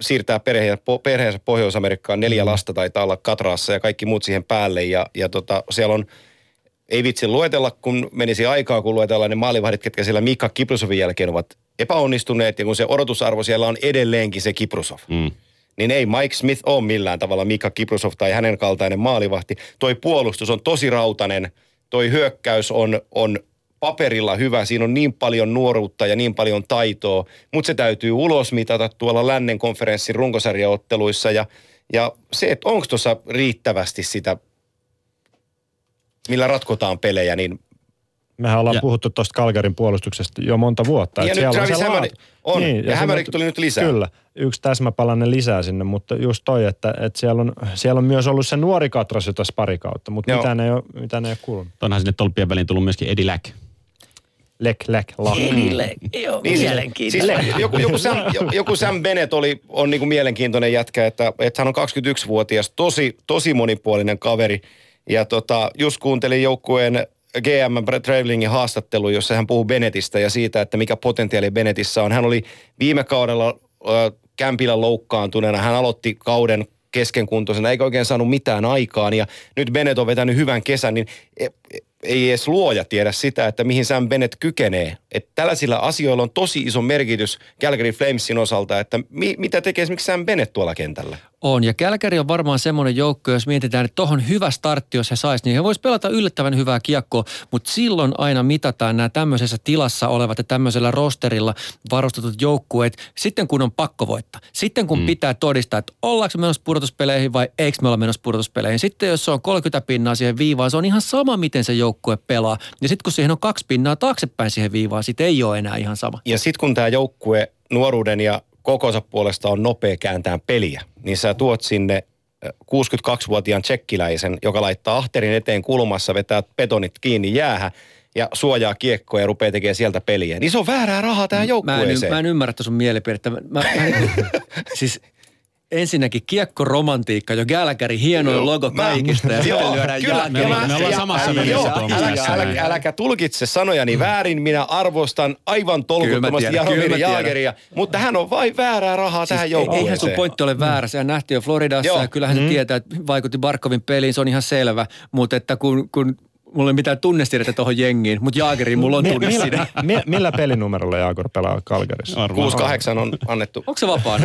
siirtää perheensä, perheensä Pohjois-Amerikkaan. Neljä mm. lasta taitaa olla Katraassa ja kaikki muut siihen päälle. Ja, ja tota, siellä on, ei vitsi luetella, kun menisi aikaa, kun luetellaan ne maalivahdit, ketkä siellä Mika Kiprusovin jälkeen ovat epäonnistuneet. Ja kun se odotusarvo siellä on edelleenkin se Kiprusov. Mm niin ei Mike Smith ole millään tavalla Mika Kiprusov tai hänen kaltainen maalivahti. Toi puolustus on tosi rautainen, toi hyökkäys on, on paperilla hyvä, siinä on niin paljon nuoruutta ja niin paljon taitoa, mutta se täytyy ulos mitata tuolla lännen konferenssin runkosarjaotteluissa ja, ja se, että onko tuossa riittävästi sitä, millä ratkotaan pelejä, niin
Mehän ollaan ja. puhuttu tuosta Kalgarin puolustuksesta jo monta vuotta.
Ja nyt Travis on, Hämäri, on niin, ja, ja Hämärik tuli nyt lisää.
Kyllä, yksi täsmäpalanen lisää sinne, mutta just toi, että, että siellä, on, siellä on myös ollut se nuori katras jo tässä pari kautta, mutta mitään ei, ole, mitään ei ole kuulunut.
Onhan sinne tolppien väliin tullut myöskin Edi Läck.
Lek, lek, lak.
Lek, joo, niin, mielenkiintoinen.
Siis, joku, joku, Sam, joku Sam Bennett oli, on niin kuin mielenkiintoinen jätkä, että, että hän on 21-vuotias, tosi, tosi monipuolinen kaveri. Ja tota, just kuuntelin joukkueen GM Travelingin haastattelu, jossa hän puhuu Benetistä ja siitä, että mikä potentiaali Benetissä on. Hän oli viime kaudella äh, kämpillä loukkaantuneena. Hän aloitti kauden keskenkuntoisena, eikä oikein saanut mitään aikaan. Ja nyt Bennett on vetänyt hyvän kesän, niin e, e, ei edes luoja tiedä sitä, että mihin Sam Bennett kykenee. Että tällaisilla asioilla on tosi iso merkitys Calgary Flamesin osalta, että mi, mitä tekee esimerkiksi Sam Bennett tuolla kentällä.
On, ja Kälkäri on varmaan semmoinen joukko, jos mietitään, että tohon hyvä startti, jos he sais, niin he vois pelata yllättävän hyvää kiekkoa, mutta silloin aina mitataan nämä tämmöisessä tilassa olevat ja tämmöisellä rosterilla varustetut joukkueet, sitten kun on pakko voittaa. Sitten kun mm. pitää todistaa, että ollaanko me menossa pudotuspeleihin vai eikö me olla menossa pudotuspeleihin. Sitten jos se on 30 pinnaa siihen viivaan, se on ihan sama, miten se joukkue pelaa. Ja sitten kun siihen on kaksi pinnaa taaksepäin siihen viivaan, sitten ei ole enää ihan sama.
Ja sitten kun tämä joukkue nuoruuden ja kokonsa puolesta on nopea kääntää peliä, niin sä tuot sinne 62-vuotiaan tsekkiläisen, joka laittaa ahterin eteen kulmassa, vetää betonit kiinni jäähän ja suojaa kiekkoa ja rupeaa tekemään sieltä peliä. Niin se on väärää rahaa tähän joukkueeseen.
Mä en, mä en ymmärrä sun mielipidettä. Mä, mä, mä, siis ensinnäkin kiekkoromantiikka, jo Gälkäri, hienoin Joo, logo mä, kaikista. Ja
joo, lyödään kyllä,
me, me, me ollaan samassa veneessä
älä, älä, äläkä tulkitse sanojani väärin, minä arvostan aivan tolkuttomasti Jaromir Jaageria, mutta hän on vain väärää rahaa siis tähän joukkueeseen.
Eihän sun pointti ole väärä, se nähtiin jo Floridassa joo. ja kyllähän mm. se tietää, että vaikutti Barkovin peliin, se on ihan selvä, mutta että kun, kun mulla ei mitään tunnestiedettä tuohon jengiin, mutta Jaageriin mulla on tunne
millä, millä, millä pelinumerolla Jaager pelaa Kalkarissa?
6-8 on annettu.
Onko se vapaa?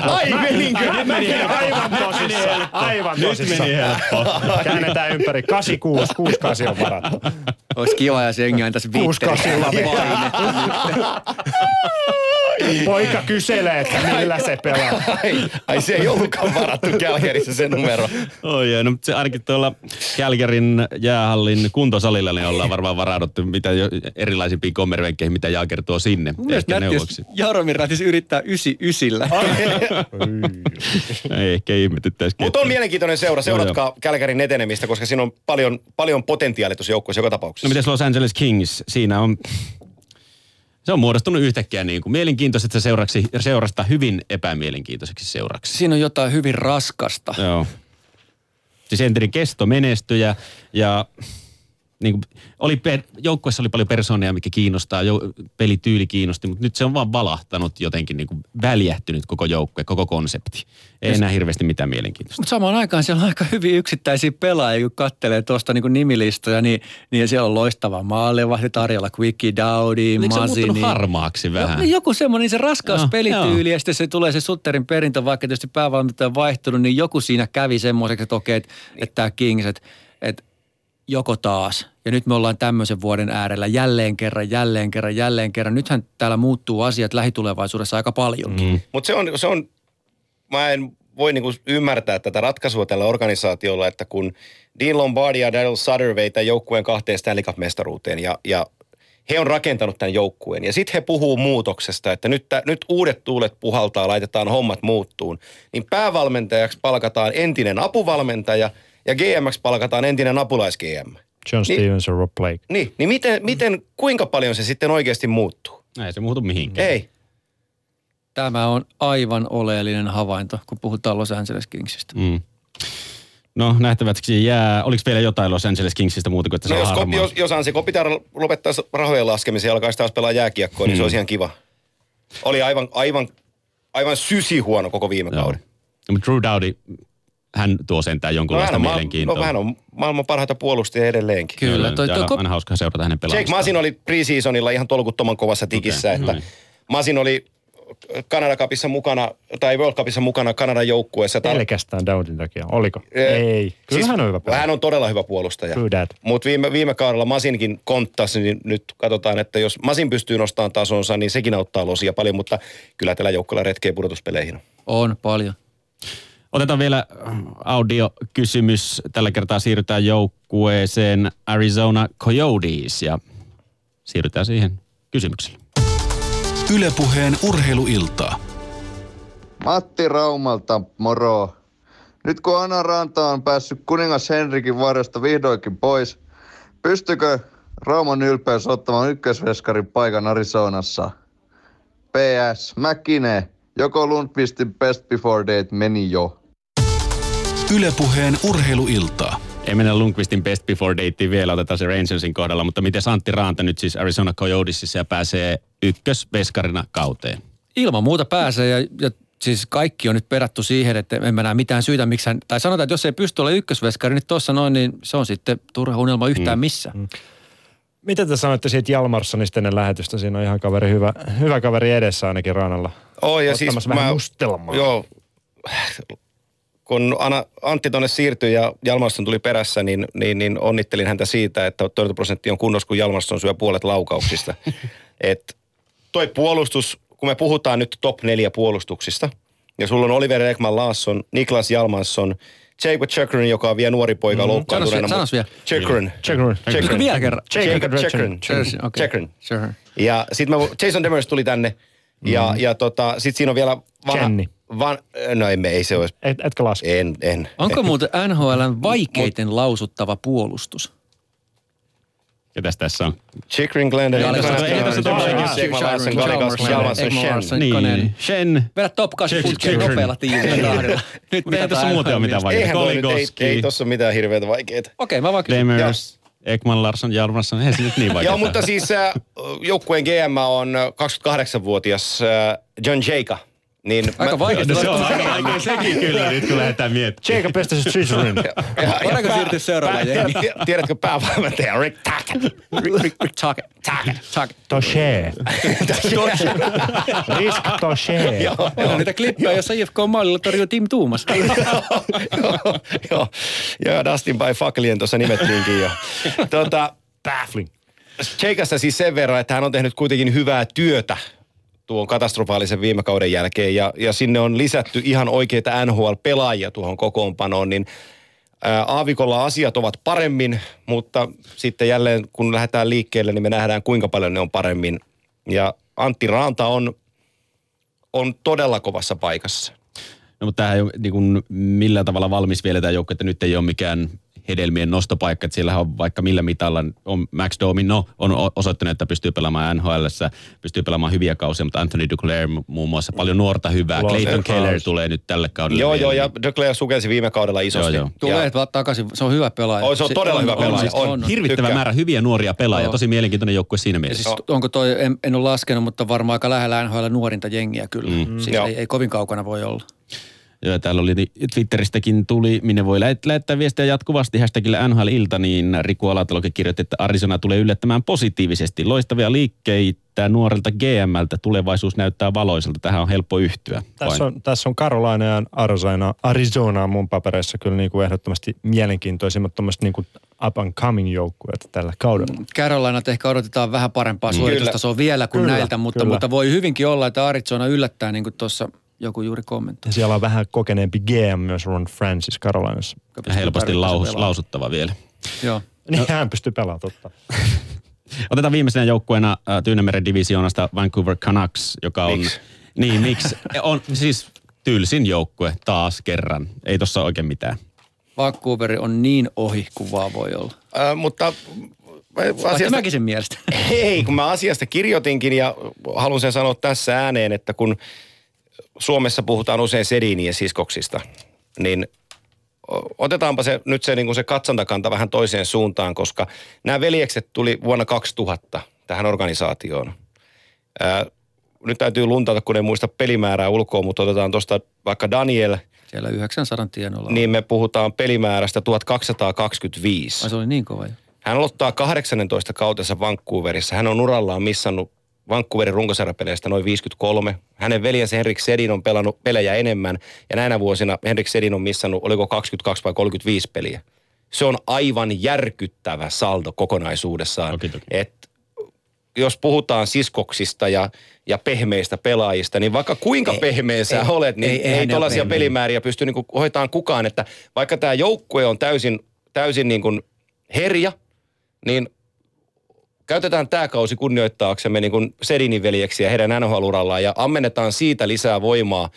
Ai meninkö?
Nyt meni aivan tosissaan. Aivan tosissaan. Nyt meni helppo. Käännetään ympäri. 86, 68 on varattu.
Olisi kiva, jos jengi antaisi viitterin.
68 Poika kyselee, että millä se pelaa.
Ai, ai se ei ollutkaan varattu Kälkärissä se numero.
Oi joo, no mutta se ainakin tuolla Kälkärin jäähallin kuntosalilla niin ollaan varmaan varauduttu mitä jo erilaisimpiin kommervenkkeihin, mitä Jaager tuo sinne. Ehkä neuvoksi.
jos Jaromir Rätis yrittää ysi ysillä.
Ei ehkä ihmetyttäisi
Mutta on mielenkiintoinen seura. Seuratkaa Kälkärin etenemistä, koska siinä on paljon, paljon potentiaalia tuossa joukkueessa joka tapauksessa.
No mites Los Angeles Kings? Siinä on, se on muodostunut yhtäkkiä niin kuin mielenkiintoisesta seuraksi, seurasta hyvin epämielenkiintoiseksi seuraksi.
Siinä on jotain hyvin raskasta.
Joo. Siis entinen kesto menestyjä ja niin kuin, oli per, joukkueessa oli paljon persoonia, mikä kiinnostaa, jo, pelityyli kiinnosti, mutta nyt se on vaan valahtanut jotenkin niin kuin väljähtynyt koko joukkue, koko konsepti. Ei enää hirveästi mitään mielenkiintoista.
Mutta samaan aikaan siellä on aika hyvin yksittäisiä pelaajia, kun kattelee tuosta niin nimilistoja, niin, niin siellä on loistava maalivahti tarjolla, Quickie Dowdy,
Eikö se
Masini.
muuttunut harmaaksi vähän?
No, joku semmoinen, se raskaus
Joo,
pelityyli
joo.
ja sitten se tulee se Sutterin perintö, vaikka tietysti päävalmentaja on vaihtunut, niin joku siinä kävi semmoiseksi, että okei, että, että tämä Kings, että, että joko taas. Ja nyt me ollaan tämmöisen vuoden äärellä jälleen kerran, jälleen kerran, jälleen kerran. Nythän täällä muuttuu asiat lähitulevaisuudessa aika paljonkin.
Mm.
Mutta se on, se on, mä en voi niinku ymmärtää tätä ratkaisua tällä organisaatiolla, että kun Dean Lombardi ja Daryl Sutter vei tämän joukkueen kahteen Stanley Cup-mestaruuteen ja, ja he on rakentanut tämän joukkueen. Ja sitten he puhuu muutoksesta, että nyt, tä, nyt uudet tuulet puhaltaa, laitetaan hommat muuttuun. Niin päävalmentajaksi palkataan entinen apuvalmentaja ja GMX palkataan entinen apulais-GM.
John
Niin-
Stevens ja Rob Blake.
Niin, niin miten, miten, kuinka paljon se sitten oikeasti muuttuu?
Ei se muutu mihinkään.
Ei.
Tämä on aivan oleellinen havainto, kun puhutaan Los Angeles Kingsistä.
Mm. No nähtäväksi jää. Oliko vielä jotain Los Angeles Kingsistä muuta kuin, että se
No
on
jos,
harmaa?
jos, jos Ansi Kopitar lopettaisi rahojen laskemisen ja alkaisi taas pelaa jääkiekkoa, niin se
Mm.
olisi ihan kiva. Oli aivan, aivan, aivan sysi huono koko viime
Joo.
kauden.
No, mutta Drew Dowdy, hän tuo sentään jonkunlaista
hän on, ma-
mielenkiintoa.
no, hän on maailman parhaita puolustajia edelleenkin.
Kyllä, toi,
ja
toi,
aina, aina hauska seurata hänen
Jake
pelaamistaan.
Masin oli preseasonilla ihan tolkuttoman kovassa tikissä, okay,
no
että
niin.
Masin oli Kanada Cupissa mukana, tai World Cupissa mukana Kanadan joukkueessa. Tar-
Pelkästään Dowdin takia. Oliko?
Eh,
Ei. Kyllä
siis
hän on hyvä pelaaja.
Hän on todella hyvä puolustaja. Mutta viime, viime kaudella Masinkin konttasi, niin nyt katsotaan, että jos Masin pystyy nostamaan tasonsa, niin sekin auttaa losia paljon, mutta kyllä tällä joukkueella retkee pudotuspeleihin.
on paljon.
Otetaan vielä audiokysymys. Tällä kertaa siirrytään joukkueeseen Arizona Coyotes ja siirrytään siihen kysymykselle.
Ylepuheen urheiluiltaa.
Matti Raumalta, moro. Nyt kun Anna Ranta on päässyt kuningas Henrikin varjosta vihdoinkin pois, pystykö Rauman ylpeys ottamaan ykkösveskarin paikan Arizonassa? PS, Mäkinen, joko Lundqvistin best before date meni jo?
Ylepuheen urheiluiltaa.
Ei mennä Lundqvistin best before dateen vielä, otetaan se Rangersin kohdalla, mutta miten Antti Raanta nyt siis Arizona Coyotesissa ja pääsee ykkösveskarina kauteen?
Ilman muuta pääsee ja, ja siis kaikki on nyt perattu siihen, että en mä näe mitään syytä, miksi hän, tai sanotaan, että jos ei pysty olemaan ykkösveskari nyt tuossa noin, niin se on sitten turha unelma yhtään mm. missään.
Mitä te sanoitte siitä Jalmarssonista ennen lähetystä? Siinä on ihan kaveri, hyvä, hyvä kaveri edessä ainakin Ranalla.
Oh, ja
Ottamassa
siis
vähän
mä,
mustelmaa.
Joo, kun Anna, Antti tonne siirtyi ja Jalmarsson tuli perässä, niin, niin, niin onnittelin häntä siitä, että torjuntaprosentti on kunnossa, kun Jalmarsson syö puolet laukauksista. Et toi puolustus, kun me puhutaan nyt top neljä puolustuksista, ja sulla on Oliver Ekman Laasson, Niklas Jalmarsson, Jacob Chekrin, joka on vielä nuori poika mm, loukkaantuneena.
Sanos vielä,
mutta- Chekrin.
Chekrin.
Eikö vielä kerran?
Jacob. Chekrin.
Sure.
Ja sitten Jason Demers tuli tänne. Ja, ja tota, sitten siinä on vielä vanha...
Jenny.
Van, no emme, ei se olisi.
Et, etkö laske?
En, en.
Onko muuten NHLn vaikeiten lausuttava puolustus?
Ketäs tässä on?
Chikrin, Glendon,
Joo,
Anderson,
tässä- tässä- tässä-
Jalmarsson,
Ekman
Shen.
Niin.
Vedä top 8
Check-
putkeen
check-
nopealla tiivillä. Nyt
Ei tässä muuten ole mitään vaikeaa.
Ei,
Koligoski.
ei tossa ole mitään hirveätä vaikeita.
Okei, mä vaan kysyn.
Ekman Larsson, Jalmarsson. Eihän se nyt niin vaikeaa.
Joo, mutta siis äh, joukkueen GM on äh, 28-vuotias äh, John Jaka. Niin
Aika vaikeasti.
No se on aika vaikea sekin kyllä, nyt kun lähdetään miettimään.
Jacob Pestas Chikrin.
Voidaanko siirtyä seuraavaan jengiin?
Tiedätkö päävalmentaja Rick Tackett?
Rick, Rick, Rick, Tuckett. Tuckett. Tuckett.
Toshe. Risk Toshe.
On niitä klippejä, jossa IFK-mallilla torjuu Tim Tuumas.
joo, joo. Joo, Dustin by Fucklien tuossa nimettiinkin jo. Tota,
Baffling.
Cheikasta siis sen verran, että hän on tehnyt kuitenkin hyvää työtä tuon katastrofaalisen viime kauden jälkeen ja, ja sinne on lisätty ihan oikeita NHL-pelaajia tuohon kokoonpanoon, niin Aavikolla asiat ovat paremmin, mutta sitten jälleen kun lähdetään liikkeelle, niin me nähdään kuinka paljon ne on paremmin. Ja Antti Raanta on, on todella kovassa paikassa.
No, mutta tämähän ei ole niin kuin, millään tavalla valmis vielä tämä joukko, että nyt ei ole mikään hedelmien nostopaikka, että siellä on vaikka millä mitalla on Max Domi, no, on osoittanut, että pystyy pelaamaan nhl pystyy pelaamaan hyviä kausia, mutta Anthony Duclair muun muassa paljon nuorta hyvää.
Lost
Clayton Keller tulee nyt tälle kaudelle.
Joo, joo, ja Duclair sukelsi viime kaudella isosti.
Joo, joo.
Tulee
Ja,
takaisin, se on hyvä pelaaja.
Oi, se on todella hyvä pelaaja,
siis
on.
Hirvittävä
Tykkään.
määrä hyviä nuoria pelaajia, tosi mielenkiintoinen joukkue siinä mielessä.
siis onko toi, en, en ole laskenut, mutta varmaan aika lähellä NHL nuorinta jengiä kyllä. Mm. Siis ei, ei, kovin kaukana voi olla.
Joo, täällä oli Twitteristäkin tuli, minne voi lähet- lähettää viestiä jatkuvasti hashtagillä NHL-ilta, niin Riku Alatalokin kirjoitti, että Arizona tulee yllättämään positiivisesti. Loistavia liikkeitä nuorelta GMltä, tulevaisuus näyttää valoiselta. Tähän on helppo yhtyä.
Tässä on, tässä on Carolina ja Arizona, Arizona mun papereissa kyllä niin kuin ehdottomasti mielenkiintoisimmat tuommoiset niin kuin up and coming joukkueet tällä kaudella.
Carolina ehkä odotetaan vähän parempaa suoritustasoa vielä kuin
Kyllä,
näiltä, mutta,
kyllä.
mutta voi hyvinkin olla, että Arizona yllättää, niin kuin tuossa joku juuri kommentti.
Ja siellä on vähän kokeneempi GM myös Ron Francis Carolinassa.
Ja helposti laus, lausuttava vielä.
Joo.
Niin hän pystyy pelaamaan totta.
Otetaan viimeisenä joukkueena äh, Tyynemeren divisioonasta Vancouver Canucks, joka on...
Miksi?
Niin, miksi? On siis tylsin joukkue taas kerran. Ei tossa oikein mitään.
Vancouver on niin ohi kuin vaan voi olla.
Äh, mutta
Vaikka
asiasta,
mäkin sen mielestä.
Ei, kun mä asiasta kirjoitinkin ja haluan sen sanoa tässä ääneen, että kun Suomessa puhutaan usein Sedinien siskoksista, niin otetaanpa se, nyt se, niin kuin se katsantakanta vähän toiseen suuntaan, koska nämä veljekset tuli vuonna 2000 tähän organisaatioon. Ää, nyt täytyy luntata, kun en muista pelimäärää ulkoa, mutta otetaan tuosta vaikka Daniel,
Siellä 900 tienoilla.
niin me puhutaan pelimäärästä 1225.
Ai se oli niin kova jo.
Hän aloittaa 18 kautensa Vancouverissa. Hän on urallaan missannut Vancouverin runkosarjapeleistä noin 53. Hänen veljensä Henrik Sedin on pelannut pelejä enemmän. Ja näinä vuosina Henrik Sedin on missannut, oliko 22 vai 35 peliä. Se on aivan järkyttävä saldo kokonaisuudessaan.
Toki, toki.
Et jos puhutaan siskoksista ja, ja pehmeistä pelaajista, niin vaikka kuinka ei, pehmeä sä
ei,
olet, niin
ei,
ei, ei tuollaisia pelimääriä pysty niinku hoitaan kukaan. Että vaikka tämä joukkue on täysin, täysin niinku herja, niin käytetään tämä kausi kunnioittaaksemme niin kuin Sedinin veljeksiä heidän NHL-urallaan ja ammennetaan siitä lisää voimaa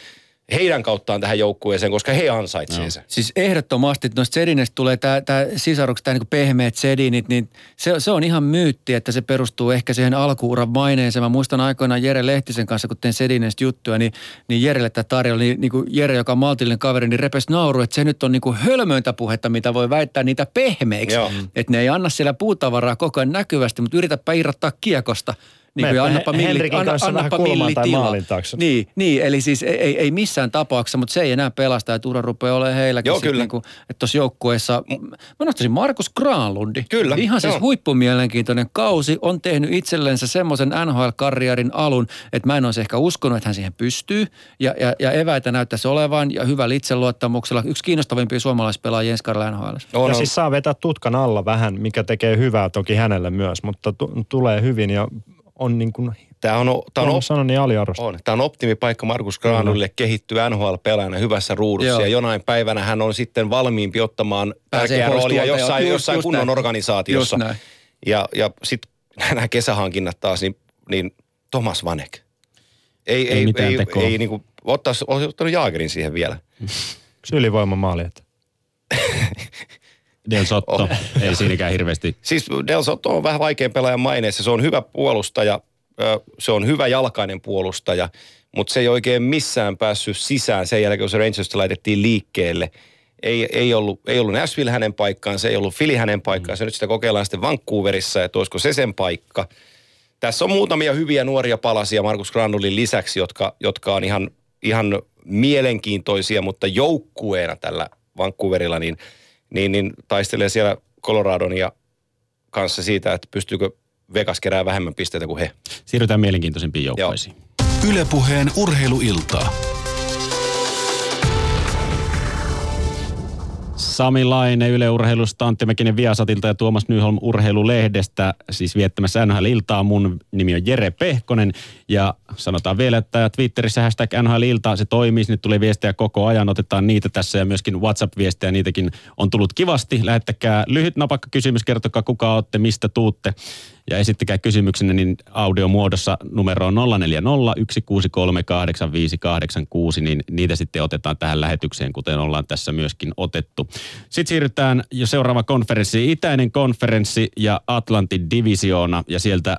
heidän kauttaan tähän joukkueeseen, koska he ansaitsevat sen.
Siis ehdottomasti, että noista Sedinestä tulee tämä, sisarukset, tämä niin pehmeät Sedinit, niin se, se, on ihan myytti, että se perustuu ehkä siihen alkuuran maineeseen. Mä muistan aikoinaan Jere Lehtisen kanssa, kun tein Sedinestä juttuja, niin, niin Jerelle tämä tarjolla, niin, niin kuin Jere, joka on maltillinen kaveri, niin repes nauru, että se nyt on niin kuin hölmöintä puhetta, mitä voi väittää niitä pehmeiksi. Että ne ei anna siellä puutavaraa koko ajan näkyvästi, mutta yritäpä irrottaa kiekosta. Niin kuin, annapa
He-
milli, anna, annapa
tai maalin taakse.
Niin, niin, eli siis ei, ei, ei missään tapauksessa, mutta se ei enää pelasta, että ura rupeaa olemaan heilläkin.
Joo, kyllä.
Niin kuin, että tuossa joukkueessa, mä nostaisin Markus Granlundi.
Kyllä,
Ihan siis
joo.
huippumielenkiintoinen kausi, on tehnyt itsellensä semmoisen NHL-karriarin alun, että mä en olisi ehkä uskonut, että hän siihen pystyy. Ja, ja, ja eväitä näyttäisi olevan ja hyvällä itseluottamuksella. Yksi kiinnostavimpia suomalaispelaajia ensi kaudella NHL.
Ja
on.
siis saa vetää tutkan alla vähän, mikä tekee hyvää toki hänelle myös, mutta tu- tulee hyvin ja on niin kuin,
Tämä on, tämä on,
on sanon niin
on. Tämä on optimipaikka Markus Granulille kehittyä NHL-pelaajana hyvässä ruudussa.
Joo.
Ja jonain päivänä hän on sitten valmiimpi ottamaan
Pääsee
tärkeää roolia jossain.
Just-
jossain
just
kunnon
näin.
organisaatiossa.
Just näin.
Ja, ja sitten nämä kesähankinnat taas, niin, niin Thomas Vanek. Ei,
Ei
ei,
mitään
ei,
tekoa.
ei, niin kuin, ottaisi, olisi ottanut Jaagerin siihen vielä.
Ylivoimamaali. Että.
Del Sotto,
Oh.
ei siinäkään hirveästi.
Siis Del Soto on vähän vaikean pelaajan maineessa. Se on hyvä puolustaja, se on hyvä jalkainen puolustaja, mutta se ei oikein missään päässyt sisään sen jälkeen, kun se Rangersta laitettiin liikkeelle. Ei, ei, ollut, ei ollut Nashville hänen paikkaansa, ei ollut Philly hänen paikkaansa. Nyt sitä kokeillaan sitten Vancouverissa, että olisiko se sen paikka. Tässä on muutamia hyviä nuoria palasia Markus Granulin lisäksi, jotka, jotka on ihan, ihan mielenkiintoisia, mutta joukkueena tällä Vancouverilla niin, niin, niin taistelee siellä Coloradon ja kanssa siitä, että pystyykö Vegas kerää vähemmän pisteitä kuin he.
Siirrytään mielenkiintoisimpiin joukkueisiin.
Ylepuheen urheiluiltaa.
Sami Laine Yle Urheilusta, Antti Mäkinen Viasatilta ja Tuomas Nyholm Urheilulehdestä, siis viettämässä NHL-iltaa. Mun nimi on Jere Pehkonen ja sanotaan vielä, että Twitterissä hashtag NHL-ilta se toimii. Sinne tulee viestejä koko ajan, otetaan niitä tässä ja myöskin WhatsApp-viestejä, niitäkin on tullut kivasti. Lähettäkää lyhyt napakka kysymys, kertokaa kuka olette, mistä tuutte ja esittäkää kysymyksenne niin audiomuodossa numero 0401638586, niin niitä sitten otetaan tähän lähetykseen, kuten ollaan tässä myöskin otettu. Sitten siirrytään jo seuraava konferenssi, itäinen konferenssi ja Atlantin divisioona, ja sieltä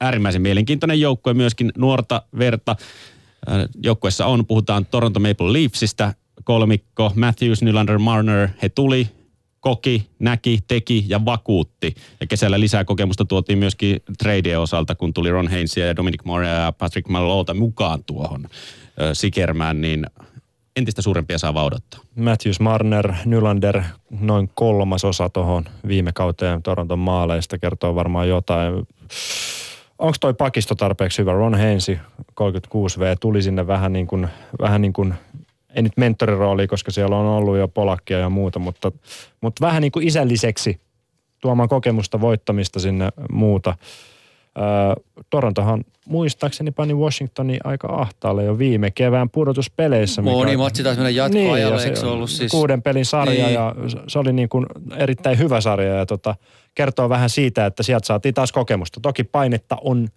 äärimmäisen mielenkiintoinen joukkue, myöskin nuorta verta. Äh, Joukkueessa on, puhutaan Toronto Maple Leafsistä, kolmikko, Matthews, Nylander, Marner, he tuli, koki, näki, teki ja vakuutti. Ja kesällä lisää kokemusta tuotiin myöskin tradeien osalta, kun tuli Ron Hainesia ja Dominic Morea ja Patrick Malota mukaan tuohon ö, sikermään, niin entistä suurempia saa odottaa.
Matthews, Marner, Nylander, noin kolmasosa tuohon viime kauteen Toronton maaleista kertoo varmaan jotain. Onko toi pakisto tarpeeksi hyvä? Ron Hainsi, 36V, tuli sinne vähän niin kuin, vähän niin kuin ei nyt mentorirooli, koska siellä on ollut jo polakkia ja muuta, mutta, mutta vähän niin kuin isälliseksi tuomaan kokemusta voittamista sinne muuta. Torontohan muistaakseni pani Washingtonin aika ahtaalle jo viime kevään pudotuspeleissä.
Moni matsi taisi mennä jatkoajalle,
niin,
eikö se ollut siis?
Kuuden pelin sarja
Niin.
ja se oli niin kuin erittäin hyvä sarja ja tota, kertoo vähän siitä, että sieltä saatiin taas kokemusta. Toki painetta on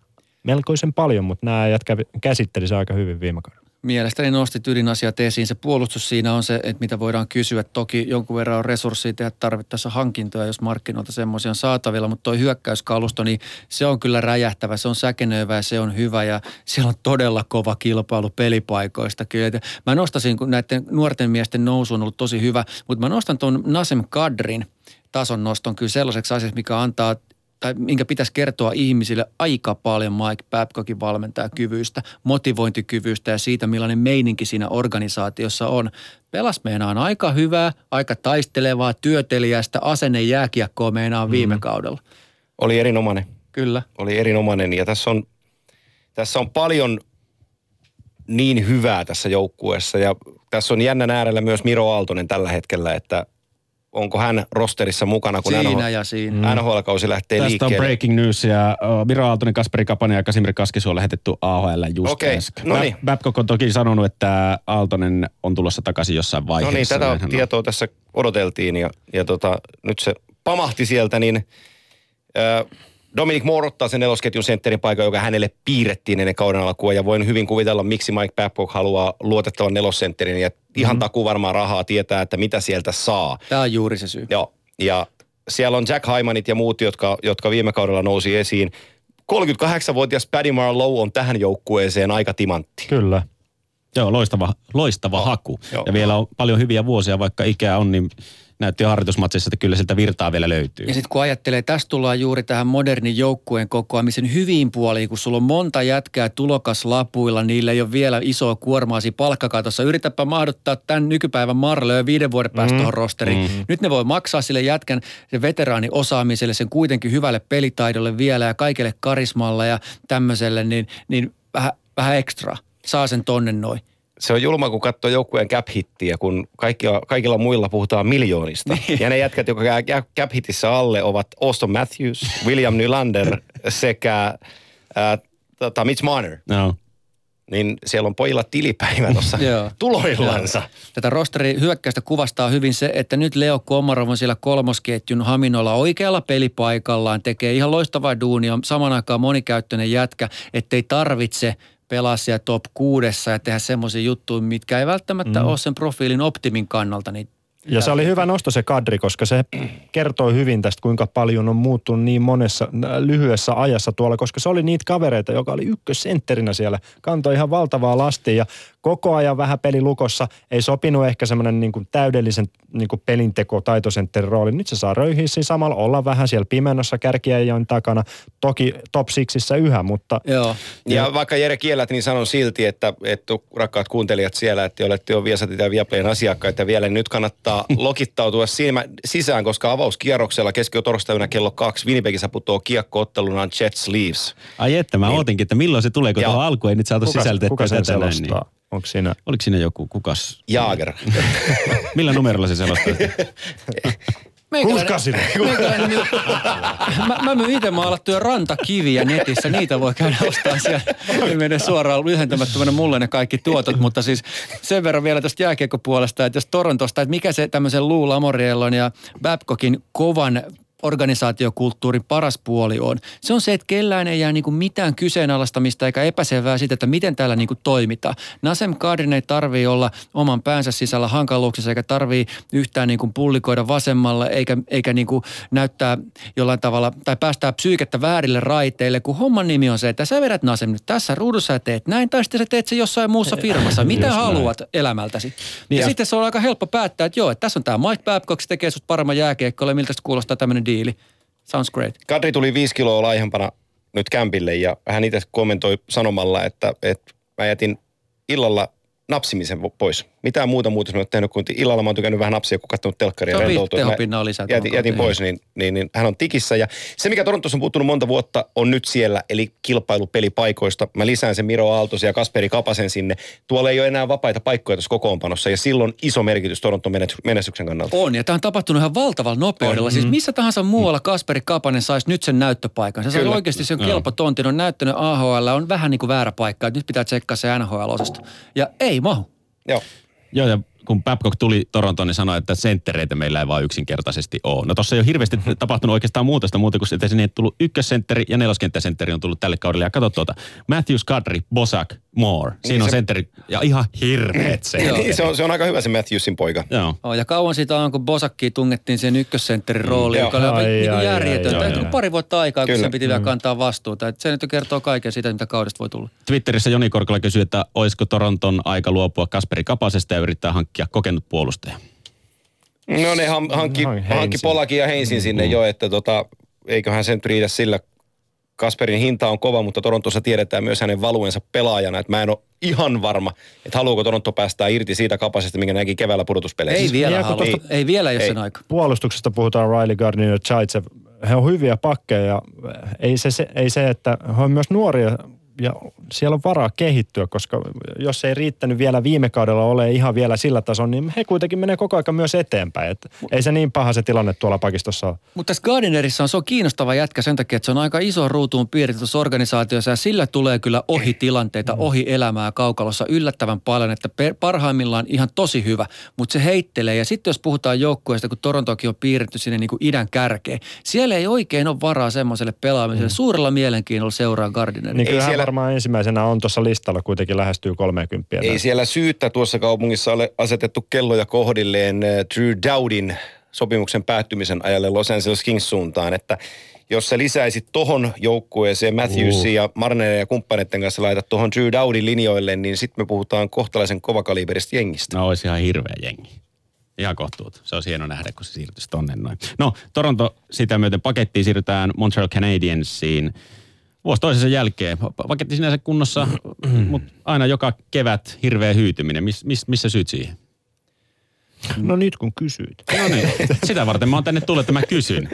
melkoisen paljon, mutta nämä jätkä käsitteli se aika hyvin viime kaudella.
Mielestäni nostit ydinasiat esiin. Se puolustus siinä on se, että mitä voidaan kysyä. Toki jonkun verran on resursseja tehdä tarvittaessa hankintoja, jos markkinoilta semmoisia on saatavilla, mutta toi hyökkäyskalusto, niin se on kyllä räjähtävä, se on säkenöivä ja se on hyvä ja siellä on todella kova kilpailu pelipaikoista. Kyllä. Mä nostasin, kun näiden nuorten miesten nousu on ollut tosi hyvä, mutta mä nostan tuon Nasem Kadrin tason noston kyllä sellaiseksi asiaksi, mikä antaa tai minkä pitäisi kertoa ihmisille aika paljon Mike Babcockin valmentajakyvyistä, motivointikyvyistä ja siitä, millainen meininki siinä organisaatiossa on. Pelas meinaa on aika hyvää, aika taistelevaa, työtelijästä, asenne jääkiekkoa meinaa
Mm.
viime kaudella.
Oli erinomainen.
Kyllä.
Oli erinomainen ja tässä on, tässä on paljon niin hyvää tässä joukkueessa ja tässä on jännän äärellä myös Miro Aaltonen tällä hetkellä, että onko hän rosterissa mukana, kun
Siinä
NHL,
ja siinä.
NHL-kausi lähtee
Tästä
liikkeelle.
on breaking news ja uh, Miro Aaltonen, Kasperi Kapanen ja Kasimir Kaskis on lähetetty AHL just
Okei,
äsken.
no niin.
Bab- Babcock on toki sanonut, että Aaltonen on tulossa takaisin jossain
No
vaiheessa.
niin, tätä
Näinhän on.
tietoa tässä odoteltiin ja, ja tota, nyt se pamahti sieltä, niin ö, Dominic Moore ottaa sen nelosketjun sentterin paikan, joka hänelle piirrettiin ennen kauden alkua ja voin hyvin kuvitella, miksi Mike Babcock haluaa luotettavan nelossentterin ja ihan
Mhm.
takuu varmaan rahaa tietää, että mitä sieltä saa.
Tämä on juuri se syy.
Joo, ja siellä on Jack Hymanit ja muut, jotka, jotka viime kaudella nousi esiin. 38-vuotias Paddy Marlowe on tähän joukkueeseen aika timantti.
Kyllä.
Joo, loistava, loistava haku.
joo.
Ja vielä on paljon hyviä vuosia, vaikka ikää on, niin näytti jo harjoitusmatseissa, että kyllä sieltä virtaa vielä löytyy.
Ja sitten kun ajattelee, tästä tullaan juuri tähän modernin joukkueen kokoamisen hyviin puoliin, kun sulla on monta jätkää tulokaslapuilla, niillä ei ole vielä isoa kuormaa siinä palkkakatossa. Yritäpä mahduttaa tämän nykypäivän Marlöön viiden vuoden päästä mm. tuohon rosteriin. Mm. Nyt ne voi maksaa sille jätkän, sen veteraani osaamiselle, sen kuitenkin hyvälle pelitaidolle vielä ja kaikelle karismalle ja tämmöiselle, niin, niin vähän, vähän ekstra. Saa sen tonne noin.
Se on julma, kun katsoo joukkueen cap-hittiä, kun kaikilla, kaikilla muilla puhutaan miljoonista.
Niin.
Ja ne jätkät, jotka cap-hitissä alle, ovat Austin Matthews, William Nylander sekä ää, tota Mitch Marner.
No.
Niin siellä on pojilla tilipäivä tuossa tuloillansa.
Tätä rosterin hyökkäystä kuvastaa hyvin se, että nyt Leo Komarov on siellä kolmosketjun haminolla oikealla pelipaikallaan, tekee ihan loistavaa duunia, saman aikaan monikäyttöinen jätkä, ettei tarvitse pelaa siellä top kuudessa ja tehdä semmoisia juttuja, mitkä ei välttämättä mm. ole sen profiilin optimin kannalta. Niin
Ja se oli hyvä nosto se kadri, koska se kertoo hyvin tästä, kuinka paljon on muuttunut niin monessa äh, lyhyessä ajassa tuolla, koska se oli niitä kavereita, joka oli ykkössentterinä siellä, kantoi ihan valtavaa lastia ja koko ajan vähän peli lukossa, ei sopinut ehkä semmoinen niin kuin täydellisen niin kuin pelinteko taitosentterin rooli. Nyt se saa röyhiä siinä samalla, olla vähän siellä pimennossa kärkiäjän takana, toki top sixissä yhä, mutta
joo.
Ja vaikka Jere kiellät, niin sanon silti, että, että rakkaat kuuntelijat siellä, että olette jo Viasatit ja Viaplayn asiakkaita vielä, niin nyt kannattaa lokittautua siinä, sisään, koska avauskierroksella keskitorstaina kello kaksi Winnipegissä putoaa kiekko-otteluna Jets Leafs.
Ai että, mä
Niin.
ootinkin, että milloin se tulee, kun
Joo.
tuohon alkuun ei nyt saatu
kuka,
sisältettyä
kuka
tätä näin. Niin.
selostaa? Onko siinä?
Oliko siinä joku, kukas?
Jaager.
Millä numerolla se selostaa?
Kuskasille.
Mä, mä myyn itse maalattuja rantakiviä netissä, niitä voi käydä ostaa siellä. Ei mene suoraan lyhentämättömänä mulle ne kaikki tuotot, mutta siis sen verran vielä tästä jääkiekkopuolesta, että jos Torontosta, että mikä se tämmöisen Lou Lamoriellon ja Babcockin kovan organisaatiokulttuurin paras puoli on. Se on se, että kellään ei jää niin kuin mitään kyseenalaistamista eikä epäselvää siitä, että miten täällä niin kuin toimitaan. Nasem Kadrin ei tarvii olla oman päänsä sisällä hankaluuksissa eikä tarvii yhtään niin kuin pullikoida vasemmalle eikä, eikä niin kuin näyttää jollain tavalla tai päästää psyykettä väärille raiteille, kun homman nimi on se, että sä vedät Nasem nyt tässä ruudussa ja teet näin tai sitten sä teet se jossain muussa firmassa. Mitä
Just näin.
haluat elämältäsi?
Niin
ja,
ja-
sitten se on aika helppo päättää, että joo, että tässä on tämä Mike Babcock, se tekee sut paremman jääkiekkoille, miltä se kuulostaa tämmöinen diili. Sounds great.
Kadri tuli viisi kiloa laihempana nyt kämpille ja hän itse kommentoi sanomalla, että, että mä jätin illalla napsimisen pois. Mitään muuta muuta mä en ole tehnyt, kun illalla mä oon tykännyt vähän napsia, kun katsonut telkkaria.
Se on.
Mä
tehopinnan lisää
Jätin, jätin pois, niin, niin, niin, hän on tikissä. Ja se, mikä Torontossa on puuttunut monta vuotta, on nyt siellä, eli kilpailupelipaikoista. Mä lisään sen Miro Aaltosen ja Kasperi Kapasen sinne. Tuolla ei ole enää vapaita paikkoja tuossa kokoonpanossa, ja silloin iso merkitys Toronton menestyksen kannalta.
On, ja tämä on tapahtunut ihan valtavalla nopeudella. Siis missä tahansa muualla Kasperi Kapanen saisi nyt sen näyttöpaikan. Se sai
Kyllä.
oikeasti sen kelpo tontin, on näyttänyt AHL, on vähän niin kuin väärä paikka, että nyt pitää tsekkaa se NHL-osasto. Ja ei mahu.
Joo.
Joo, ja kun Babcock tuli Torontoon, niin sanoi, että senttereitä meillä ei vaan yksinkertaisesti ole. No tossa ei ole hirveästi tapahtunut oikeastaan muutosta muuta kuin että sinne ei tullut ykkössentteri ja neloskenttäsentteri on tullut tälle kaudelle. Ja kato tuota, Matthews, Kadri, Bosak, Moore. Siinä
Niin
on
se-
sentteri ja ihan hirveet se.
Niin, se, on, se on aika hyvä se Matthewsin poika.
Joo.
Oh, ja kauan siitä on, kun Bosakkiin tungettiin sen ykkössentterin rooliin,
Joo.
joka oli
Ai,
niin
ai,
kuin
ai,
tullut pari vuotta aikaa, kun
Kyllä.
sen piti vielä kantaa vastuuta. Et se nyt kertoo kaiken siitä, mitä kaudesta voi tulla.
Twitterissä Joni Korkola kysyi, että olisiko Toronton aika luopua Kasperi Kapasesta ja yrittää hankkia kokenut puolustaja.
No ne han, hankki,
Hank- Heinsin.
hankki Polakin ja Heinsin sinne jo, että tota, eiköhän se nyt riitä sillä. Kasperin hinta on kova, mutta Torontossa tiedetään myös hänen valuensa pelaajana. Että mä en ole ihan varma, että haluuko Toronto päästää irti siitä kapasesta, minkä näki keväällä pudotuspeleissä.
Ei vielä halua.
tosta-
Ei vielä, jos
Ei.
sen aika.
Puolustuksesta puhutaan Riley Gardner ja Chaitsev. He on hyviä pakkeja ja ei se, se, ei se, että he on myös nuoria ja siellä on varaa kehittyä, koska jos ei riittänyt vielä viime kaudella ole ihan vielä sillä tasolla, niin he kuitenkin menee koko ajan myös eteenpäin. Et ei se niin paha se tilanne tuolla pakistossa ole.
Mutta tässä Gardinerissa on, se on kiinnostava jätkä sen takia, että se on aika iso ruutuun piirretty tuossa organisaatiossa ja sillä tulee kyllä ohi tilanteita, ohi elämää kaukalossa yllättävän paljon, että per, parhaimmillaan ihan tosi hyvä, mutta se heittelee. Ja sitten jos puhutaan joukkueesta, kun Torontokin on piirretty sinne niin kuin idän kärkeen, siellä ei oikein ole varaa semmoiselle pelaamiselle. Suurella mielenkiinnolla seuraa Gardineria.
Niin
Ei siellä-
varmaan ensimmäisenä on tuossa listalla kuitenkin lähestyy 30.
Ei siellä syyttä tuossa kaupungissa ole asetettu kelloja kohdilleen eh, Drew Dowdin sopimuksen päättymisen ajalle Los Angeles Kings suuntaan, että jos sä lisäisit tohon joukkueeseen Matthewsin ja Marnerin ja kumppaneiden kanssa laitat tohon Drew Dowdin linjoille, niin sitten me puhutaan kohtalaisen kovakaliberista jengistä.
No olisi ihan hirveä jengi. Ihan kohtuut. Se olisi hieno nähdä, kun se siirtyisi tonne noin. No, Toronto sitä myöten pakettiin siirrytään Montreal Canadiensiin vuosi toisensa jälkeen. Pa- Paketti sinänsä kunnossa, mutta aina joka kevät hirveä hyytyminen. Mis, mis, missä syyt siihen?
No nyt kun kysyit.
No niin, sitä varten mä oon tänne tullut, että mä kysyn.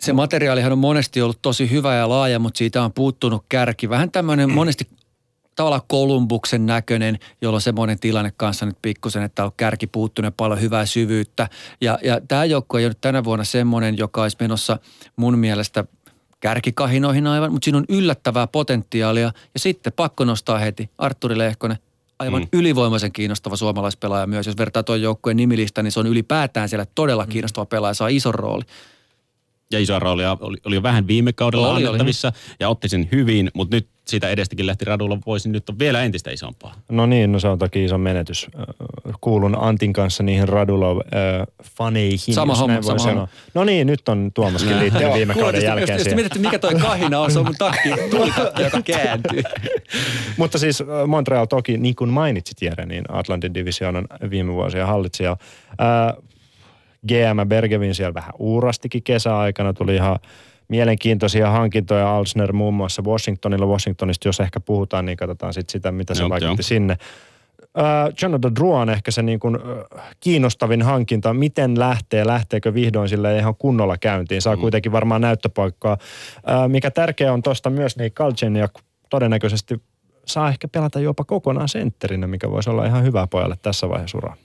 Se materiaalihan on monesti ollut tosi hyvä ja laaja, mutta siitä on puuttunut kärki. Vähän tämmöinen monesti tavallaan Kolumbuksen näköinen, jolla on semmoinen tilanne kanssa nyt pikkusen, että on kärki puuttunut ja paljon hyvää syvyyttä. Ja, ja tämä joukko ei ole nyt tänä vuonna semmoinen, joka olisi menossa mun mielestä kärkikahinoihin aivan, mutta siinä on yllättävää potentiaalia. Ja sitten pakko nostaa heti Arturi Lehkonen, aivan mm. ylivoimaisen kiinnostava suomalaispelaaja myös. Jos vertaa tuon joukkueen nimilista, niin se on ylipäätään siellä todella kiinnostava pelaaja, saa ison rooli.
Ja isoa roolia oli, oli jo vähän viime kaudella
Oli, oli.
annettavissa ja otti sen hyvin, mutta nyt siitä edestäkin lähti radulla voisin nyt on vielä entistä isompaa.
No niin, no se on toki iso menetys. Kuulun Antin kanssa niihin radulla äh, faneihin.
Sama
jos
homma, sama
sanoa. No niin, nyt on Tuomaskin liittynyt viime kauden
Kuulosti,
jälkeen
jos
siihen.
mietitte, mikä toi kahina on, se on mun takki, tulitakki, joka kääntyy.
Mutta siis Montreal toki, niin kuin mainitsit Jere, niin Atlantin divisioonan viime vuosia hallitsi. Ja, äh, GM Bergevin siellä vähän uurastikin kesäaikana, tuli ihan mielenkiintoisia hankintoja. Alsner muun muassa Washingtonilla. Washingtonista, jos ehkä puhutaan, niin katsotaan sitten sitä, mitä se
Joo,
vaikutti
joo.
sinne. Äh, Jonathan Drouin on ehkä se niin kuin, äh, kiinnostavin hankinta. Miten lähtee, lähteekö vihdoin sille ihan kunnolla käyntiin. Saa mm. kuitenkin varmaan näyttöpaikkaa. Äh, mikä tärkeää on tuosta myös, niin ja todennäköisesti saa ehkä pelata jopa kokonaan sentterinä, mikä voisi olla ihan hyvä pojalle tässä vaiheessa uraa.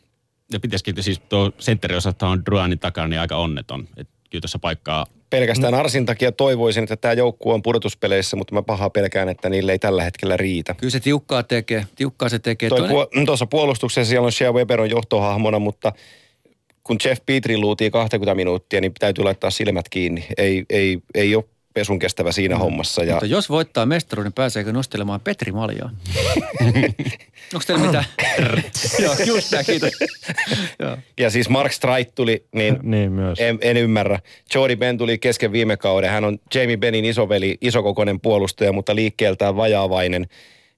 Ja pitäisikin, siis tuo sentteriosasto on Druanin takana niin aika onneton. Et kyllä tuossa paikkaa
Pelkästään Arsin takia toivoisin, että tämä joukkue on pudotuspeleissä, mutta mä pahaa pelkään, että niille ei tällä hetkellä riitä.
Kyllä se tiukkaa tekee, tiukkaa se tekee.
Tuossa puolustuksessa siellä on Shea Weber on johtohahmona, mutta kun Jeff Petri luutii 20 minuuttia, niin täytyy laittaa silmät kiinni. Ei, ei, ei ole pesun kestävä siinä hommassa. Ja
Mutta jos voittaa mestaruuden, pääseekö nostelemaan Petri Maljaa? Onko teillä mitään? Joo, just näin, kiitos. Joo.
Ja siis Mark Streit tuli, niin,
Niin myös.
en, en ymmärrä. Jordy Ben tuli kesken viime kauden. Hän on Jamie Benin isoveli, isokokoinen puolustaja, mutta liikkeeltään vajaavainen.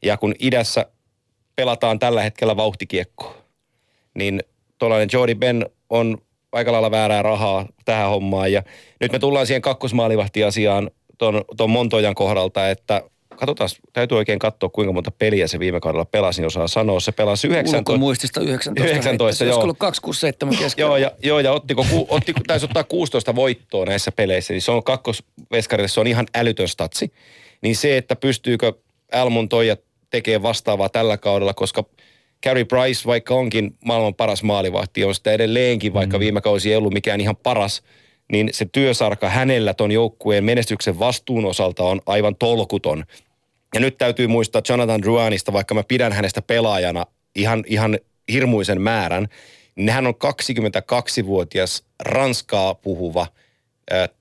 Ja kun idässä pelataan tällä hetkellä vauhtikiekkoa, niin tuollainen Jordy Ben on aika lailla väärää rahaa tähän hommaan. Ja nyt me tullaan siihen kakkosmaalivahtiasiaan tuon, tuon Montojan kohdalta, että katsotaan, täytyy oikein katsoa, kuinka monta peliä se viime kaudella pelasi, niin osaa sanoa. Se pelasi 19,
Ulkomuistista 19.
19, joo.
Ollut 2, 6, 7 keskellä?
Joo, ja, joo, ja ottiko, ku, otti, taisi ottaa 16 voittoa näissä peleissä, niin se on kakkosveskarille, se on ihan älytön statsi. Niin se, että pystyykö Almon Toija tekee vastaavaa tällä kaudella, koska Carey Price, vaikka onkin maailman paras maalivahti, on sitä edelleenkin, vaikka viime kausi ei ollut mikään ihan paras, niin se työsarka hänellä ton joukkueen menestyksen vastuun osalta on aivan tolkuton. Ja nyt täytyy muistaa Jonathan Druanista, vaikka mä pidän hänestä pelaajana ihan, ihan hirmuisen määrän, niin hän on 22-vuotias ranskaa puhuva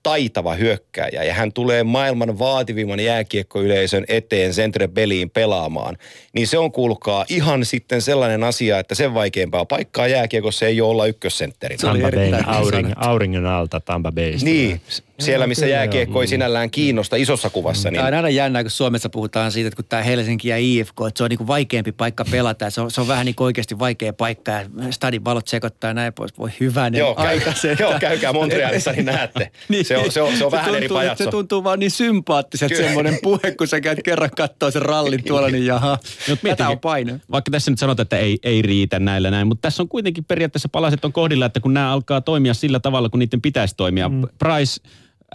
taitava hyökkääjä. Ja hän tulee maailman vaativimman jääkiekkoyleisön eteen Centre Belliin pelaamaan, niin se on kuulkaa ihan sitten sellainen asia, että sen vaikeampaa paikkaa jääkiekossa ei ole olla ykkössentterinä.
Se oli
Tampa Bay, auring, alta Tampa Baysta.
Niin, siellä missä
kyllä,
jääkiekko ei sinällään kiinnosta isossa kuvassa. Niin
Tämä on aina jännää, kun Suomessa puhutaan siitä, että kun tämä Helsinki ja IFK, että se on niin vaikeampi paikka pelata. Ja se, on, se on vähän niin oikeasti vaikea paikka ja stadin valot sekoittaa ja näin pois. Voi hyvänen
Joo, käy,
se,
joo, käykää Montrealissa, niin näette. Se on, se on, se on vähän eri
tuntuu,
pajatso.
Se tuntuu vaan niin sympaattiselta semmoinen puhe, kun sä käyt kerran kattoo sen rallin tuolla, niin jaha,
Mut
tätä on paine.
Vaikka tässä nyt sanotaan, että ei, ei riitä näillä näin, mutta tässä on kuitenkin periaatteessa palaset on kohdilla, että kun nämä alkaa toimia sillä tavalla, kun niiden pitäisi toimia. Mm. Price,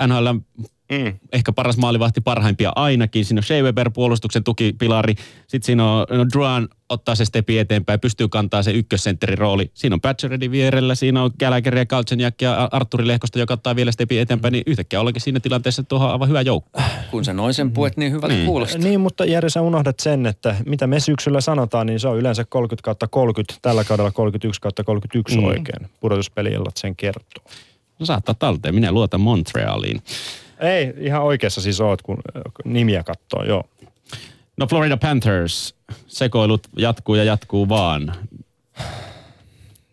NHL
Mm.
ehkä paras maalivahti parhaimpia ainakin. Siinä on Shea Weber, puolustuksen tukipilari. Sitten siinä on, no Druan ottaa se stepi eteenpäin, pystyy kantaa se ykkössentterin rooli. Siinä on Patcheredin vierellä, siinä on Gallagher ja Galchenyuk ja Arturi Lehkosta, joka ottaa vielä stepi eteenpäin. Niin yhtäkkiä ollakin siinä tilanteessa, että tuohon on aivan hyvä joukko.
Kun sä noin sen puhet, niin hyvältä
Niin.
kuulostaa.
Niin, mutta Jere, sä unohdat sen, että mitä me syksyllä sanotaan, niin se on yleensä 30 kautta 30, tällä kaudella 31 kautta 31 mm. oikein. Pudotuspeliillat sen kertoo.
No saattaa talteen, minä luotan Montrealiin.
Ei, ihan oikeassa siis oot, kun äh, nimiä katsoo, joo.
No Florida Panthers, sekoilut jatkuu ja jatkuu vaan.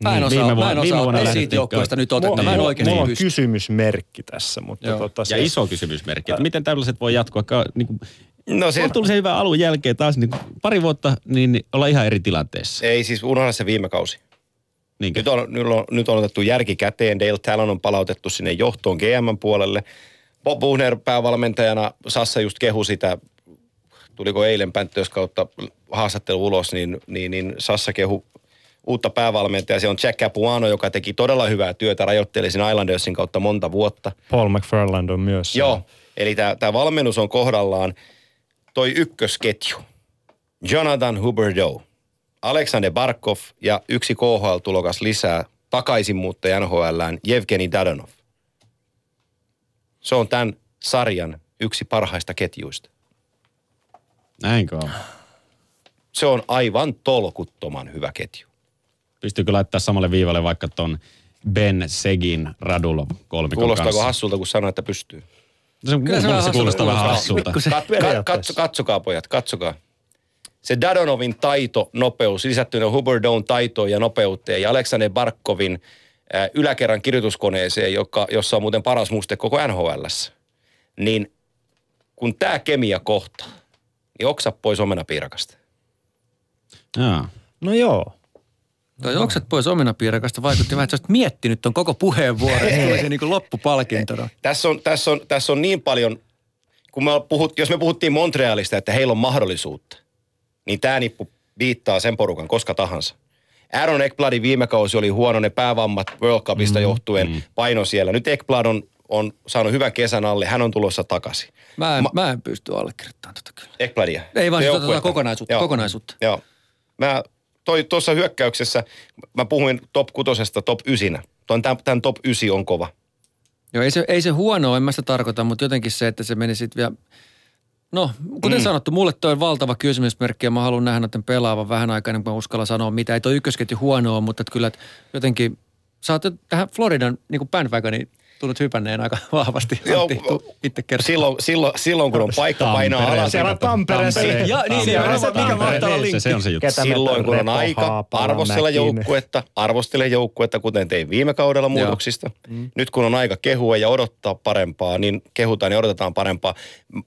Mä en
Niin,
osaa,
viime
mä
vuonna-
en
viime
osaa
vuonna lähdettiin-
siitä joukkueesta nyt otetta. Mä en oikeasti
Mulla on
pysty.
kysymysmerkki tässä, mutta
Joo.
tota,
Ja
siis-
iso kysymysmerkki, että miten tällaiset voi jatkua. Ka, niin kuin,
No se,
kohtuullisen hyvän alun jälkeen taas niin pari vuotta, niin, niin ollaan ihan eri tilanteessa.
ei siis unohda se viime kausi.
Niinkö?
Nyt on, nyt, on, nyt on otettu järki käteen. Dale Talon on palautettu sinne johtoon GM puolelle. Bob Buhner päävalmentajana, Sassa just kehu sitä, tuliko eilen Panthers kautta haastattelu ulos, niin, niin, niin Sassa kehu uutta päävalmentajaa. Se on Jack Capuano, joka teki todella hyvää työtä, rajoitteli sen Islandersin kautta monta vuotta.
Paul McFarland on myös.
Joo, eli tämä valmennus on kohdallaan. Toi ykkösketju, Jonathan Huberdeau, Alexander Barkov ja yksi KHL-tulokas lisää takaisin muuttaja NHLään Evgeni Dadonov. Se on tämän sarjan yksi parhaista ketjuista.
Näinkö on?
Se on aivan tolkuttoman hyvä ketju.
Pystyykö laittaa samalle viivalle vaikka ton Ben Segin Radulov kolmikon
Kuulostaako
kanssa?
hassulta, kun sanoo, että pystyy?
No Se,
Kyllä se
se kuulostaa vähän
hassulta
hassulta.
Kat, kat, katso, katsokaa pojat, katsokaa. Se Dadonovin taito, nopeus, lisättynä Huberdown taitoon ja nopeuteen ja Aleksander Barkovin äh, yläkerran kirjoituskoneeseen, joka, jossa on muuten paras muste koko NHLssä. Niin kun tämä kemia kohtaa, niin oksa pois omenapiirakasta.
Jaa.
No joo.
Toi oksat pois omenapiirakasta vaikutti vähän, että sä olisit miettinyt ton koko puheenvuoron. Tuli se niin loppupalkintona.
Tässä on, tässä on, tässä on niin paljon, kun me puhut, jos me puhuttiin Montrealista, että heillä on mahdollisuutta, niin tämä nippu viittaa sen porukan koska tahansa. Aaron Ekbladin viime kausi oli huono, ne päävammat World Cupista mm, johtuen mm. paino siellä. Nyt Ekblad on on saanut hyvän kesän alle, hän on tulossa takaisin.
Mä en,
Ma-
mä en pysty allekirjoittamaan tota kyllä.
Ekbladia.
Ei vaan sitä tota kokonaisuutta-
Joo.
kokonaisuutta.
Joo. Mä toi tuossa hyökkäyksessä, mä puhuin top kutosesta top ysinä. Tämän top ysi on kova.
Joo, ei se, ei se huono, en mä sitä tarkoita, mutta jotenkin se, että se meni sitten vielä... No, kuten mm. sanottu, mulle toi on valtava kysymysmerkki ja mä haluan nähdä noiden pelaavan vähän aikaa ennen kuin mä uskallan sanoa mitä. Ei toi ykkösketju huono ole, mutta että kyllä että jotenkin... Sä oot tähän Floridan niin bandwagoniin tullut hypänneen aika vahvasti.
Joo,
Antti, tuu itse.
Silloin, silloin, silloin kun on paikka painaa
Tampereen.
alas.
Siellä Tampereessa.
Tampere.
Ja, niin, niin,
Tampere.
niin, mikä mahtava
Se-
linkki.
Se on se juttu.
Ketä
Silloin kun on aika arvostella joukkuetta, arvostele joukkuetta, kuten tein viime kaudella muutoksista. Nyt kun on aika kehua ja odottaa parempaa, niin kehutaan ja odotetaan parempaa.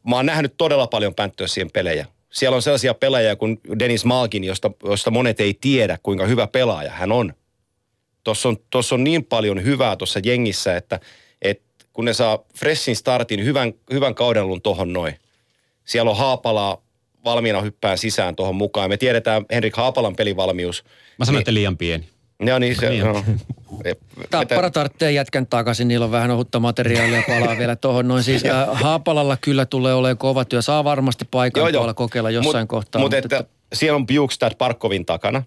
Mä oon nähnyt todella paljon Panthersin pelejä. Siellä on sellaisia pelaajia kuin Dennis Malkin, josta, josta monet ei tiedä, kuinka hyvä pelaaja hän on. Tuossa on, tossa on niin paljon hyvää tuossa jengissä, että kun ne saa freshin startin, hyvän, hyvän kaudenlun tohon noin. Siellä on Haapalaa valmiina hyppään sisään tuohon mukaan. Me tiedetään Henrik Haapalan pelivalmius.
Mä sanoin, että liian pieni.
Joo, niin se
Niin.
no.
Tappara tarvitsee jätkän takaisin, niillä on vähän ohutta materiaalia palaa vielä tuohon noin. Siis Haapalalla kyllä tulee olemaan kova työ, saa varmasti paikan tuolla kokeilla jossain
mut,
kohtaa.
Mutta että, siellä on Bjukstad Parkovin takana.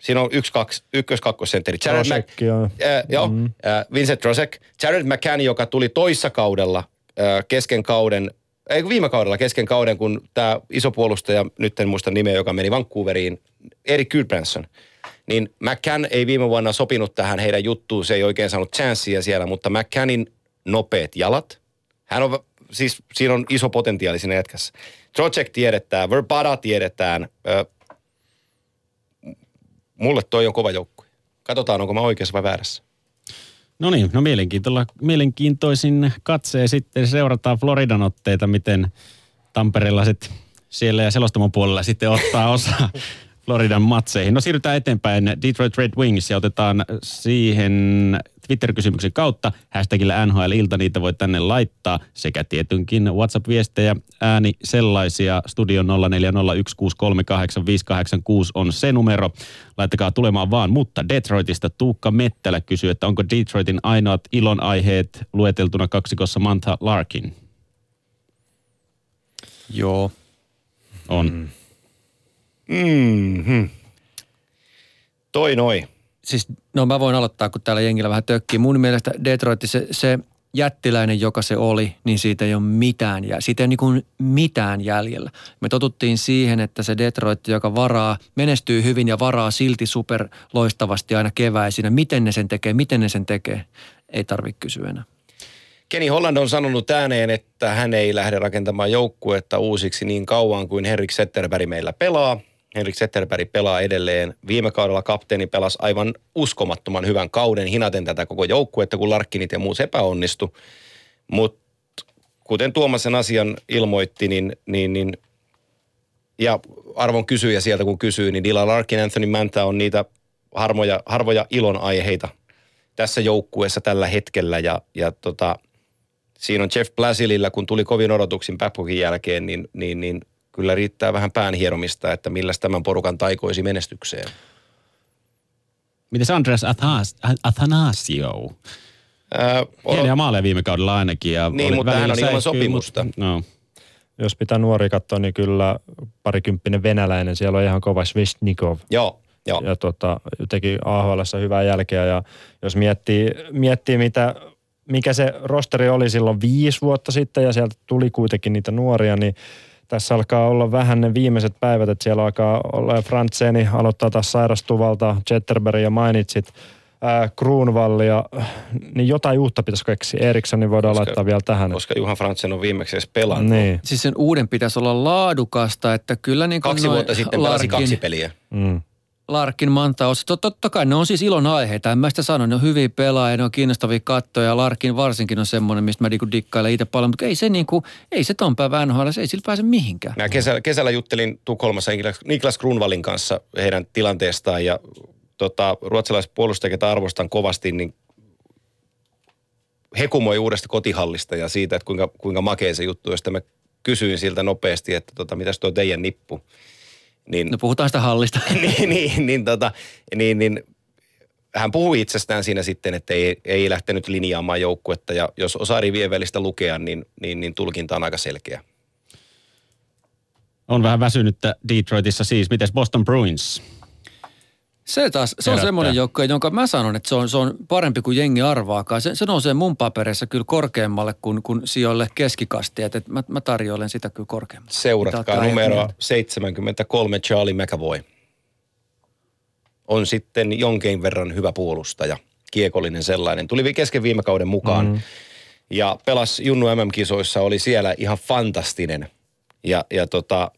Siinä on yksi, kaksi, ykkös, kakkosentteri. Jared Mac,
joo.
äh, joo, mm. äh, Vincent Rosek. Jared McCann, joka tuli toissa kaudella äh, kesken kauden, ei viime kaudella kesken kauden, kun tämä iso puolustaja, nyt en muista nimeä, joka meni Vancouveriin, Erik Gudbranson. Niin McCann ei viime vuonna sopinut tähän heidän juttuun, se ei oikein saanut chanssia siellä, mutta McCannin nopeat jalat, hän on, siis siinä on iso potentiaali siinä jätkässä. Trocek tiedetään, Verbada tiedetään, ö, mulle toi on kova joukkue. Katsotaan, onko mä oikeassa vai väärässä.
No niin, no mielenkiintoilla, mielenkiintoisin katseen sitten seurataan Floridan otteita, miten tamperelaiset siellä ja selostamon puolella sitten ottaa osa Floridan matseihin. No siirrytään eteenpäin Detroit Red Wings ja otetaan siihen Twitter-kysymyksen kautta hashtagillä NHL-ilta, niitä voi tänne laittaa sekä tietynkin WhatsApp-viestejä ääni sellaisia. Studio 0401638586 on se numero. Laittakaa tulemaan vaan, mutta Detroitista Tuukka Mettälä kysyy, että onko Detroitin ainoat ilonaiheet lueteltuna kaksikossa Mantha Larkin?
Joo.
On. Mm.
Mm-hmm. Toi noi.
Siis, no mä voin aloittaa, kun täällä jengillä vähän tökkii. Mun mielestä Detroit, se, se jättiläinen, joka se oli, niin siitä ei ole mitään, jä, siitä ei ole niin mitään jäljellä. Me totuttiin siihen, että se Detroit, joka varaa, menestyy hyvin ja varaa silti super loistavasti aina keväisinä. Miten ne sen tekee, miten ne sen tekee, ei tarvitse kysyä enää.
Kenny Holland on sanonut ääneen, että hän ei lähde rakentamaan joukkuetta uusiksi niin kauan kuin Henrik Zetterberg meillä pelaa. Henrik Zetterberg pelaa edelleen. Viime kaudella kapteeni pelasi aivan uskomattoman hyvän kauden hinaten tätä koko joukkuetta, kun Larkkinit ja muut epäonnistu. Mutta kuten Tuomasen asian ilmoitti, niin, niin, niin ja arvon kysyjä sieltä kun kysyy, niin Dylan Larkin, Anthony Manta on niitä harmoja, harvoja ilonaiheita tässä joukkueessa tällä hetkellä. Ja, ja tota, siinä on Jeff Blasilillä, kun tuli kovin odotuksin Babcockin jälkeen, niin, niin, niin kyllä riittää vähän pään hieromista, että milläs tämän porukan taikoisi menestykseen.
Miten Andreas Athas- Athanasio?
Ää,
Hienoja maaleja viime kaudella ainakin. Ja
Niin,
oli
mutta hän on ilman sopimusta.
Mutta, no.
Jos pitää nuori katsoa, niin kyllä parikymppinen venäläinen, siellä on ihan kova Sveshnikov.
Joo, joo.
Ja tota, teki AHLssä hyvää jälkeä ja jos miettii, miettii mitä, mikä se rosteri oli silloin viisi vuotta sitten ja sieltä tuli kuitenkin niitä nuoria, niin tässä alkaa olla vähän ne viimeiset päivät, että siellä alkaa olla Frantseni aloittaa taas sairastuvalta, Zetterberg ja mainitsit, äh, Kruunvallia, niin jotain uutta pitäisi keksiä. Erikssonin voidaan
Koska-
laittaa vielä tähän.
Koska Juhan Frantzen on viimeksi edes pelannut.
Niin.
Siis sen uuden pitäisi olla laadukasta, että kyllä niin kuin
Kaksi vuotta sitten pelasi kaksi peliä.
Mm.
Larkin Manta on, tot, totta kai ne on siis ilon aiheita. En mä sitä sano, ne on hyviä pelaajia, ne on kiinnostavia kattoja. Larkin varsinkin on semmoinen, mistä mä niinku dikkailen itse paljon, mutta ei se niinku, ei se ton päivän NHL, se ei sillä pääse mihinkään.
Mä kesällä, kesällä juttelin Tukholmassa Niklas- Grunwallin kanssa heidän tilanteestaan ja tota, ruotsalaiset puolustajat, arvostan kovasti, niin hekumoi uudesta kotihallista ja siitä, että kuinka, kuinka makea se juttu. Sitten mä kysyin siltä nopeasti, että tota, mitäs tuo teidän nippu. Niin,
No puhutaan sitä hallista.
niin, niin, niin, tota, niin, niin hän puhui itsestään siinä sitten, että ei, ei lähtenyt linjaamaan joukkuetta ja jos osaa rivien välistä lukea, niin, niin, niin tulkinta on aika selkeä.
On vähän väsynyttä Detroitissa siis. Mites Boston Bruins?
Se taas, se on
Herättää.
semmoinen joukko, jonka mä sanon, että se on, se on parempi kuin jengi arvaakaan. Se, se nousee mun paperissa kyllä korkeammalle kuin, kuin sijoille keskikasti. Että mä, mä tarjoilen sitä kyllä korkeammalle.
Seuratkaa numero
mieltä?
73 Charlie McAvoy. On sitten jonkin verran hyvä puolustaja, kiekollinen sellainen. Tuli kesken viime kauden mukaan mm. ja pelasi Junnu MM-kisoissa, oli siellä ihan fantastinen. Ja, ja tota,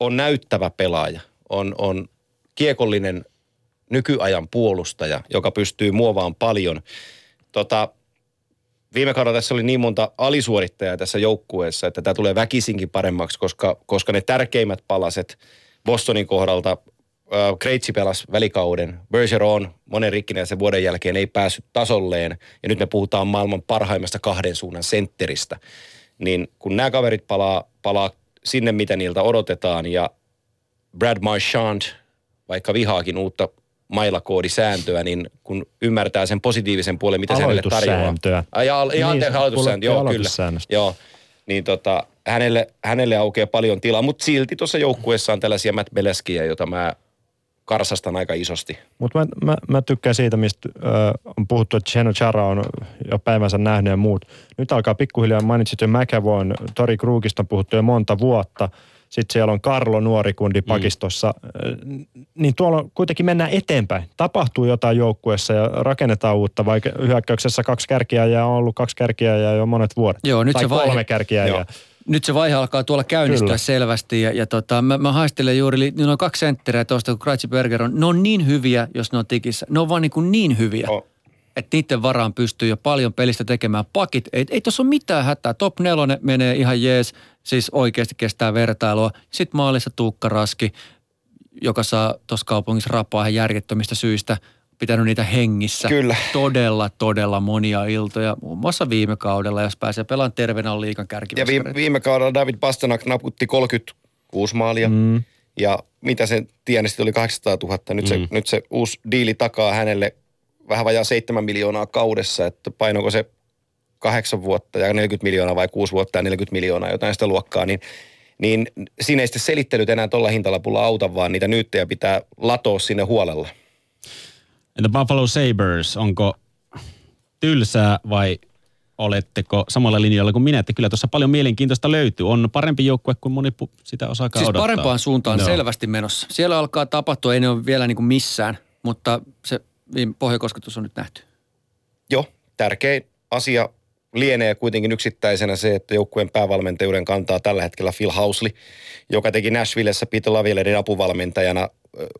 on näyttävä pelaaja, on, on kiekollinen nykyajan puolustaja, joka pystyy muovaan paljon. Tota, viime kaudella tässä oli niin monta alisuorittajaa tässä joukkueessa, että tämä tulee väkisinkin paremmaksi, koska, koska ne tärkeimmät palaset Bostonin kohdalta, äh, Kreitsi pelasi välikauden, Bergeron monen rikkinäisen vuoden jälkeen ei päässyt tasolleen, ja nyt me puhutaan maailman parhaimmasta kahden suunnan sentteristä. Niin kun nämä kaverit palaa, palaa sinne, mitä niiltä odotetaan, ja Brad Marchand, vaikka vihaakin uutta mailakoodisääntöä, niin kun ymmärtää sen positiivisen puolen, mitä se hänelle tarjoaa.
Aloitussääntöä.
Ai, ja,
Niin,
anteeksi, aloitussääntö, joo, kyllä. Joo, niin tota, hänelle, hänelle aukeaa paljon tilaa, mutta silti tuossa joukkueessa on tällaisia Matt Beleskiä, jota mä karsastan aika isosti.
Mutta mä, mä, mä, tykkään siitä, mistä ö, on puhuttu, että Cheno Chara on jo päivänsä nähnyt ja muut. Nyt alkaa pikkuhiljaa, mainitsit jo McAvoyn, Tori Krugista on puhuttu jo monta vuotta. Sitten siellä on Karlo nuori kundi pakistossa. Ö, Niin tuolla kuitenkin mennään eteenpäin. Tapahtuu jotain joukkueessa ja rakennetaan uutta, vaikka hyökkäyksessä kaksi kärkiä ja on ollut kaksi kärkiä ja jo monet vuodet.
Joo, nyt
tai
se vaihe-
kolme kärkiä.
Joo.
Ja,
Nyt se vaihe alkaa tuolla käynnistyä
Kyllä.
selvästi ja, ja tota, mä, mä haistelen juuri, niin on kaksi sentteriä tuosta, kun Kreitziberger on, ne on niin hyviä, jos ne on tikissä. Ne on vaan niin, kuin niin hyviä,
Oh.
että niiden varaan pystyy jo paljon pelistä tekemään. Pakit, ei, ei tuossa ole mitään hätää. Top nelonen menee ihan jees, siis oikeasti kestää vertailua. Sitten maalissa Tuukka Raski, joka saa tuossa kaupungissa rapaa ihan järjettömistä syistä pitänyt niitä hengissä.
Kyllä.
Todella, todella monia iltoja. Muun muassa viime kaudella, jos pääsee pelaamaan terveenä on liikan
Ja
kärkiveskareita.
viime, viime kaudella David Pasternak naputti 36 maalia. Mm. Ja mitä se tieni, sitten oli 800 000. Nyt, mm. se, nyt se uusi diili takaa hänelle vähän vajaa 7 miljoonaa kaudessa, että painoiko se kahdeksan vuotta ja 40 miljoonaa vai 6 vuotta ja 40 miljoonaa, jotain sitä luokkaa, niin, niin siinä ei sitten selittelyt enää tuolla hintalapulla auta, vaan niitä nyyttejä pitää latoa sinne huolella.
Entä Buffalo Sabres, onko tylsää vai oletteko samalla linjalla kuin minä, että kyllä tuossa paljon mielenkiintoista löytyy. On parempi joukkue kuin moni pu- sitä osaakaan
Siis
odottaa.
parempaan suuntaan
Joo.
selvästi menossa. Siellä alkaa tapahtua, ei ne ole vielä niin kuin missään, mutta se viime pohjakosketus on nyt nähty.
Joo, tärkein asia lienee kuitenkin yksittäisenä se, että joukkueen päävalmentajuuden kantaa tällä hetkellä Phil Housley, joka teki Nashvillessä Peter Lavieledin apuvalmentajana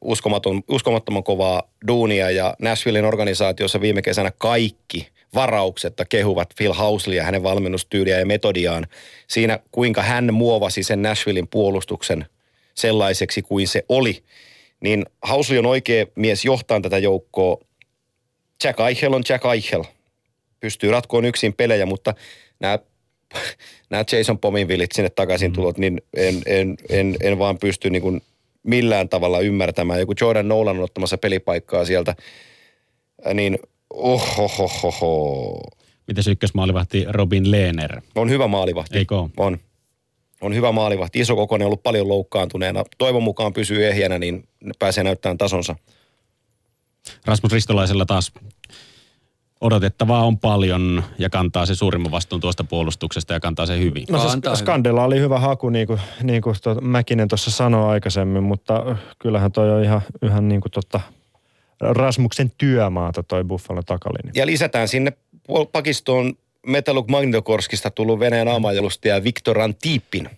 uskomaton, uskomattoman kovaa duunia ja Nashvillen organisaatiossa viime kesänä kaikki varauksetta kehuvat Phil Housley ja hänen valmennustyyliä ja metodiaan siinä, kuinka hän muovasi sen Nashvillein puolustuksen sellaiseksi kuin se oli. Niin Housley on oikea mies johtaa tätä joukkoa. Jack Eichel on Jack Eichel pystyy ratkoon yksin pelejä, mutta nämä, nämä Jason Pominvillit sinne takaisin tulot, niin en, en, en, en vaan pysty niin kuin millään tavalla ymmärtämään. Joku Jordan Nolan on ottamassa pelipaikkaa sieltä, niin ohohohoho.
Miten ykkösmaalivahti Robin Lehner?
On hyvä maalivahti.
Eikö?
On. On hyvä maalivahti. Iso kokoinen, ollut paljon loukkaantuneena. Toivon mukaan pysyy ehjänä, niin pääsee näyttämään tasonsa.
Rasmus Ristolaisella taas odotettavaa on paljon ja kantaa se suurimman vastuun tuosta puolustuksesta ja kantaa se hyvin.
No
Kantaa
se Skandella oli hyvä haku, niin kuin, niin kuin tuota Mäkinen tuossa sanoi aikaisemmin, mutta kyllähän toi on ihan, ihan niin kuin tota Rasmuksen työmaata toi Buffalo takalinja.
Ja lisätään sinne pakistoon Metaluk Magnitokorskista tullut Venäjän aamajalustaja Viktor Antipin.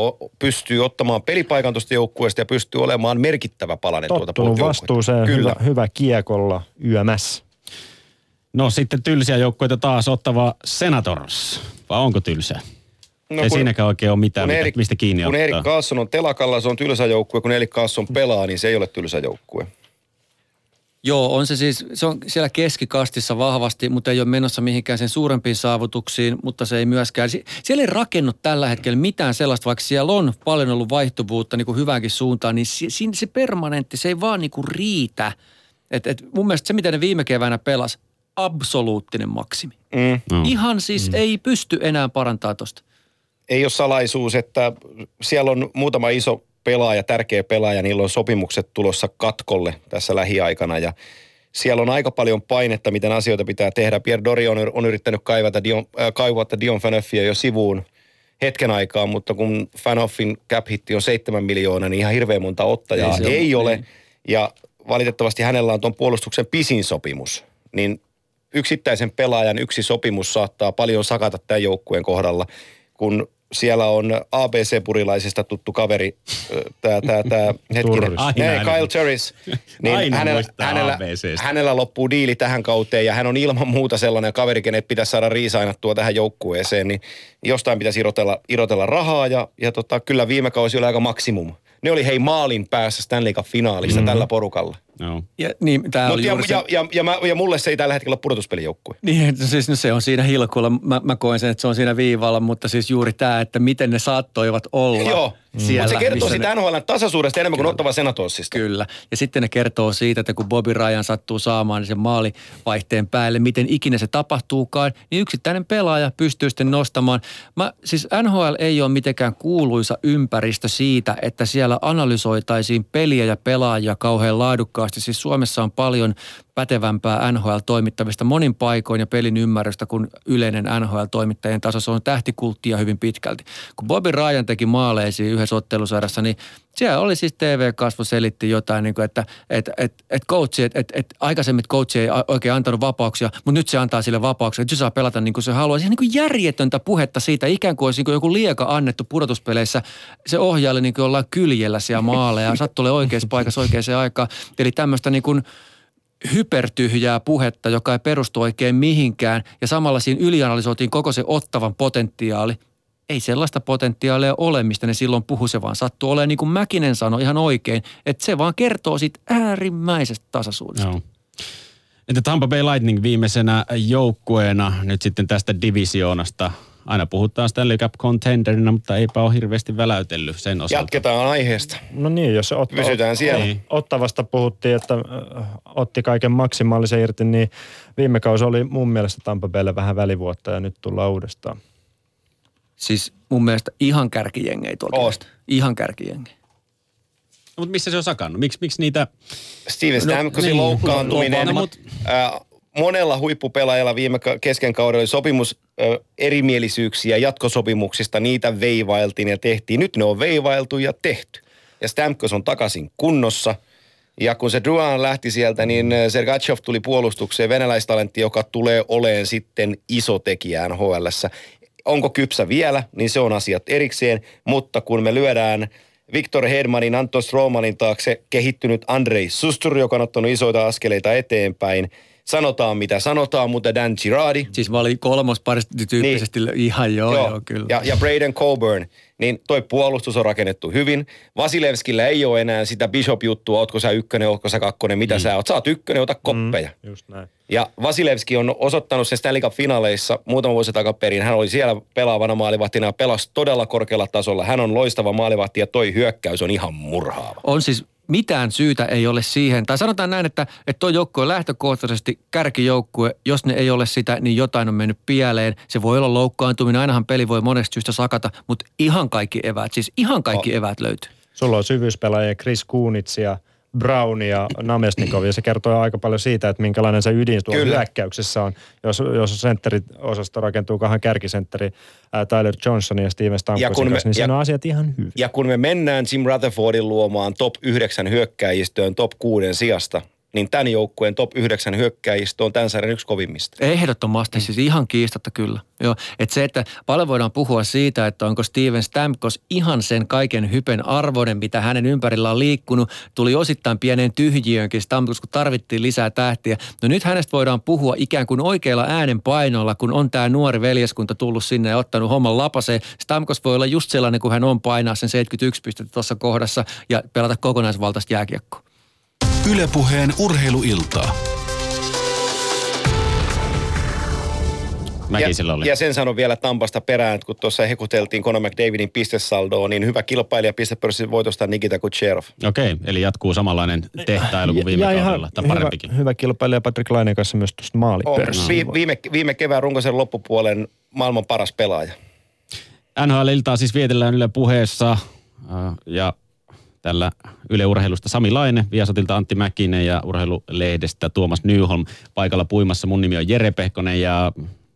O- pystyy ottamaan pelipaikan tuosta joukkueesta ja pystyy olemaan merkittävä palanen tuolta
Tottunut
joukkueesta.
vastuuseen,
Kyllä.
hyvä, hyvä kiekolla YMS.
No sitten tylsiä joukkoita taas ottava Senators. Vai onko tylsä?
No,
Ei siinäkään oikein ole mitään,
kun
mitä, mistä kiinni
kun
ottaa.
Erik Kaasson on telakalla, se on tylsä joukkue. Kun Erik Kaasson pelaa, niin se ei ole tylsä joukkue.
Joo, on se siis, se on siellä keskikastissa vahvasti, mutta ei ole menossa mihinkään sen suurempiin saavutuksiin, mutta se ei myöskään, sie- siellä ei rakennu tällä hetkellä mitään sellaista, vaikka siellä on paljon ollut vaihtuvuutta niin kuin hyväänkin suuntaan, niin si- se permanentti, se ei vaan niin kuin riitä Et, et mun mielestä se, mitä ne viime keväänä pelas, absoluuttinen maksimi.
Mm.
No.
Ihan siis mm. ei pysty enää parantaa tosta.
ei ole salaisuus, että siellä on muutama iso pelaaja, tärkeä pelaaja, niillä on sopimukset tulossa katkolle tässä lähiaikana ja siellä on aika paljon painetta, miten asioita pitää tehdä. Pierre Dori on, on yrittänyt kaivata Dion, äh, kaivata Dion Fanoffia jo sivuun hetken aikaa, mutta kun Fanoffin cap hitti on 7 miljoonaa, niin ihan hirveän monta ottajaa
Ei
ei,
ole,
ole.
niin.
Ja valitettavasti hänellä on tuon puolustuksen pisin sopimus. Niin yksittäisen pelaajan yksi sopimus saattaa paljon sakata tämän joukkueen kohdalla, kun siellä on ABC-purilaisesta tuttu kaveri, tämä tää, tää, hetkinen,
aina.
Kyle Turris, niin
Aina
hänellä, hänellä, hänellä loppuu diili tähän kauteen ja hän on ilman muuta sellainen kaveri, kenet pitäisi saada riisainattua tähän joukkueeseen, niin jostain pitäisi irrotella, irrotella rahaa ja, ja tota, kyllä viime kausi oli aika maksimum. Ne oli hei maalin päässä Stanley Cup-finaalissa mm. tällä porukalla.
No.
Ja, niin, tää
Mut
oli
ja,
juuri se,
ja, ja, ja, mä, ja mulle se ei tällä hetkellä ole pudotuspelijoukkue.
Niin, siis no se on siinä hilkulla. Mä, mä koen sen, että se on siinä viivalla, mutta siis juuri tämä, että miten ne saattoivat olla
Joo,
siellä.
mutta se kertoo siitä
ne,
NHL tasaisuudesta enemmän kuin ottava Senatorsista.
Kyllä. Ja sitten ne kertoo siitä, että kun Bobby Ryan sattuu saamaan niin sen maalivaihteen päälle, miten ikinä se tapahtuukaan, niin yksittäinen pelaaja pystyy sitten nostamaan. Mä, siis NHL ei ole mitenkään kuuluisa ympäristö siitä, että siellä analysoitaisiin peliä ja pelaajia kauhean laadukkaasti. Siis Suomessa on paljon pätevämpää NHL-toimittavista monin paikoin ja pelin ymmärrystä kuin yleinen NHL-toimittajien taso. Se on tähtikulttia hyvin pitkälti. Kun Bobby Ryan teki maaleja siinä yhdessä ottelusarjassa, niin siellä oli siis TV-kasvo selitti jotain, niin kuin, että et, et, et coachi, että et, et aikaisemmin coachi ei oikein antanut vapauksia, mutta nyt se antaa sille vapauksia, että se saa pelata niin kuin se haluaa. Siinä niin kuin järjetöntä puhetta siitä, ikään kuin olisi niin kuin joku lieka annettu pudotuspeleissä. Se ohjaaja niin kuin ollaan kyljellä siellä maaleja, sattuu oikeassa paikassa oikeaan aikaan. Eli tämmöistä niin kuin hypertyhjää puhetta, joka ei perustu oikein mihinkään ja samalla siinä ylianalysoitiin koko se ottavan potentiaali. Ei sellaista potentiaalia ole, mistä ne silloin puhu, se vaan sattuu olemaan niin kuin Mäkinen sanoi ihan oikein, että se vaan kertoo siitä äärimmäisestä tasaisuudesta.
Joo. Entä Tampa Bay Lightning viimeisenä joukkueena nyt sitten tästä divisioonasta? Aina puhutaan Stanley Cup contenderina, mutta eipä ole hirveästi väläytellyt sen osalta.
Jatketaan aiheesta.
No niin, jos se otta,
Pysytään siellä.
Niin.
Ottavasta puhuttiin, että äh, otti kaiken maksimaalisen irti, niin viime kausi oli mun mielestä Tampa Baylle vähän välivuotta ja nyt tullaan uudestaan.
Siis mun mielestä ihan kärkijengei tuolta.
Oot.
Ihan kärkijengei.
No, mutta missä se on sakannut? Miksi, miksi niitä...
Steven Stamkosin
niin,
loukkaantuminen.
no, mut-
Ää, monella huippupelaajalla viime kesken kaudella oli sopimus ö, erimielisyyksiä jatkosopimuksista, niitä veivailtiin ja tehtiin. Nyt ne on veivailtu ja tehty. Ja Stamkos on takaisin kunnossa. Ja kun se Duan lähti sieltä, niin Sergachev tuli puolustukseen, venäläistalentti, joka tulee oleen sitten iso tekijä NHLssä. Onko kypsä vielä, niin se on asiat erikseen, mutta kun me lyödään Viktor Hedmanin, Anton Stromanin taakse kehittynyt Andrei Sustur, joka on ottanut isoita askeleita eteenpäin. Sanotaan mitä sanotaan, mutta Dan Girardi,
Siis mä olin kolmosparista tyyppisesti niin. ihan joo, joo, joo kyllä.
ja, ja Braden Coburn, niin toi puolustus on rakennettu hyvin. Vasilevskillä ei ole enää sitä Bishop-juttua, ootko sä ykkönen, ootko sä kakkonen, mitä mm. sä oot. Sä oot ykkönen, ota koppeja. Mm.
Just näin.
Ja Vasilevski on osoittanut sen Stanley Cup-finaaleissa muutama vuosi takaperin. Hän oli siellä pelaavana maalivahtina ja pelasi todella korkealla tasolla. Hän on loistava maalivahti ja toi hyökkäys on ihan murhaava.
on siis mitään syytä ei ole siihen. Tai sanotaan näin, että, että tuo joukkue on lähtökohtaisesti kärkijoukkue. Jos ne ei ole sitä, niin jotain on mennyt pieleen. Se voi olla loukkaantuminen. Ainahan peli voi monesta syystä sakata, mutta ihan kaikki eväät, siis ihan kaikki
Oh.
eväät löytyy.
Sulla on syvyyspelaajia Chris Kunitz ja Brown ja Namesnikov, ja se kertoo aika paljon siitä, että minkälainen se ydin tuolla
Kyllä.
hyökkäyksessä on. Jos, jos sentteriosasto rakentuu kahden kärkisentteri ää, Tyler Johnson ja Steven
Ja
Stamkosin kanssa, niin siinä on asiat ihan hyvin.
Ja kun me mennään Jim Rutherfordin luomaan top 9 hyökkäjistöön top 6 sijasta, niin tämän joukkueen top 9 hyökkäjistö on tämän sarjan yksi kovimmista.
Ehdottomasti, siis ihan kiistatta kyllä. Joo, että se, että paljon voidaan puhua siitä, että onko Steven Stamkos ihan sen kaiken hypen arvoinen, mitä hänen ympärillä on liikkunut. Tuli osittain pieneen tyhjiöönkin Stamkos, kun tarvittiin lisää tähtiä. No nyt hänestä voidaan puhua ikään kuin oikeilla äänenpainoilla, kun on tämä nuori veljeskunta tullut sinne ja ottanut homman lapaseen. Stamkos voi olla just sellainen, kun hän on painaa sen 71 pistettä tuossa kohdassa ja pelata kokonaisvaltaista jääkiekkoa.
Ylepuheen urheiluiltaa.
Mäkisellä
ja,
oli.
Ja sen sanon vielä Tampasta perään, että kun tuossa hekuteltiin Conor McDavidin pistesaldoa, niin hyvä kilpailija pistepörssin voitosta Nikita Kucherov.
Okei, eli jatkuu samanlainen tehtailu kuin viime
ja
kaudella, tai
hyvä,
parempikin.
hyvä kilpailija Patrick Laine kanssa myös tuosta
On.
maalipörssin.
Vi, viime, viime kevään runkoisen loppupuolen maailman paras pelaaja.
NHL-iltaa siis vietellään Yle puheessa äh, ja tällä Yle Urheilusta Sami Laine, Viasatilta Antti Mäkinen ja Urheilulehdestä Tuomas Nyholm paikalla puimassa. Mun nimi on Jere Pehkonen ja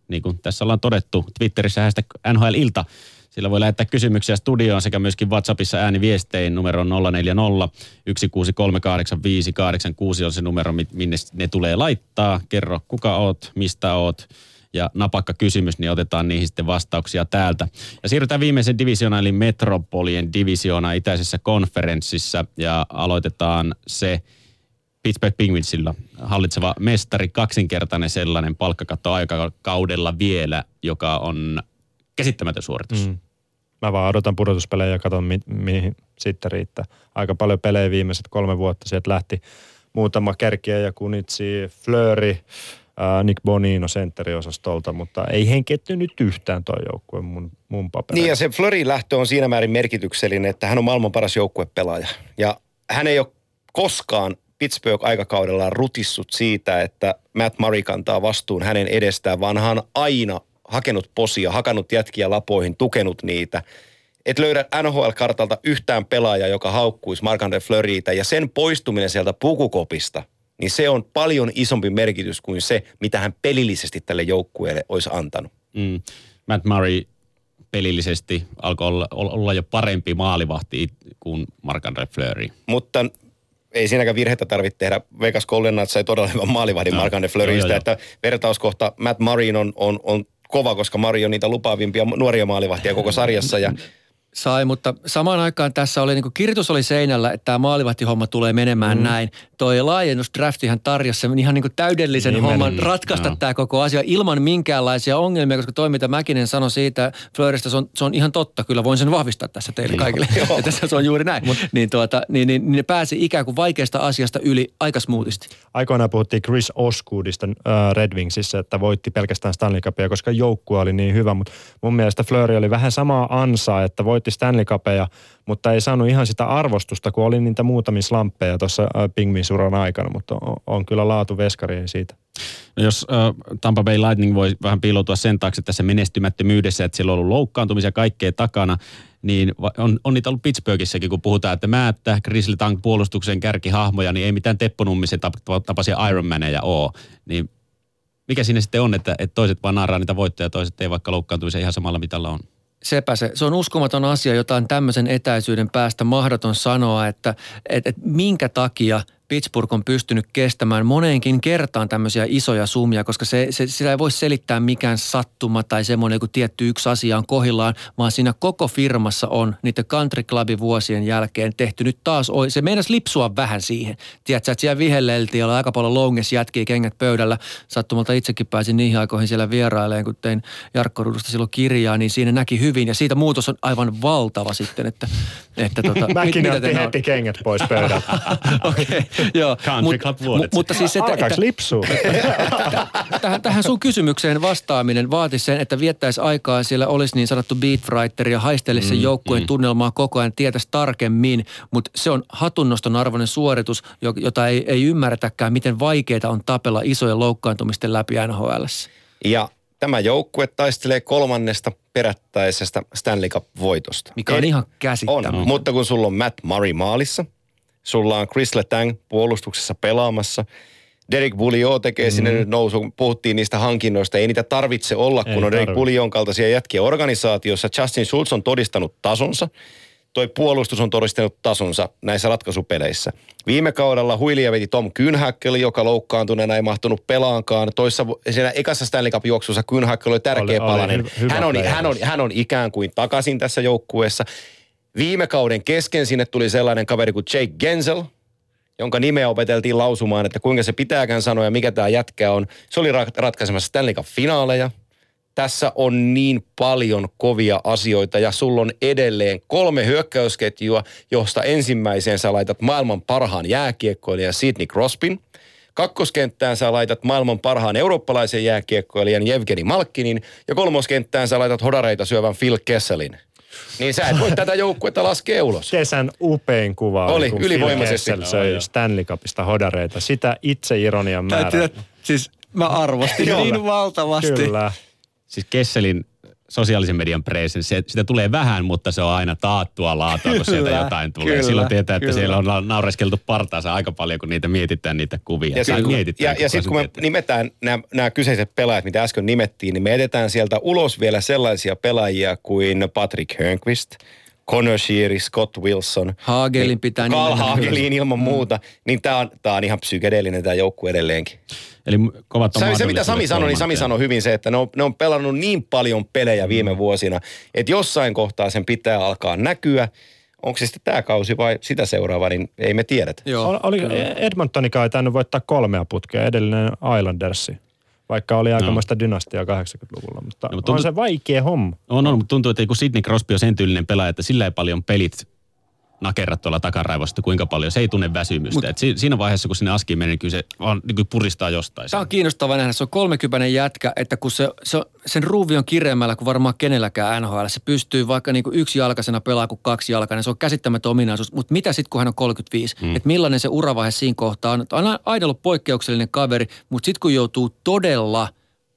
niin kuin tässä ollaan todettu Twitterissä hashtag NHL-ilta. Sillä voi lähettää kysymyksiä studioon sekä myöskin WhatsAppissa ääniviestein numero 040 1638586 on se numero, mi- minne ne tulee laittaa. Kerro kuka oot, mistä oot ja napakka kysymys, niin otetaan niihin sitten vastauksia täältä. Ja siirrytään viimeisen divisioona, eli Metropolien divisioona itäisessä konferenssissa, ja aloitetaan se Pittsburgh Penguinsilla hallitseva mestari, kaksinkertainen sellainen palkkakatto aikakaudella vielä, joka on käsittämätön suoritus. Mm.
Mä vaan odotan pudotuspelejä ja katson, mi- mihin sitten riittää. Aika paljon pelejä viimeiset kolme vuotta. Sieltä lähti muutama kärkiä ja kunitsi, Flöri, ää, Nick Bonino senteriosastolta, mutta ei henketty nyt yhtään toi joukkue mun, mun paperilla.
Niin ja se Fleurin lähtö on siinä määrin merkityksellinen, että hän on maailman paras joukkuepelaaja. Ja hän ei ole koskaan Pittsburgh-aikakaudellaan rutissut siitä, että Matt Murray kantaa vastuun hänen edestään, vaan hän on aina hakenut posia, hakannut jätkiä lapoihin, tukenut niitä. Et löydä NHL-kartalta yhtään pelaajaa, joka haukkuisi Mark-Andre Fleurytä ja sen poistuminen sieltä pukukopista, niin se on paljon isompi merkitys kuin se, mitä hän pelillisesti tälle joukkueelle olisi antanut.
Mm. Matt Murray pelillisesti alkoi olla, olla jo parempi maalivahti kuin Marc-André Fleury.
mutta ei siinäkään virhettä tarvitse tehdä. Vegas Golden Knights sai todella hyvän maalivahdin
No.
Mark
Joo,
Fleurystä, että vertauskohta Matt Murray on, on, on kova, koska Murray on niitä lupaavimpia nuoria maalivahtia koko sarjassa ja
Sai, mutta samaan aikaan tässä oli, niin kuin kirjoitus oli seinällä, että tämä maalivahtihomma tulee menemään mm. näin. Toi laajennusdraftihan tarjosi sen ihan niin kuin täydellisen
Nimeni.
homman ratkaista
Joo.
tämä koko asia ilman minkäänlaisia ongelmia, koska toi mitä Mäkinen sanoi siitä Flöristä, se on, se on ihan totta. Kyllä voin sen vahvistaa tässä teille kaikille. ja tässä se on juuri näin. niin, tuota, niin, niin, niin, ne pääsi ikään kuin vaikeasta asiasta yli aika smoothisti.
Aikoinaan puhuttiin Chris Osgoodista äh, Red Wingsissä, että voitti pelkästään Stanley Cupia, koska joukkue oli niin hyvä, mutta mun mielestä Fleury oli vähän samaa ansaa, että voitti Stanley Cupia, mutta ei saanut ihan sitä arvostusta, kun oli niitä muutamia slamppeja tuossa äh, Pingvins-uran aikana, mutta on, on kyllä laatu veskari ei siitä.
No jos äh, Tampa Bay Lightning voi vähän piiloutua sen taakse tässä menestymättömyydessä, että siellä on ollut loukkaantumisia kaikkea takana, niin on, on niitä ollut Pittsburghissäkin, kun puhutaan, että määttä, Grizzly Tank puolustuksen kärkihahmoja, niin ei mitään Tepponummisen tap- tapaisia Ironmaneja ole. Niin mikä siinä sitten on, että, että toiset vaan naaraa niitä voittoja, toiset ei vaikka loukkaantumisen ihan samalla mitalla on?
Sepä se. Se on uskomaton asia, jota on tämmöisen etäisyyden päästä mahdoton sanoa, että et, et minkä takia Pittsburgh on pystynyt kestämään moneenkin kertaan tämmöisiä isoja summia, koska se, se, sitä ei voi selittää mikään sattuma tai semmoinen joku tietty yksi asia on kohillaan, vaan siinä koko firmassa on niiden country clubin vuosien jälkeen tehty nyt taas, se meinas lipsua vähän siihen. Tiedätkö, että siellä vihelleltiin, oli aika paljon longes jätkiä kengät pöydällä. Sattumalta itsekin pääsin niihin aikoihin siellä vieraileen, kun tein Jarkko Rudusta silloin kirjaa, niin siinä näki hyvin ja siitä muutos on aivan valtava sitten, että, että tota, mit-
Mäkin
mitä
otti heti kengät pois pöydältä.
Okei, joo.
Country Club vuodet.
mutta siis, että,
Alkaaks
että,
lipsua?
tähän, tähän sun kysymykseen vastaaminen vaatisi sen, että viettäisi aikaa, siellä olisi niin sanottu beat writer ja haistelisi sen joukkueen tunnelmaa koko ajan, tietäisi tarkemmin, mutta se on hatunnoston arvoinen suoritus, jo- jota ei, ei ymmärretäkään, miten vaikeaa on tapella isojen loukkaantumisten läpi NHL.
Ja tämä joukkue taistelee kolmannesta perättäisestä Stanley Cup-voitosta.
Mikä on
Eli-
ihan
On,
käsittämätöntä.
mutta kun sulla on Matt Murray maalissa, sulla on Chris Letang puolustuksessa pelaamassa, Derek Bouillon tekee mm. sinne nyt nousu. Puhuttiin niistä hankinnoista. Ei niitä tarvitse olla, kun
Ei
on Derek. Bouillon kaltaisia jätkiä organisaatiossa. Justin Schultz on todistanut tasonsa. Toi puolustus on todistanut tasonsa näissä ratkaisupeleissä. Viime kaudella huilia veti Tom Kynhäkkel, joka loukkaantuneena ei mahtunut pelaankaan. Toissa, siinä ekassa Stanley Cup-juoksussa Kynhäkkel oli tärkeä
Oli- oli
palanen.
hy- hyvä
hän, on, hän, on, hän on ikään kuin takaisin tässä joukkueessa. Viime kauden kesken sinne tuli sellainen kaveri kuin Jake Gensel, jonka nimeä opeteltiin lausumaan, että kuinka se pitääkään sanoa ja mikä tämä jätkä on. Se oli ra- ratkaisemassa Stanley Cup-finaaleja. Tässä on niin paljon kovia asioita ja sulla on edelleen kolme hyökkäysketjua, josta ensimmäiseen sä laitat maailman parhaan jääkiekkoilijan Sidney Crosbyn. Kakkoskenttään sä laitat maailman parhaan eurooppalaisen jääkiekkoilijan Jevgeni Malkkinin ja kolmoskenttään sä laitat hodareita syövän Phil Kesselin. Niin sä et voi tätä joukkuetta laskea ulos.
Kesän upein kuva
Oli,
kun
ylivoimaisesti.
Phil Kessel söi Stanley Cupista hodareita. Sitä itse ironian määrä.
Täytyy, siis mä arvostin niin valtavasti.
Kyllä.
Siis Kesselin sosiaalisen median presence, se, sitä tulee vähän, mutta se on aina taattua laatua, kun sieltä jotain tulee.
kyllä,
Silloin tietää, että
kyllä.
siellä on na- naureskeltu partaansa aika paljon, kun niitä mietitään niitä kuvia.
Ja sitten
mietitään,
ja, ja sit, kun me
tietää.
nimetään nämä, nämä kyseiset pelaajat, mitä äsken nimettiin, niin me edetään sieltä ulos vielä sellaisia pelaajia kuin Patrick Hörnqvist, Connor Sheary, Scott Wilson.
Hagelin
niin,
pitää
Carl
nimetä
Hagelin ilman muuta. Niin tämä on, tää on ihan psykedeellinen tämä joukkue edelleenkin.
Eli kovat on
Se, se mitä Sami sanoi, niin Sami sanoi hyvin se, että ne on, ne on pelannut niin paljon pelejä viime vuosina, että jossain kohtaa sen pitää alkaa näkyä. Onko se sitten tämä kausi vai sitä seuraava, niin ei me tiedetä.
Joo,
Oli, oli Edmontonikaan ei tainnut voittaa kolmea putkea, edellinen Islandersi. Vaikka oli aikamoista dynastiaa 80-luvulla, mutta,
No,
no,
mutta
on
tuntuu-
se vaikea homma.
On, on, mutta tuntuu, että Sidney Crosby on sen tyylinen pelaaja, että sillä ei paljon pelit nakerrat tuolla takaraivosta, kuinka paljon. Se ei tunne väsymystä. Et si, siinä vaiheessa, kun sinne askiin menee, niin kyllä se vaan niin kuin puristaa jostain.
Tämä on kiinnostavaa nähdä. Se on 30 jätkä, että kun se, se on- sen ruuvi on kireemmällä kuin varmaan kenelläkään NHL. Se pystyy vaikka niin kuin yksi jalkaisena pelaa kuin kaksi jalkainen. Se on käsittämätön ominaisuus. Mutta mitä sitten, kun hän on 35? Mm. Että millainen se uravaihe siinä kohtaa on? On aina ollut poikkeuksellinen kaveri, mutta sitten kun joutuu todella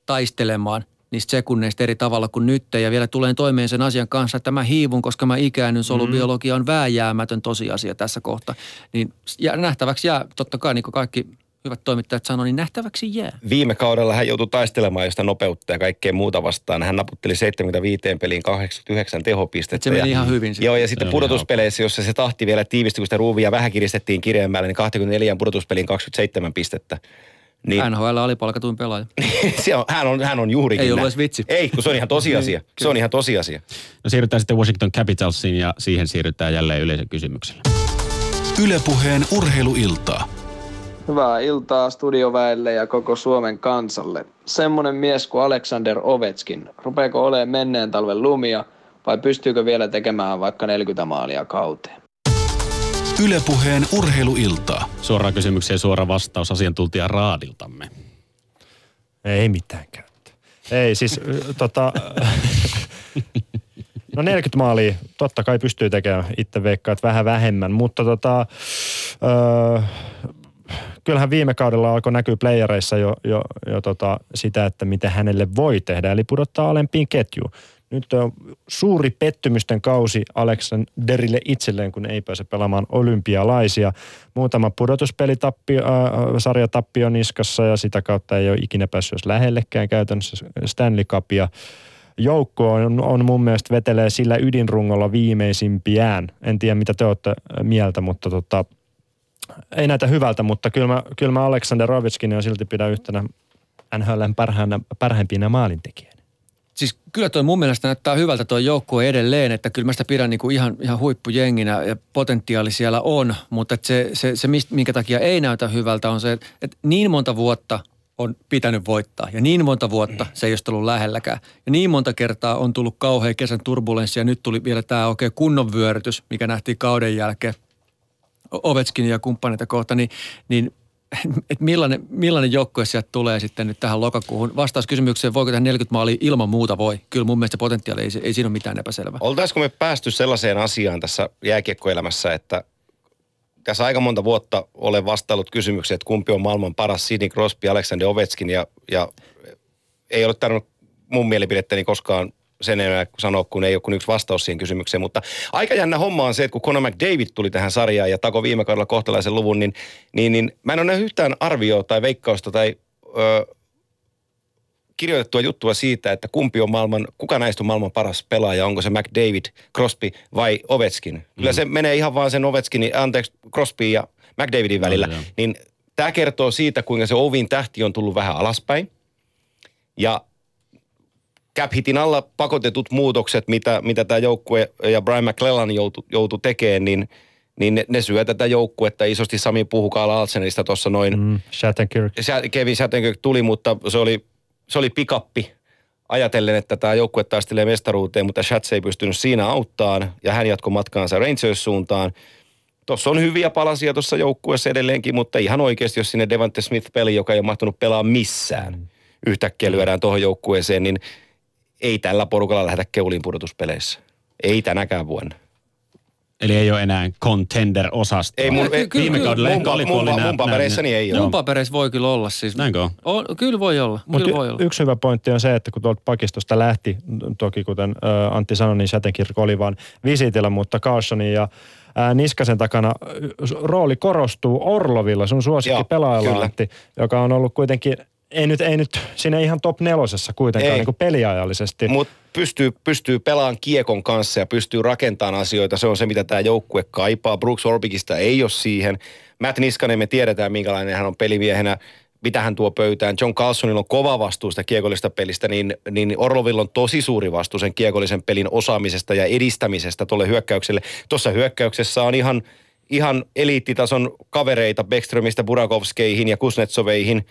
taistelemaan niistä sekunneista eri tavalla kuin nyt ja vielä tulee toimeen sen asian kanssa, että mä hiivun, koska mä ikäännyn, solubiologia on vääjäämätön tosiasia tässä kohtaa. Niin ja nähtäväksi jää, totta kai niin kuin kaikki hyvät toimittajat sanoo, niin nähtäväksi jää.
Viime kaudella hän joutui taistelemaan josta nopeutta ja kaikkea muuta vastaan. Hän naputteli 75 peliin 89 tehopistettä.
Et se meni
ja,
ihan hyvin sitten.
Joo, ja sitten pudotuspeleissä, jossa se tahti vielä tiivistyi, kun sitä ruuvia vähän kiristettiin kireemmälle, niin 24 pudotuspeliin 27 pistettä. Niin,
NHL oli palkatuin pelaaja.
se on, hän, on, hän on juurikin
Ei ollut edes vitsi.
Ei, kun se on ihan tosiasia.
Niin,
se on ihan tosiasia.
No siirrytään sitten Washington Capitalsiin ja siihen siirrytään jälleen yleisön kysymyksellä.
Ylepuheen urheiluiltaa.
Hyvää iltaa studioväelle ja koko Suomen kansalle. Semmonen mies kuin Alexander Ovetskin. Rupeeko olemaan menneen talven lumia vai pystyykö vielä tekemään vaikka 40 maalia kauteen?
Ylepuheen urheiluiltaa.
Suoraan kysymykseen suora vastaus asiantuntija Raadiltamme.
Ei mitään käyttöä. Ei siis, tota, no 40 maalia totta kai pystyy tekemään, itse veikkaat vähän vähemmän, mutta tota, ö, kyllähän viime kaudella alkoi näkyä playereissa jo, jo, jo tota sitä, että mitä hänelle voi tehdä, eli pudottaa alempiin ketjuun. Nyt on suuri pettymysten kausi Alexanderille itselleen, kun ei pääse pelaamaan olympialaisia. Muutama pudotuspelitappio, äh, sarjatappio niskassa ja sitä kautta ei ole ikinä päässyt edes lähellekään käytännössä Stanley Cupia. Joukko on, on mun mielestä vetelee sillä ydinrungolla viimeisimpiään. En tiedä mitä te olette mieltä, mutta tota, ei näitä hyvältä, mutta kyllä mä, kyllä mä Alexander Ovechkin on silti pidän yhtenä NHLn parhaana, parhaimpina maalintekijänä.
Siis kyllä toi mun mielestä näyttää hyvältä tuo joukkue edelleen, että kyllä mä sitä pidän niinku ihan, ihan huippujenginä ja potentiaali siellä on, mutta se, se, se, minkä takia ei näytä hyvältä on se, että et niin monta vuotta on pitänyt voittaa ja niin monta vuotta se ei ole ollut lähelläkään. Ja niin monta kertaa on tullut kauhean kesän turbulenssi ja nyt tuli vielä tämä oikein kunnon vyörytys, mikä nähtiin kauden jälkeen Ovetskin ja kumppaneita kohta, niin, niin et millainen, millainen joukkue sieltä tulee sitten nyt tähän lokakuuhun? Vastaus kysymykseen, voiko tähän 40 maalia ilman muuta voi? Kyllä mun mielestä potentiaali ei, ei siinä ole mitään epäselvää.
Oltaisiko me päästy sellaiseen asiaan tässä jääkiekkoelämässä, että tässä aika monta vuotta olen vastaillut kysymykseen, että kumpi on maailman paras Sidney Crosby, Alexander Ovechkin ja, ja ei ole tarvinnut mun mielipidettäni koskaan sen enää sanoa, kun ei ole kuin yksi vastaus siihen kysymykseen. Mutta aika jännä homma on se, että kun Conor McDavid tuli tähän sarjaan ja tako viime kaudella kohtalaisen luvun, niin, niin, niin mä en ole nähnyt yhtään arvioa tai veikkausta tai ö, kirjoitettua juttua siitä, että kumpi on maailman, kuka näistä on maailman paras pelaaja, onko se McDavid, Crosby vai Ovechkin. Kyllä
Mm.
se menee ihan vaan sen Ovechkinin, anteeksi, Crosby ja McDavidin välillä.
joo.
Niin tämä kertoo siitä, kuinka se Ovin tähti on tullut vähän alaspäin. Ja cap hitin alla pakotetut muutokset, mitä, mitä tämä joukkue ja Brian McClellan joutui joutu tekemään, niin, niin ne, ne syö tätä joukkuetta. Isosti Sami puhui Carl Alsenista tuossa noin.
Mm, Shattenkirk.
Kevin Shattenkirk tuli, mutta se oli, se oli pikappi ajatellen, että tämä joukkue taistelee mestaruuteen, mutta Shats ei pystynyt siinä auttaan ja hän jatkoi matkaansa Rangers-suuntaan. Tuossa on hyviä palasia tuossa joukkueessa edelleenkin, mutta ihan oikeasti, jos sinne Devante Smith-peli, joka ei ole mahtunut pelaa missään, yhtäkkiä lyödään tuohon joukkueeseen, niin ei tällä porukalla lähdetä keuliin pudotuspeleissä. Ei tänäkään vuonna.
Eli ei ole enää contender-osasto.
Ei mun,
Ky- kyllä,
Viime
kyllä.
kaudella
mun,
ehkä oli, kun
mun,
oli
mun, mun papereissani
nää-
ei
Mun
ole.
papereissa voi kyllä olla siis.
Näinkö on?
On, kyllä voi olla. Kyllä voi olla.
yksi hyvä pointti on se, että kun tuolta pakistosta lähti, toki kuten ä, Antti sanoi, niin Sätenkirkko oli vaan visitillä, mutta Carlsonin ja ää, Niskasen takana rooli korostuu Orlovilla, sun suosikki pelaajalla joka on ollut kuitenkin, ei nyt, ei nyt siinä ihan top nelosessa kuitenkaan
Ei.
niin kuin peliajallisesti.
Mutta pystyy, pystyy pelaamaan kiekon kanssa ja pystyy rakentamaan asioita. Se on se, mitä tämä joukkue kaipaa. Brooks Orbikista ei ole siihen. Matt Niskanen, me tiedetään, minkälainen hän on pelimiehenä mitä hän tuo pöytään. John Carlsonilla on kova vastuu sitä kiekollista pelistä, niin, niin Orlovilla on tosi suuri vastuu sen kiekollisen pelin osaamisesta ja edistämisestä tuolle hyökkäykselle. Tuossa hyökkäyksessä on ihan, ihan eliittitason kavereita Beckströmistä Burakovskeihin ja Kuznetsoveihin.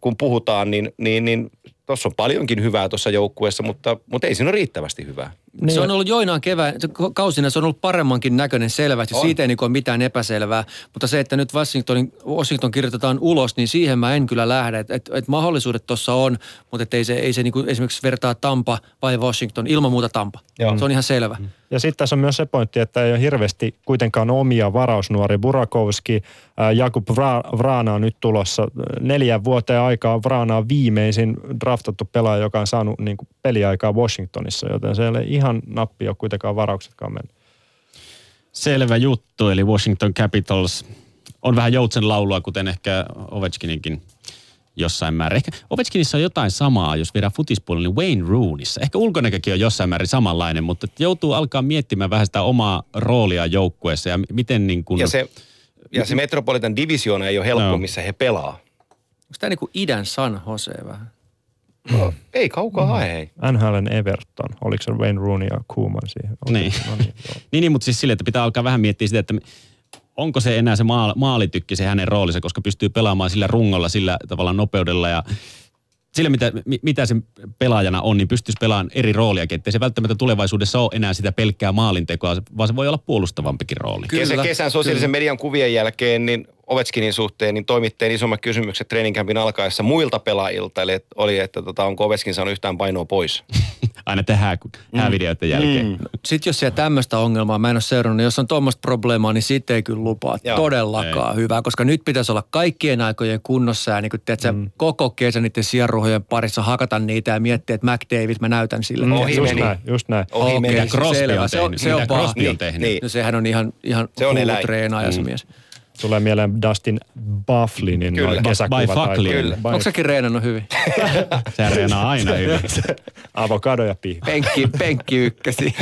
Kun puhutaan, niin, niin, niin tuossa on paljonkin hyvää tuossa joukkueessa, mutta, mutta ei siinä ole riittävästi hyvää.
Niin.
Se on ollut joinaan kevään, kausina se on ollut paremmankin näköinen selvästi.
On.
Siitä ei niin ole mitään epäselvää. Mutta se, että nyt Washingtonin, Washington kirjoitetaan ulos, niin siihen mä en kyllä lähde. Että et, et mahdollisuudet tuossa on, mutta et ei se, ei se niin kuin esimerkiksi vertaa Tampa vai Washington. Ilman muuta Tampa.
Joo.
Se on ihan selvä.
Ja sitten tässä on myös se pointti, että ei ole hirveästi kuitenkaan omia varausnuoria. Burakovski, ää, Jakub Vra- Vrana on nyt tulossa neljän vuoteen aikaa. Vrana on viimeisin draftattu pelaaja, joka on saanut niin kuin peliaikaa Washingtonissa, joten se ei ole ihan nappi ole kuitenkaan varauksetkaan mennyt.
Selvä juttu, eli Washington Capitals on vähän joutsen laulua, kuten ehkä Ovechkininkin jossain määrin. Ehkä Ovechkinissa on jotain samaa, jos viedään futispuolelle, niin Wayne Rooneyssa. Ehkä ulkonäkökin on jossain määrin samanlainen, mutta joutuu alkaa miettimään vähän sitä omaa roolia joukkueessa ja miten niin kuin...
Ja se, ja se Metropolitan Divisioona ei ole helppo,
Joo.
missä he pelaa.
Onko tämä niin kuin idän San Jose vähän?
Ei kaukaa
Mm.
hae, hei.
NHLn Everton, oliko se Wayne Rooney ja Koeman siihen?
Niin.
No niin, joo.
Niin, niin, mutta siis silleen, että pitää alkaa vähän miettiä sitä, että onko se enää se maal, maalitykki se hänen roolinsa, koska pystyy pelaamaan sillä rungolla, sillä tavalla nopeudella ja sillä mitä, mi- mitä se pelaajana on, niin pystyisi pelaamaan eri roolia, ettei se välttämättä tulevaisuudessa ole enää sitä pelkkää maalintekoa, vaan se voi olla puolustavampikin rooli.
Kyllä,
Kesä, kesän sosiaalisen
kyllä.
median kuvien jälkeen, niin Ovechkinin suhteen, niin toimitteen isommat kysymykset treeninkämpin alkaessa muilta pelaajilta. Eli oli, että tota, onko Ovechkin saanut yhtään painoa pois.
Aina tehdään häävideoiden jälkeen. Mm.
Sitten jos siellä tämmöistä ongelmaa, mä en ole seurannut, niin jos on tuommoista probleemaa, niin siitä ei kyllä lupaa
Joo.
todellakaan hyvää, koska nyt pitäisi olla kaikkien aikojen kunnossa ja niin kuin, tiedätkö, mm. koko kesä niiden sierruhojen parissa hakata niitä ja miettiä, että McDavid, mä näytän sille.
Mm. Ohi
Just
meni.
näin, just näin.
Ohi
Okei,
meni.
Crosby
selvä.
on
Se on- se on paha.
Niin,
tehnyt?
niin.
No sehän on ihan, ihan
Se on eläin.
treenaaja se mies.
Tulee mieleen Dustin Bufflinin
Kyllä.
kesäkuvat.
By Fucklin.
Kyllä.
By
Onko säkin reenannut hyvin?
Se reenaa aina hyvin.
Avokado ja pihvi.
Penkki, penkki ykkösi.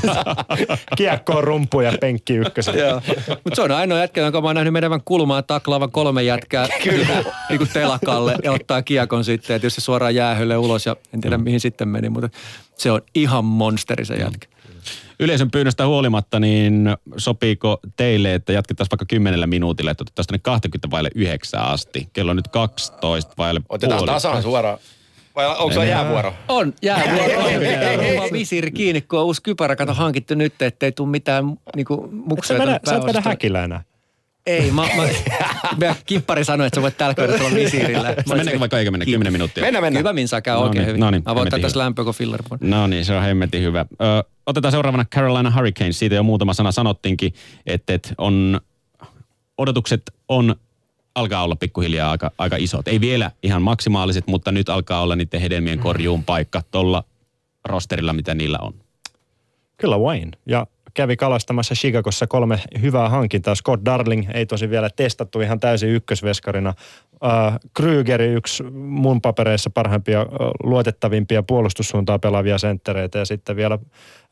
Kiekkoon rumpu ja penkki ykkösen.
Joo. Mutta se on ainoa jätkä, jonka mä oon nähnyt menevän kulmaan taklaavan kolme jätkää Kyllä. Niin kuin telakalle ja ottaa kiekon sitten. Että jos se suoraan jäähylle ulos ja en tiedä mihin sitten meni, mutta se on ihan monsteri se jätkä.
Yleisön pyynnöstä huolimatta, niin sopiiko teille, että jatkettaisiin vaikka kymmenellä minuutilla, että otettaisiin tänne 20 vaille 9 asti. Kello on nyt 12 vaille
Otetaan
puoli.
tasan suoraan. Vai onko se jäävuoro?
On, jäävuoro. on visiiri kiinni, kun on uusi kypärä, kato hankittu nyt, ettei tule mitään niinku,
Et Sä,
muksuja.
vedä,
tuonne
sä et
pääosastoon. Ei, mä, mä, meidän kippari sanoi, että sä voit tällä kaudella tulla visiirillä.
Se meneekö vaikka eikä mennä 10 minuuttia?
Mennä, mennä.
Hyvä Minsa käy
No
oikein
niin,
hyvin.
no niin,
mä voin ottaa tässä lämpöä kuin filler.
No niin, se on hemmetin hyvä. Ö, otetaan seuraavana Carolina Hurricanes. Siitä jo muutama sana sanottiinkin, että, että on, odotukset on alkaa olla pikkuhiljaa aika, aika isot. Ei vielä ihan maksimaaliset, mutta nyt alkaa olla niiden hedelmien korjuun paikka tuolla rosterilla, mitä niillä on.
Kyllä Wayne. Ja kävi kalastamassa Chicagossa kolme hyvää hankintaa. Scott Darling ei tosi vielä testattu ihan täysin ykkösveskarina. Äh, Krygeri yksi mun papereissa parhaimpia, äh, luotettavimpia puolustussuuntaa pelaavia senttereitä. Ja sitten vielä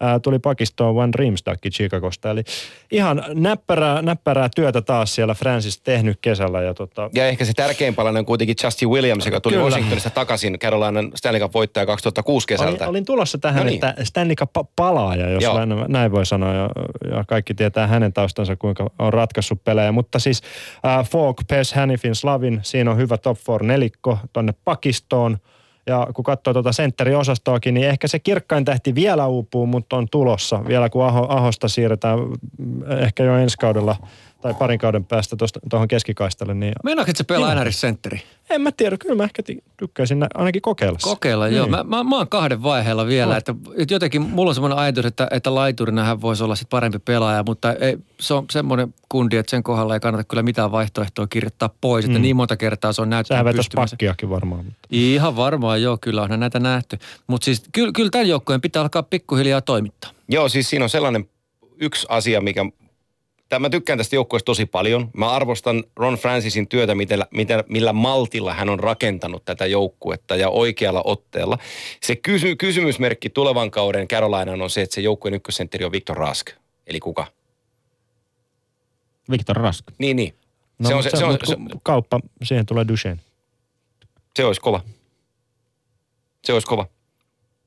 äh, tuli pakistoon Van Riemsdakki Chicagosta. Eli ihan näppärää, näppärää työtä taas siellä Francis tehnyt kesällä. Ja tota,
Ja ehkä se tärkein palanen on kuitenkin Justin Williams, joka tuli
Kyllä.
Washingtonista takaisin Carolinan Stanley Cup voittaja 2006 kesältä.
Olin, olin tulossa tähän,
No
niin. että Stanley Cup palaaja, jos
Joo.
näin, näin voi sanoa. Ja, ja kaikki tietää hänen taustansa, kuinka on ratkaissut pelejä. Mutta siis äh, Falk, Pes, Hannifin, Slavin, siinä on hyvä top four nelikko tonne pakistoon. Ja kun katsoo tuota sentteriosastoakin, niin ehkä se kirkkain tähti vielä uupuu, mutta on tulossa. Vielä kun Aho, Ahosta siirretään mm, ehkä jo ensi kaudella tai parin kauden päästä tuohon keskikaistalle. Niin
Meinaatko, että se pelaa NRS sentteri?
en mä tiedä, kyllä mä ehkä tykkäisin nä- ainakin kokeilla.
Kokeilla, joo. Mä, mä, mä oon kahden vaiheella vielä,
Oh.
että, että jotenkin mulla on semmoinen ajatus, että, että laiturina hän voisi olla sit parempi pelaaja, mutta ei, se on semmoinen kundi, että sen kohdalla ei kannata kyllä mitään vaihtoehtoa kirjoittaa pois, että
Mm.
niin monta kertaa se on
Sehän
näyttänyt
vetäisi
pystyvänsä.
pakkiakin varmaan. mutta-
Ihan varmaan, joo, kyllä on näitä nähty. Mutta siis kyllä, kyllä tämän joukkojen pitää alkaa pikkuhiljaa toimittaa.
Joo, siis siinä on sellainen yksi asia, mikä... Tää, mä tykkään tästä joukkueesta tosi paljon. Mä arvostan Ron Francisin työtä, miten, miten, millä maltilla hän on rakentanut tätä joukkuetta ja oikealla otteella. Se kysy, kysymysmerkki tulevan kauden Carolinaan on se, että se joukkueen ykkössentteri on Victor Rask. Eli kuka?
Victor Rask.
Niin, niin.
No,
se, on, se, se, on, se,
kauppa, siihen tulee Duchenne.
se olisi kova. Se olisi kova.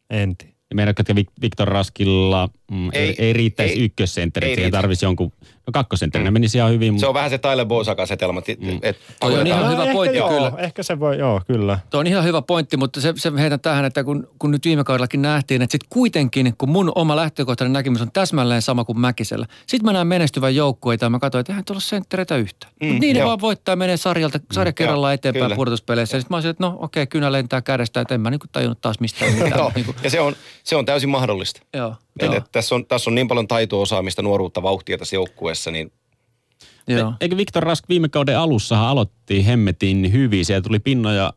En tiedä.
Meinaatko, että Victor Raskilla mm, ei,
Ei,
ei, riittäisi
ei,
ykkössentteri,
ei
siihen
riitä.
tarvisi jonkun, no kakkosentterinä menisi ihan hyvin,
Se
mutta
on vähän se Tyler Bowes-asetelma. Mm. Et,
Toi on ihan hyvä
ehkä
pointti
joo,
kyllä.
Ehkä se voi, joo, kyllä.
Tuo on ihan hyvä pointti, mutta se, se heitän tähän, että kun, kun nyt viime kaudellakin nähtiin, että sitten kuitenkin, kun mun oma lähtökohtainen näkemys on täsmälleen sama kuin Mäkisellä. Sitten mä näen menestyvän joukkueita ja mä katsoin, että eihän tuolla senttereitä yhtään. Mm, mutta niiden
joo.
vaan voittaa menee sarjalta, sarja kerrallaan eteenpäin
kyllä.
pudotuspeleissä. Ja sitten mä olisin, että no okei, kynä lentää kädestä, että en mä niinku tajunnut taas mistään mitään.
Joo,
niin kuin,
ja se on, se on täysin mahdollista.
joo,
Et,
joo,
et, tässä, on, tässä on niin paljon taito-osaamista, nuoruutta, vauhtia tässä joukkueessa, niin
joo.
Eikö Victor Rask viime kauden alussahan aloitti hemmetin hyvin. Siellä tuli pinnoja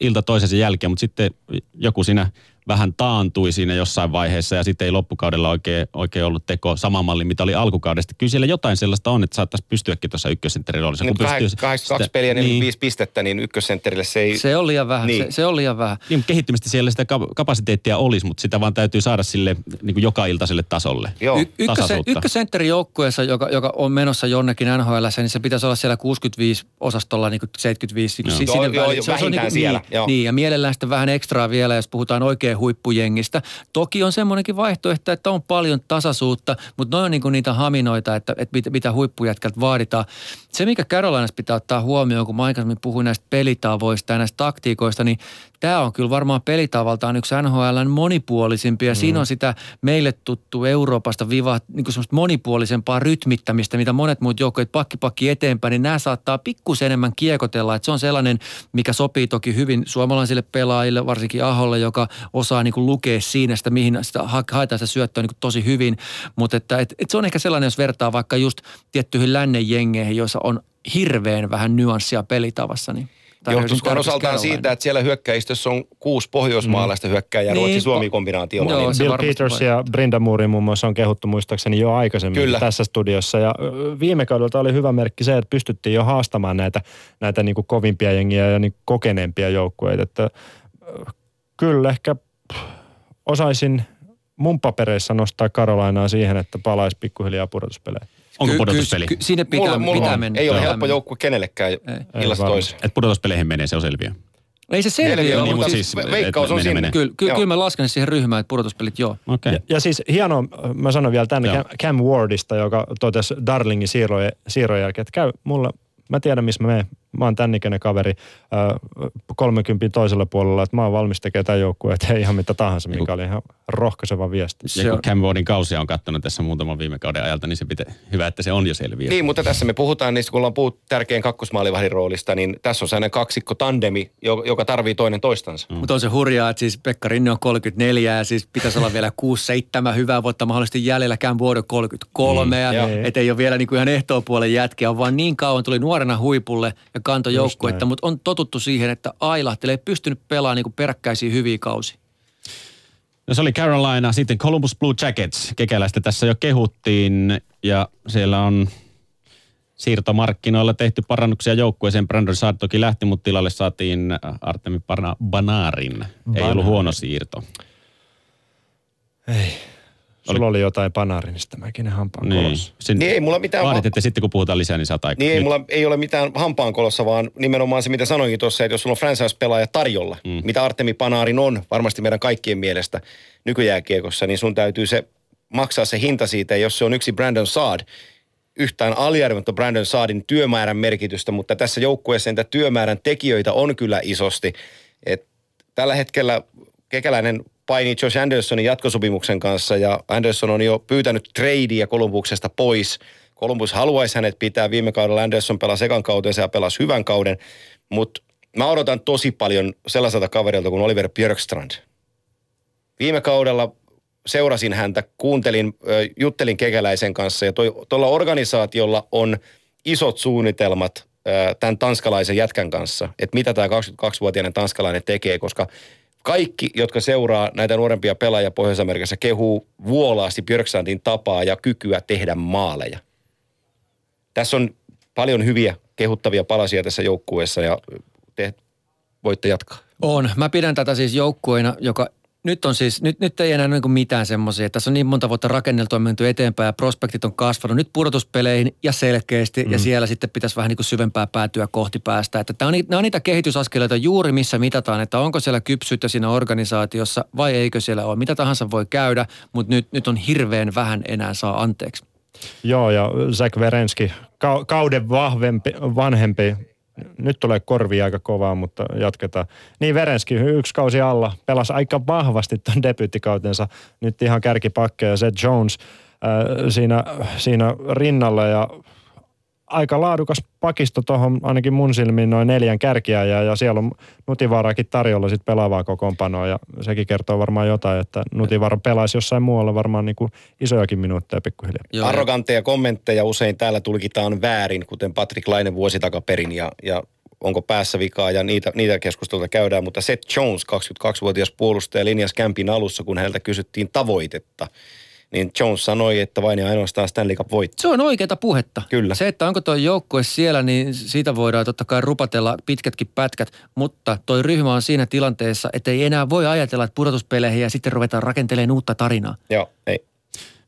ilta toisensa jälkeen, mutta sitten joku siinä vähän taantui siinä jossain vaiheessa ja sitten ei loppukaudella oikein, oikein ollut teko sama malli, mitä oli alkukaudesta. Kyllä siellä jotain sellaista on, että saattaisi pystyäkin tuossa ykkössentterin roolissa.
nyt
kun pystyy
82
sitä-
peliä,
niin,
45 pistettä, niin ykkössentterille se ei...
Se on liian vähän,
Niin.
se, se on liian vähän.
niin, mutta kehittymistä siellä sitä kap- kapasiteettia olisi, mutta sitä vaan täytyy saada sille niin kuin joka iltaiselle tasolle.
Joo.
Y- ykkösen,
tasaisuutta.
ykkösentterin joukkueessa, joka, joka on menossa jonnekin NHL, niin se pitäisi olla siellä 65 osastolla niin kuin 75. Niin
Joo.
kuin si-
Joo,
sinne
joo,
väliin.
joo,
Se on- se on
vähintään
niin,
siellä,
Niin,
joo.
niin, ja mielellään sitten vähän ekstraa vielä, jos puhutaan oikein huippujengistä. Toki on semmoinenkin vaihtoehto, että on paljon tasaisuutta, mutta noin on niin niitä haminoita, että, että mitä, mitä huippujätkältä vaaditaan. Se, mikä Carolinassa pitää ottaa huomioon, kun mä aikaisemmin puhuin näistä pelitavoista ja näistä taktiikoista, niin tämä on kyllä varmaan pelitavaltaan yksi NHLn monipuolisimpia. Mm. Siinä on sitä meille tuttu Euroopasta viva, niin kuin semmoista monipuolisempaa rytmittämistä, mitä monet muut joukkueet pakki pakki eteenpäin, niin nämä saattaa pikkusen enemmän kiekotella. Että se on sellainen, mikä sopii toki hyvin suomalaisille pelaajille, varsinkin Aholle, joka osaa niin kuin lukea siinä sitä, mihin sitä ha- haetaan sitä syöttöä niin kuin tosi hyvin. Mutta että, et, et se on ehkä sellainen, jos vertaa vaikka just tiettyihin lännen jengeihin, joissa on hirveän vähän nyanssia pelitavassa. Niin Tarvitsisi
osaltaan siitä, että siellä hyökkäistössä on kuusi pohjoismaalaista hyökkääjää
Niin.
Ruotsi-Suomi-kombinaatiolla.
Joo,
niin
Bill Peters
voi.
ja Brinda Moore muun muassa on kehuttu muistaakseni jo aikaisemmin
Kyllä.
tässä studiossa. Ja viime kaudelta oli hyvä merkki se, että pystyttiin jo haastamaan näitä, näitä niin kuin kovimpia jengiä ja niin kokeneempia joukkueita. Että, kyllä ehkä osaisin mun papereissa nostaa Carolinaa siihen, että palaisi pikkuhiljaa pudotuspeleihin.
Onko
Ky-
pudotuspeli?
ky- sinne pitää,
mulla, mulla
pitää
on.
mennä.
Ei ole helppo joukkue kenellekään illasta toiseen.
Että pudotuspeleihin menee, se on selviö.
Ei se selviä
Selviä,
ole,
niin,
mutta
mutta
siis,
siis,
veikkaus on siinä.
kyllä, kyllä,
Joo.
kyllä mä lasken siihen ryhmään, että pudotuspelit joo.
Okei.
Ja, ja siis hieno, mä sanon vielä tänne. Cam, Cam Wardista, joka totesi Darlingin siirrojen, jälkeen, että käy mulla, mä tiedän missä mä menen. Mä oon tän ikäinen kaveri äh, 30 toisella puolella, että mä oon valmis tekemään tämän joukkueen, että ihan mitä tahansa, mikä oli ihan rohkaiseva viesti.
Ja
Se
kun
on-
Cam Wardin kausia on katsonut tässä muutaman viime kauden ajalta, niin se pitää, hyvä, että se on jo selviö.
Niin, mutta tässä me puhutaan niistä, kun ollaan puhuttu tärkeän kakkosmaalivahdin roolista, niin tässä on sellainen kaksikko tandemi, jo- joka tarvii toinen toistansa.
Mm.
Mutta on se hurjaa, että siis Pekka Rinne on 34 ja siis pitäisi olla vielä 6-7 hyvää vuotta mahdollisesti jäljellä. Cam Ward on 33 mm, ja
joo.
et ei ole vielä niinku ihan ehtoopuolen jätkiä, on vaan niin kauan tuli nuorena huipulle ja kantoi joukkuetta,
näin.
mutta on totuttu siihen, että ailahtelee, ei pystynyt pelaamaan niinku peräkkäisiä hyviä kausia.
No se oli Carolina, sitten Columbus Blue Jackets. Kekäläistä tässä jo kehuttiin ja siellä on siirtomarkkinoilla tehty parannuksia joukkueeseen. Brandon Saad toki lähti, mutta tilalle saatiin Artemi Parna- Banarin. Ei ollut huono siirto.
Sulla oli jotain panarinista mäkin hampaan
Niin.
kolossa.
Sen,
Niin ei mulla mitään...
Vaadit, että sitten kun puhutaan lisää, niin saat aikaa.
Niin ei
Nyt.
mulla ei ole mitään hampaankolossa, vaan nimenomaan se, mitä sanoinkin tuossa, että jos sulla on franchise-pelaaja tarjolla, mm. mitä Artemi Panarin on varmasti meidän kaikkien mielestä nykyjääkiekossa, niin sun täytyy se maksaa se hinta siitä, ja jos se on yksi Brandon Saad, yhtään aliarvoimatta Brandon Saadin työmäärän merkitystä, mutta tässä joukkueessa niitä työmäärän tekijöitä on kyllä isosti. Et tällä hetkellä kekäläinen painii Josh Andersonin jatkosopimuksen kanssa ja Anderson on jo pyytänyt tradea Kolumbuksesta pois. Columbus haluaisi hänet pitää. Viime kaudella Anderson pelasi ekan kautensa ja pelasi hyvän kauden, mutta mä odotan tosi paljon sellaiselta kaverilta kuin Oliver Björkstrand. Viime kaudella seurasin häntä, kuuntelin, juttelin kekäläisen kanssa ja tuolla organisaatiolla on isot suunnitelmat tämän tanskalaisen jätkän kanssa, että mitä tämä 22-vuotiainen tanskalainen tekee, koska kaikki, jotka seuraa näitä nuorempia pelaajia Pohjois-Amerikassa, kehuu vuolaasti Björkstrandin tapaa ja kykyä tehdä maaleja. Tässä on paljon hyviä kehuttavia palasia tässä joukkueessa ja te voitte jatkaa.
On. Mä pidän tätä siis joukkueena, joka nyt on siis, nyt, nyt ei enää niin mitään semmoisia. Tässä on niin monta vuotta rakenneltu ja menty eteenpäin ja prospektit on kasvanut. Nyt pudotuspeleihin ja selkeästi mm. ja siellä sitten pitäisi vähän niin kuin syvempää päätyä kohti päästä. Että tämä on, nämä on niitä kehitysaskeleita juuri missä mitataan, että onko siellä kypsyyttä siinä organisaatiossa vai eikö siellä ole. Mitä tahansa voi käydä, mutta nyt, nyt on hirveän vähän enää saa anteeksi.
Joo, ja Zach Verenski, kauden vahvempi, vanhempi nyt tulee korvi aika kovaa, mutta jatketaan. Niin Verenski yksi kausi alla pelasi aika vahvasti tuon debyyttikautensa. Nyt ihan kärkipakkeja se Jones äh, siinä, siinä rinnalla ja aika laadukas pakisto tuohon ainakin mun silmiin noin neljän kärkiä ja, ja siellä on Nutivaarakin tarjolla sitten pelaavaa kokoonpanoa ja sekin kertoo varmaan jotain, että Nutivaara pelaisi jossain muualla varmaan niin kuin isojakin minuutteja pikkuhiljaa.
Joo. Arrogantteja kommentteja usein täällä tulkitaan väärin, kuten Patrick Laine vuosi takaperin ja, ja onko päässä vikaa ja niitä, niitä keskusteluita käydään, mutta Seth Jones, 22-vuotias puolustaja linjas kämpin alussa, kun häneltä kysyttiin tavoitetta – niin Jones sanoi, että vain ja ainoastaan Stanley Cup voittaa.
Se on oikeata puhetta.
Kyllä.
Se, että onko tuo joukkue siellä, niin siitä voidaan totta kai rupatella pitkätkin pätkät, mutta toi ryhmä on siinä tilanteessa, että ei enää voi ajatella, että pudotuspeleihin ja sitten ruvetaan rakentelemaan uutta tarinaa.
Joo, ei.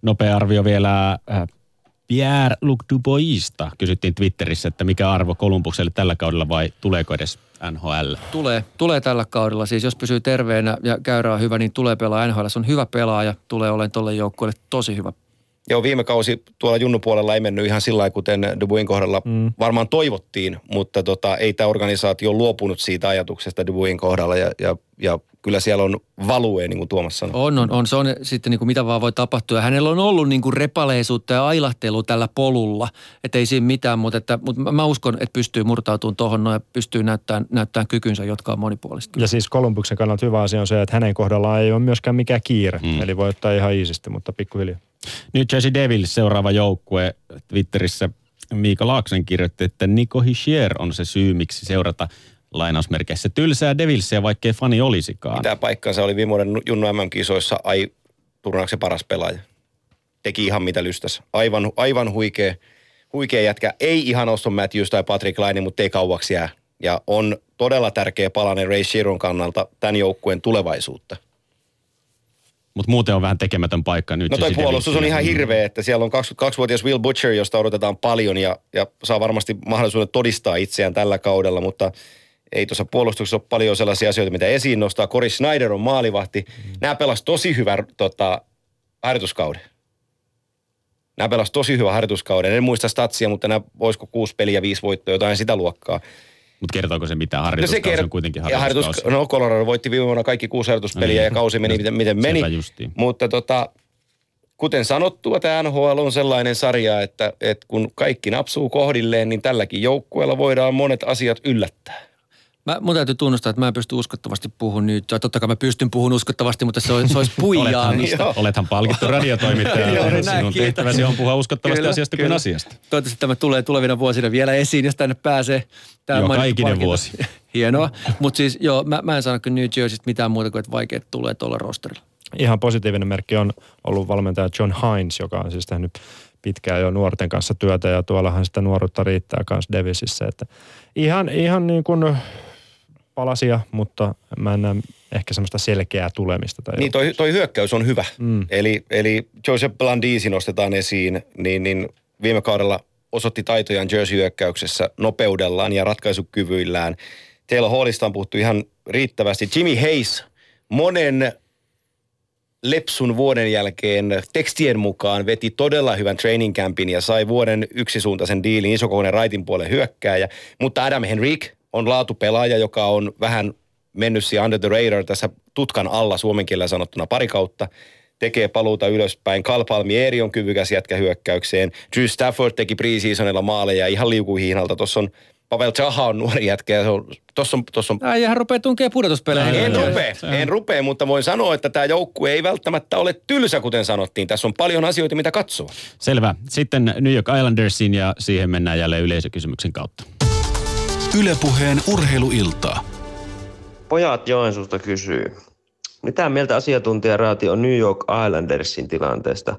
Nopea arvio vielä äh, Pierre-Luc Duboisista. Kysyttiin Twitterissä, että mikä arvo Kolumbukselle tällä kaudella vai tuleeko edes NHL?
Tulee, tulee tällä kaudella. Siis jos pysyy terveenä ja käyrä on hyvä, niin tulee pelaa NHL. Se on hyvä pelaaja, tulee olemaan tuolle joukkueelle tosi hyvä
Joo, viime kausi tuolla junnupuolella ei mennyt ihan sillä kuten Dubuin kohdalla mm. varmaan toivottiin, mutta tota, ei tämä organisaatio luopunut siitä ajatuksesta Dubuin kohdalla ja, ja, ja kyllä siellä on value, niin kuin Tuomas sanoi.
On, on, on. Se on sitten niin kuin mitä vaan voi tapahtua. Ja hänellä on ollut niin kuin repaleisuutta ja ailahtelua tällä polulla, että ei siinä mitään, mutta, että, mutta mä uskon, että pystyy murtautumaan tuohon ja pystyy näyttämään, näyttämään kykynsä, jotka on monipuolista.
Ja siis Kolumbuksen kannalta hyvä asia on se, että hänen kohdallaan ei ole myöskään mikään kiire, mm. eli voi ottaa ihan iisisti, mutta pikkuhiljaa.
Nyt Jersey Devils seuraava joukkue Twitterissä Miika Laaksen kirjoitti, että Nico Hischier on se syy, miksi seurata lainausmerkeissä tylsää Devilsia, vaikkei fani olisikaan.
Mitä paikkansa oli viime vuoden Junnu MM-kisoissa ai turnauksen paras pelaaja. Teki ihan mitä lystäs. Aivan, aivan huikea, huikea jätkä. Ei ihan Auston Matthews tai Patrick Laine, mutta ei kauaksi jää. Ja on todella tärkeä palanen Ray Shiron kannalta tämän joukkueen tulevaisuutta.
Mutta muuten on vähän tekemätön paikka nyt.
No toi puolustus on ihan hirveä, että siellä on 22-vuotias Will Butcher, josta odotetaan paljon ja, ja saa varmasti mahdollisuuden todistaa itseään tällä kaudella, mutta ei tuossa puolustuksessa ole paljon sellaisia asioita, mitä esiin nostaa. Cory Schneider on maalivahti. Mm. Nämä pelas tosi hyvän tota, harjoituskauden. Nämä pelas tosi hyvän harjoituskauden. En muista statsia, mutta nämä olisiko kuusi peliä, viisi voittoa, jotain sitä luokkaa.
Mutta kertooko se mitään? Harjoituskausi no se kert- on kuitenkin harjoituskausi.
Harjoitus, no Colorado voitti viime vuonna kaikki kuusi harjoituspeliä no, ja kausi meni miten, miten meni. Mutta tota, kuten sanottua, tämä NHL on sellainen sarja, että, että kun kaikki napsuu kohdilleen, niin tälläkin joukkueella voidaan monet asiat yllättää.
Mä, mun täytyy tunnustaa, että mä en pysty uskottavasti puhumaan nyt. Totta kai mä pystyn puhumaan uskottavasti, mutta se, olisi, se olisi puijaamista.
olethan, olethan palkittu radiotoimittaja. Sinun tehtäväsi on puhua uskottavasti kyllä, asiasta kyllä. kuin asiasta.
Toivottavasti tämä tulee tulevina vuosina vielä esiin, jos tänne pääsee.
Tämä joo, kaikinen palkinto. vuosi.
Hienoa. Mutta siis joo, mä, mä en sano kyllä New Jerseystä mitään muuta kuin, että vaikeat tulee tuolla rosterilla.
Ihan positiivinen merkki on ollut valmentaja John Hines, joka on siis tehnyt pitkään jo nuorten kanssa työtä ja tuollahan sitä nuoruutta riittää kanssa Devisissä. Että ihan, ihan niin kuin palasia, mutta mä en näe ehkä semmoista selkeää tulemista. Tai
niin, toi, toi hyökkäys on hyvä. Mm. Eli, eli Joseph Blandisi nostetaan esiin, niin, niin viime kaudella osoitti taitojaan Jersey-hyökkäyksessä nopeudellaan ja ratkaisukyvyillään. Taylor Hallista on puhuttu ihan riittävästi. Jimmy Hayes, monen lepsun vuoden jälkeen tekstien mukaan veti todella hyvän training campin ja sai vuoden yksisuuntaisen diilin isokokoinen raitin puolen hyökkääjä. Mutta Adam Henrik on laatupelaaja, joka on vähän mennyt siellä under the radar tässä tutkan alla suomen kielellä sanottuna pari kautta. Tekee paluuta ylöspäin. Carl Palmieri on kyvykäs jätkä hyökkäykseen. Drew Stafford teki preseasonilla maaleja ihan liukuhihnalta. Tuossa on Pavel Chaha on nuori jätkä ja se on, tossa on, tossa on
Ai, hän rupeaa tunkee pudotuspeleihin.
en rupea, en rupea, mutta voin sanoa, että tämä joukkue ei välttämättä ole tylsä, kuten sanottiin. Tässä on paljon asioita, mitä katsoa.
Selvä. Sitten New York Islandersin ja siihen mennään jälleen yleisökysymyksen kautta.
Ylepuheen urheiluiltaa.
Pojat Joensuusta kysyy. Mitä mieltä asiantuntijaraati on New York Islandersin tilanteesta?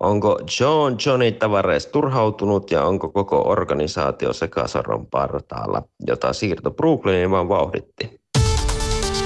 Onko John Johnny Tavares turhautunut ja onko koko organisaatio sekasorron partaalla, jota siirto Brooklyniin vaan vauhditti?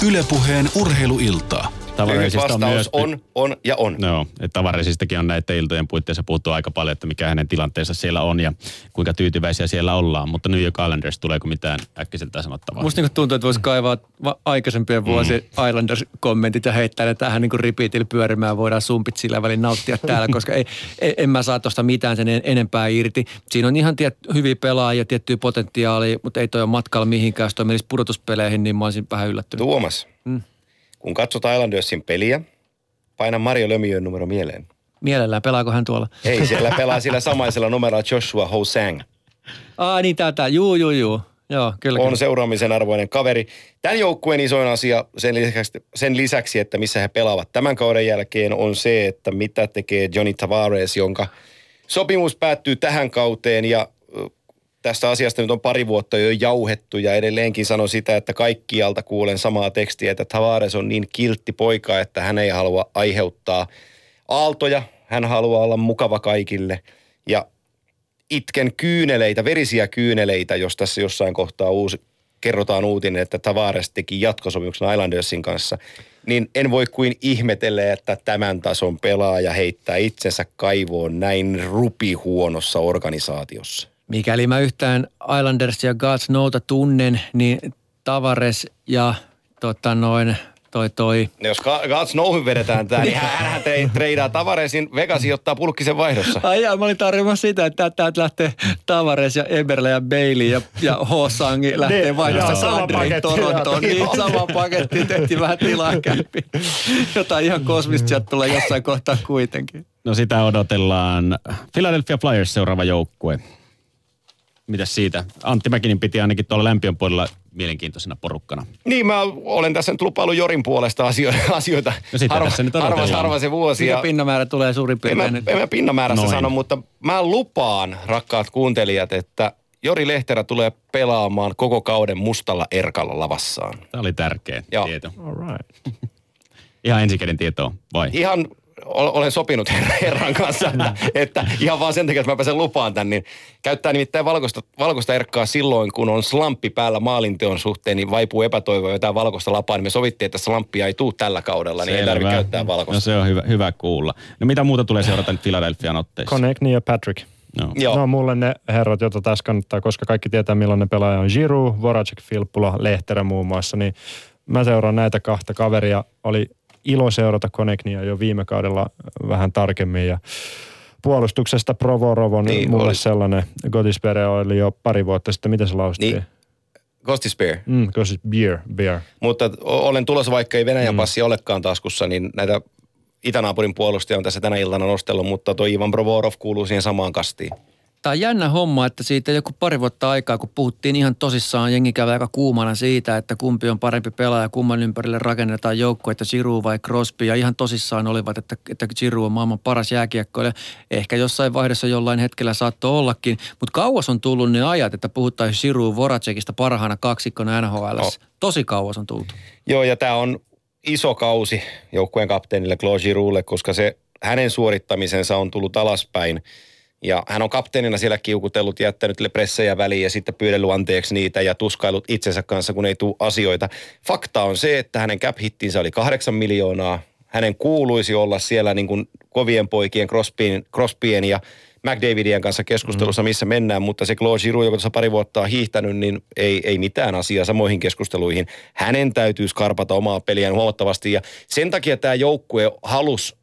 Ylepuheen urheiluiltaa.
Tavaresista
vastaus
myös-
on, on ja on.
No, että Tavaresistakin on näiden iltojen puitteissa puhuttu aika paljon, että mikä hänen tilanteensa siellä on ja kuinka tyytyväisiä siellä ollaan. Mutta New York Islanders, tuleeko mitään äkkiseltä sanottavaa?
Musta niinku tuntuu, että voisi kaivaa va- aikaisempien vuosien mm. Islanders-kommentit ja heittää ne tähän niinku repeatillä pyörimään. Voidaan sumpit sillä välin nauttia täällä, koska ei, ei, en mä saa tuosta mitään sen en- enempää irti. Siinä on ihan tiet, hyviä pelaajia, tiettyä potentiaalia, mutta ei toi ole matkalla mihinkään. Jos toi menisi pudotuspeleihin, niin mä olisin vähän yllättynyt.
Tuomas,
Mm.
Kun katsot Islandersin peliä, paina Mario Lömiön numero mieleen.
Mielellään, pelaako hän tuolla?
Ei, siellä pelaa sillä samaisella numerolla Joshua Hosang.
Aa niin tätä, juu juu juu. Joo, kyllä.
on
kyllä.
seuraamisen arvoinen kaveri. Tämän joukkueen isoin asia sen lisäksi, sen lisäksi, että missä he pelaavat tämän kauden jälkeen, on se, että mitä tekee Johnny Tavares, jonka sopimus päättyy tähän kauteen ja tästä asiasta nyt on pari vuotta jo jauhettu ja edelleenkin sanon sitä, että kaikkialta kuulen samaa tekstiä, että Tavares on niin kiltti poika, että hän ei halua aiheuttaa aaltoja, hän haluaa olla mukava kaikille. Ja itken kyyneleitä, verisiä kyyneleitä, jos tässä jossain kohtaa uusi, kerrotaan uutinen, että Tavares teki jatkosopimuksen Islandersin kanssa, niin en voi kuin ihmetellä, että tämän tason pelaaja heittää itsensä kaivoon näin rupihuonossa organisaatiossa.
Mikäli mä yhtään Islanders ja Gods Nouta tunnen, niin Tavares ja tota noin, toi toi.
Jos Ka- God Snowhyn vedetään tämä, niin hän te- treidaa Tavaresin Vegasiin ottaa pulkkisen vaihdossa.
Ai jaa, mä olin tarjoamassa sitä, että täältä lähtee Tavares ja Eberle ja Bailey ja, ja Hosangi lähtee vaihdossa
paketti,
Torontoon. Niin, sama paketti, tehtiin vähän tilaa käppi. Jotain ihan kosmista sieltä tulee jossain kohtaa kuitenkin.
No sitä odotellaan. Philadelphia Flyers seuraava joukkue. Mitäs siitä? Antti Mäkinen piti ainakin tuolla lämpiön puolella mielenkiintoisena porukkana.
Niin, mä olen tässä nyt lupaillut Jorin puolesta asioita. asioita.
No sitä tässä nyt odotellaan.
harva se vuosi.
Mikä
ja-
pinnamäärä tulee suurin
En mä,
piirtein nyt?
en mä pinnamäärässä
Noin.
sano, mutta mä lupaan, rakkaat kuuntelijat, että Jori Lehterä tulee pelaamaan koko kauden mustalla erkalla lavassaan.
Tämä oli tärkeä
Joo.
tieto.
All right.
Ihan ensikäden tietoa, vai?
Ihan olen sopinut her- herran kanssa, että, että ihan vaan sen takia, että mä pääsen lupaan tän, niin käyttää nimittäin valkoista, valkoista erkkaa silloin, kun on slamppi päällä maalinteon suhteen, niin vaipuu epätoivoa jotain valkoista lapaa, niin me sovittiin, että slampia ei tuu tällä kaudella, niin ei tarvitse
Selvä.
käyttää valkoista.
No se on hyvä, hyvä kuulla. No mitä muuta tulee seurata nyt Philadelphian otteissa?
Konechny ja Patrick.
No.
Joo.
No mulle ne herrat, joita tässä kannattaa, koska kaikki tietää millainen pelaaja on Giroud, Voracek, Filppula, Lehterä muun muassa, niin mä seuraan näitä kahta kaveria. Oli ilo seurata Konechnyä jo viime kaudella vähän tarkemmin ja puolustuksesta Provorov on
Niin,
niin, mulle
oli.
sellainen. Gotispere oli jo pari vuotta sitten. Miten se lausuttiin?
Niin. Ghost.
Mm, Gotis Beer, Beer.
Mutta olen tulossa, vaikka ei Venäjän passi olekaan taskussa, niin näitä itänaapurin puolustajia on tässä tänä iltana nostellut, mutta tuo Ivan Provorov kuuluu siihen samaan kastiin.
Tämä on jännä homma, että siitä joku pari vuotta aikaa, kun puhuttiin ihan tosissaan, jengi kävi aika kuumana siitä, että kumpi on parempi pelaaja, kumman ympärille rakennetaan joukko, että Giroud vai Crosby. Ja ihan tosissaan olivat, että, että Giroud on maailman paras jääkiekkoilija. Ehkä jossain vaiheessa jollain hetkellä saattoi ollakin, mutta kauas on tullut ne ajat, että puhuttaisiin Giroud Voracekista parhaana kaksikkona NHL.
No.
Tosi kauas on tultu.
Joo, ja tämä on iso kausi joukkueen kapteenille Claude Girouxlle, koska se hänen suorittamisensa on tullut alaspäin. Ja hän on kapteenina siellä kiukutellut, jättänyt pressejä väliin ja sitten pyydellyt anteeksi niitä ja tuskailut itsensä kanssa, kun ei tule asioita. Fakta on se, että hänen cap hittinsä oli kahdeksan miljoonaa. Hänen kuuluisi olla siellä niin kuin kovien poikien Crosbyn, Crosbyen ja McDavidien kanssa keskustelussa, missä mennään, mutta se Claude Giroux, joka tuossa pari vuotta on hiihtänyt, niin ei, ei mitään asiaa samoihin keskusteluihin. Hänen täytyy skarpata omaa peliään huomattavasti ja sen takia tämä joukkue halusi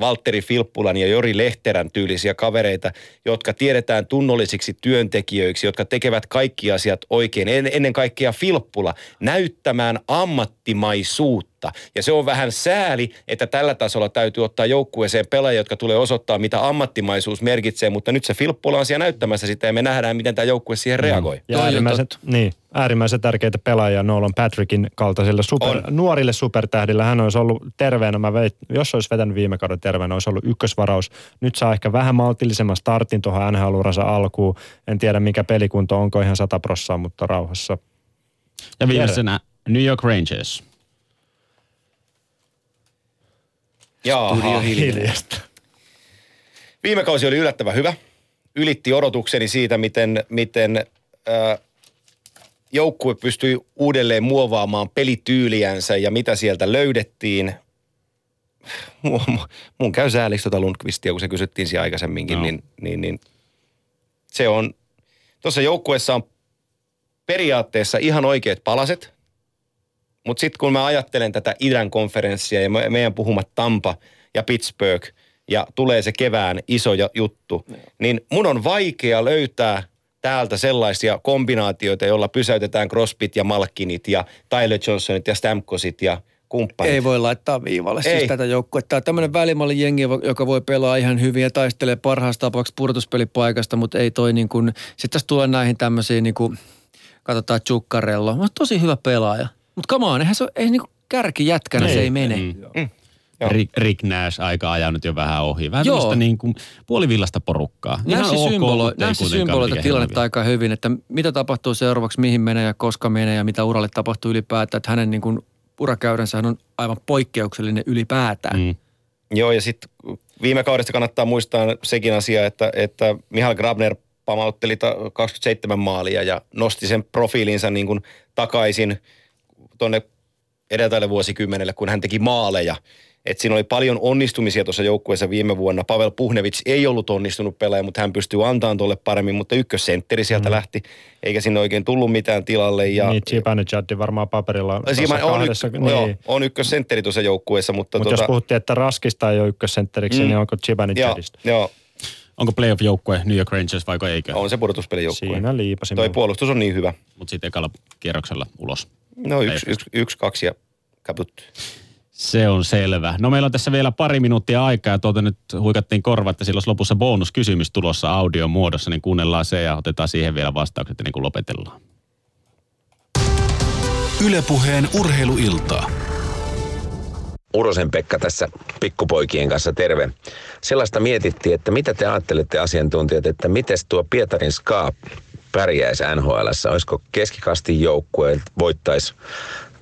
Valtteri Filppulan ja Jori Lehterän tyylisiä kavereita, jotka tiedetään tunnollisiksi työntekijöiksi, jotka tekevät kaikki asiat oikein. En, ennen kaikkea Filppula näyttämään ammattimaisuutta. Ja se on vähän sääli, että tällä tasolla täytyy ottaa joukkueeseen pelaajia, jotka tulee osoittaa, mitä ammattimaisuus merkitsee, mutta nyt se Filppula on siellä näyttämässä sitä ja me nähdään, miten tämä joukkue siihen reagoi.
Ja äärimmäisen, niin, äärimmäisen tärkeitä pelaajia Nolan Patrickin kaltaisille super, nuorille supertähdillä. Hän olisi ollut terveenä, mä veit, jos olisi vetänyt viime kauden terveenä, olisi ollut ykkösvaraus. Nyt saa ehkä vähän maltillisemman startin tuohon NHL-uransa alkuun. En tiedä mikä pelikunto, onko ihan sata prossaa, mutta rauhassa.
Ja viimeisenä New York Rangers.
Jaaha.
Hiljasta.
Viime kausi oli yllättävän hyvä. Ylitti odotukseni siitä, miten, miten äh, joukkue pystyi uudelleen muovaamaan pelityyliänsä ja mitä sieltä löydettiin. Mun, käy sääliksi tuota Lundqvistia, kun se kysyttiin siellä aikaisemminkin,
No.
niin, niin, niin se on, tuossa joukkueessa on periaatteessa ihan oikeat palaset, mutta sitten kun mä ajattelen tätä idän konferenssia ja me- meidän puhumat Tampa ja Pittsburgh ja tulee se kevään iso juttu, niin mun on vaikea löytää täältä sellaisia kombinaatioita, joilla pysäytetään Crosbyt ja Malkinit ja Tyler Johnsonit ja Stamkosit ja kumppanit.
Ei voi laittaa viivalle
Ei.
siis tätä joukkuetta. Tämä on tämmöinen välimallin jengi, joka voi pelaa ihan hyvin ja taistelee parhaassa tapauksessa pudotuspelipaikasta, mutta ei toi niin kuin, sitten tässä tulee näihin tämmöisiin niin kuin, katsotaan Chukkarello. On tosi hyvä pelaaja. Mutta come on, eihän se ole, ei niin kuin kärkijätkänä se ei mene.
Mm.
Mm.
Rick, Rick Nash aika ajanut nyt jo vähän ohi. Vähän
Joo.
tämmöistä niin kuin puolivillasta porukkaa.
Näissä
ok,
symbolo, symboloita tilannetta aika hyvin, että mitä tapahtuu seuraavaksi, mihin menee ja koska menee ja mitä uralle tapahtuu ylipäätään. Että hänen niin kuin urakäyränsä on aivan poikkeuksellinen ylipäätään.
Mm.
Joo, ja sitten viime kaudesta kannattaa muistaa sekin asia, että, että Mihail Grabner pamautteli ta- 27 maalia ja nosti sen profiilinsa niin kuin takaisin tuonne edeltäjälle vuosikymmenelle, kun hän teki maaleja. Et siinä oli paljon onnistumisia tuossa joukkueessa viime vuonna. Pavel Puhnevits ei ollut onnistunut pelaaja, mutta hän pystyy antamaan tuolle paremmin, mutta ykkössentteri sieltä mm. lähti, eikä sinne oikein tullut mitään tilalle. Ja
Niin, Zibanejad varmaan paperilla
on,
kahdessa,
yk,
niin.
joo, on ykkössentteri tuossa joukkueessa, mutta,
Mutta
tota,
jos puhuttiin, että Raskista ei ole ykkössentteriksi,
Mm.
niin onko
joo,
Zibanejadista?
joo,
Onko playoff-joukkue New York Rangers vaiko eikö?
on se pudotuspelijoukkue.
Siinä liipasi.
Toi puolustus on niin hyvä.
Mutta sitten ekalla kierroksella ulos.
No yksi, yksi, yksi kaksi ja kaput.
Se on selvä. No meillä on tässä vielä pari minuuttia aikaa ja tuolta nyt huikattiin korva, että sillä olisi lopussa bonuskysymys tulossa audion muodossa, niin kuunnellaan se ja otetaan siihen vielä vastaukset ennen kuin lopetellaan.
Ylepuheen urheiluiltaa.
Urosen Pekka tässä pikkupoikien kanssa terve. Sellaista mietittiin, että mitä te ajattelette asiantuntijat, että miten tuo Pietarin Ska pärjäisi NHL? Olisiko keskikastin joukkue voittaisi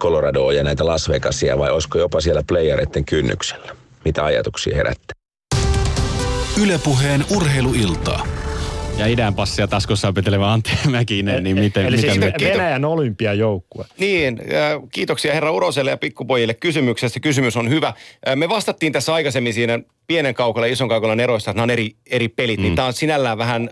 Coloradoa ja näitä Las Vegasia vai olisiko jopa siellä playereiden kynnyksellä? Mitä ajatuksia herättää?
Ylepuheen urheiluiltaa.
Ja idän passia taskussa petelevä Antti Mäkinen, niin miten,
Eli
mitä
siis
miettii?
Venäjän olympiajoukkue.
Niin, kiitoksia herra Uroselle ja pikkupojille kysymyksestä. Kysymys on hyvä. Me vastattiin tässä aikaisemmin siinä pienen kaukolla ja ison kaukolla eroista, että nämä on eri, eri pelit. Mm. Niin tämä on sinällään vähän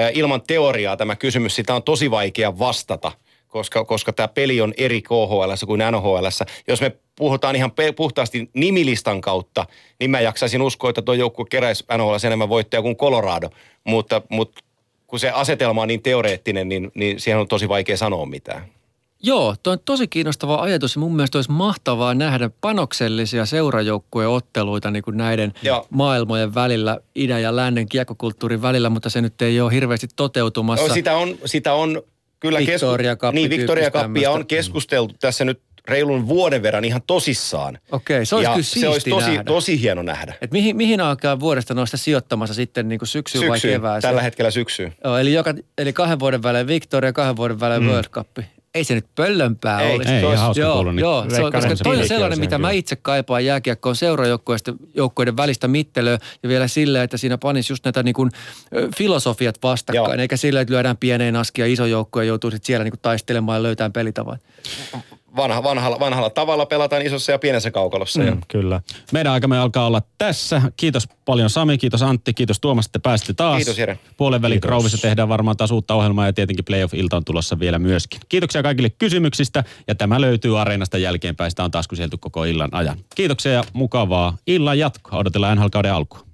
äh, ilman teoriaa tämä kysymys. Sitä on tosi vaikea vastata, koska, koska tämä peli on eri KHL kuin NHL. Jos me puhutaan ihan pe- puhtaasti nimilistan kautta, niin mä jaksaisin uskoa, että tuo joukkue keräisi NHL enemmän voittoja kuin Colorado. Mutta, mutta kun se asetelma on niin teoreettinen, niin, niin siihen on tosi vaikea sanoa mitään.
Joo, tuo on tosi kiinnostava ajatus ja mun mielestä olisi mahtavaa nähdä panoksellisia seurajoukkueen otteluita niin kuin näiden
Joo.
maailmojen välillä, idän ja lännen kiekkokulttuurin välillä, mutta se nyt ei ole hirveästi toteutumassa.
No, sitä on, sitä on kyllä
Victoria Cup
Niin, Victoria Cupia on keskusteltu tässä nyt reilun vuoden verran ihan tosissaan.
Okei, se olisi
ja
kyllä
se olisi tosi,
nähdä.
tosi hieno nähdä.
Et mihin, mihin aikaan vuodesta noista sijoittamassa sitten niin kuin syksyyn vai
Syksyyn,
kevääseen?
tällä hetkellä syksyyn.
Joo, eli, joka, eli kahden vuoden välein Victoria, kahden vuoden välein mm. World Cup. Ei se nyt pöllönpää
Ei,
olisi.
ei, hauska
joo,
kuulla nyt.
joo, se on, koska toi on sellainen, mitä mä itse kaipaan jääkiekkoon seurajoukkueista joukkueiden välistä mittelöä ja vielä sillä, että siinä panisi just näitä niin kuin, filosofiat vastakkain,
Joo.
eikä sillä, että lyödään pieneen askia iso joukko ja joutuu sitten siellä niin kuin taistelemaan ja löytämään pelitavan.
Vanha, vanhalla, vanhalla tavalla pelataan isossa ja pienessä kaukalossa. Mm.
Kyllä.
Meidän aikamme alkaa olla tässä. Kiitos paljon Sami, kiitos Antti, kiitos Tuomas, että pääsitte taas.
Kiitos, Jere.
Puolen välin
Kiitos.
Groovissa tehdään varmaan taas uutta ohjelmaa ja tietenkin Playoff-ilta on tulossa vielä myöskin. Kiitoksia kaikille kysymyksistä ja tämä löytyy Areenasta jälkeenpäin. Sitä on taas kyselty koko illan ajan. Kiitoksia ja mukavaa illan jatkoa. Odotellaan NHL-kauden alkua.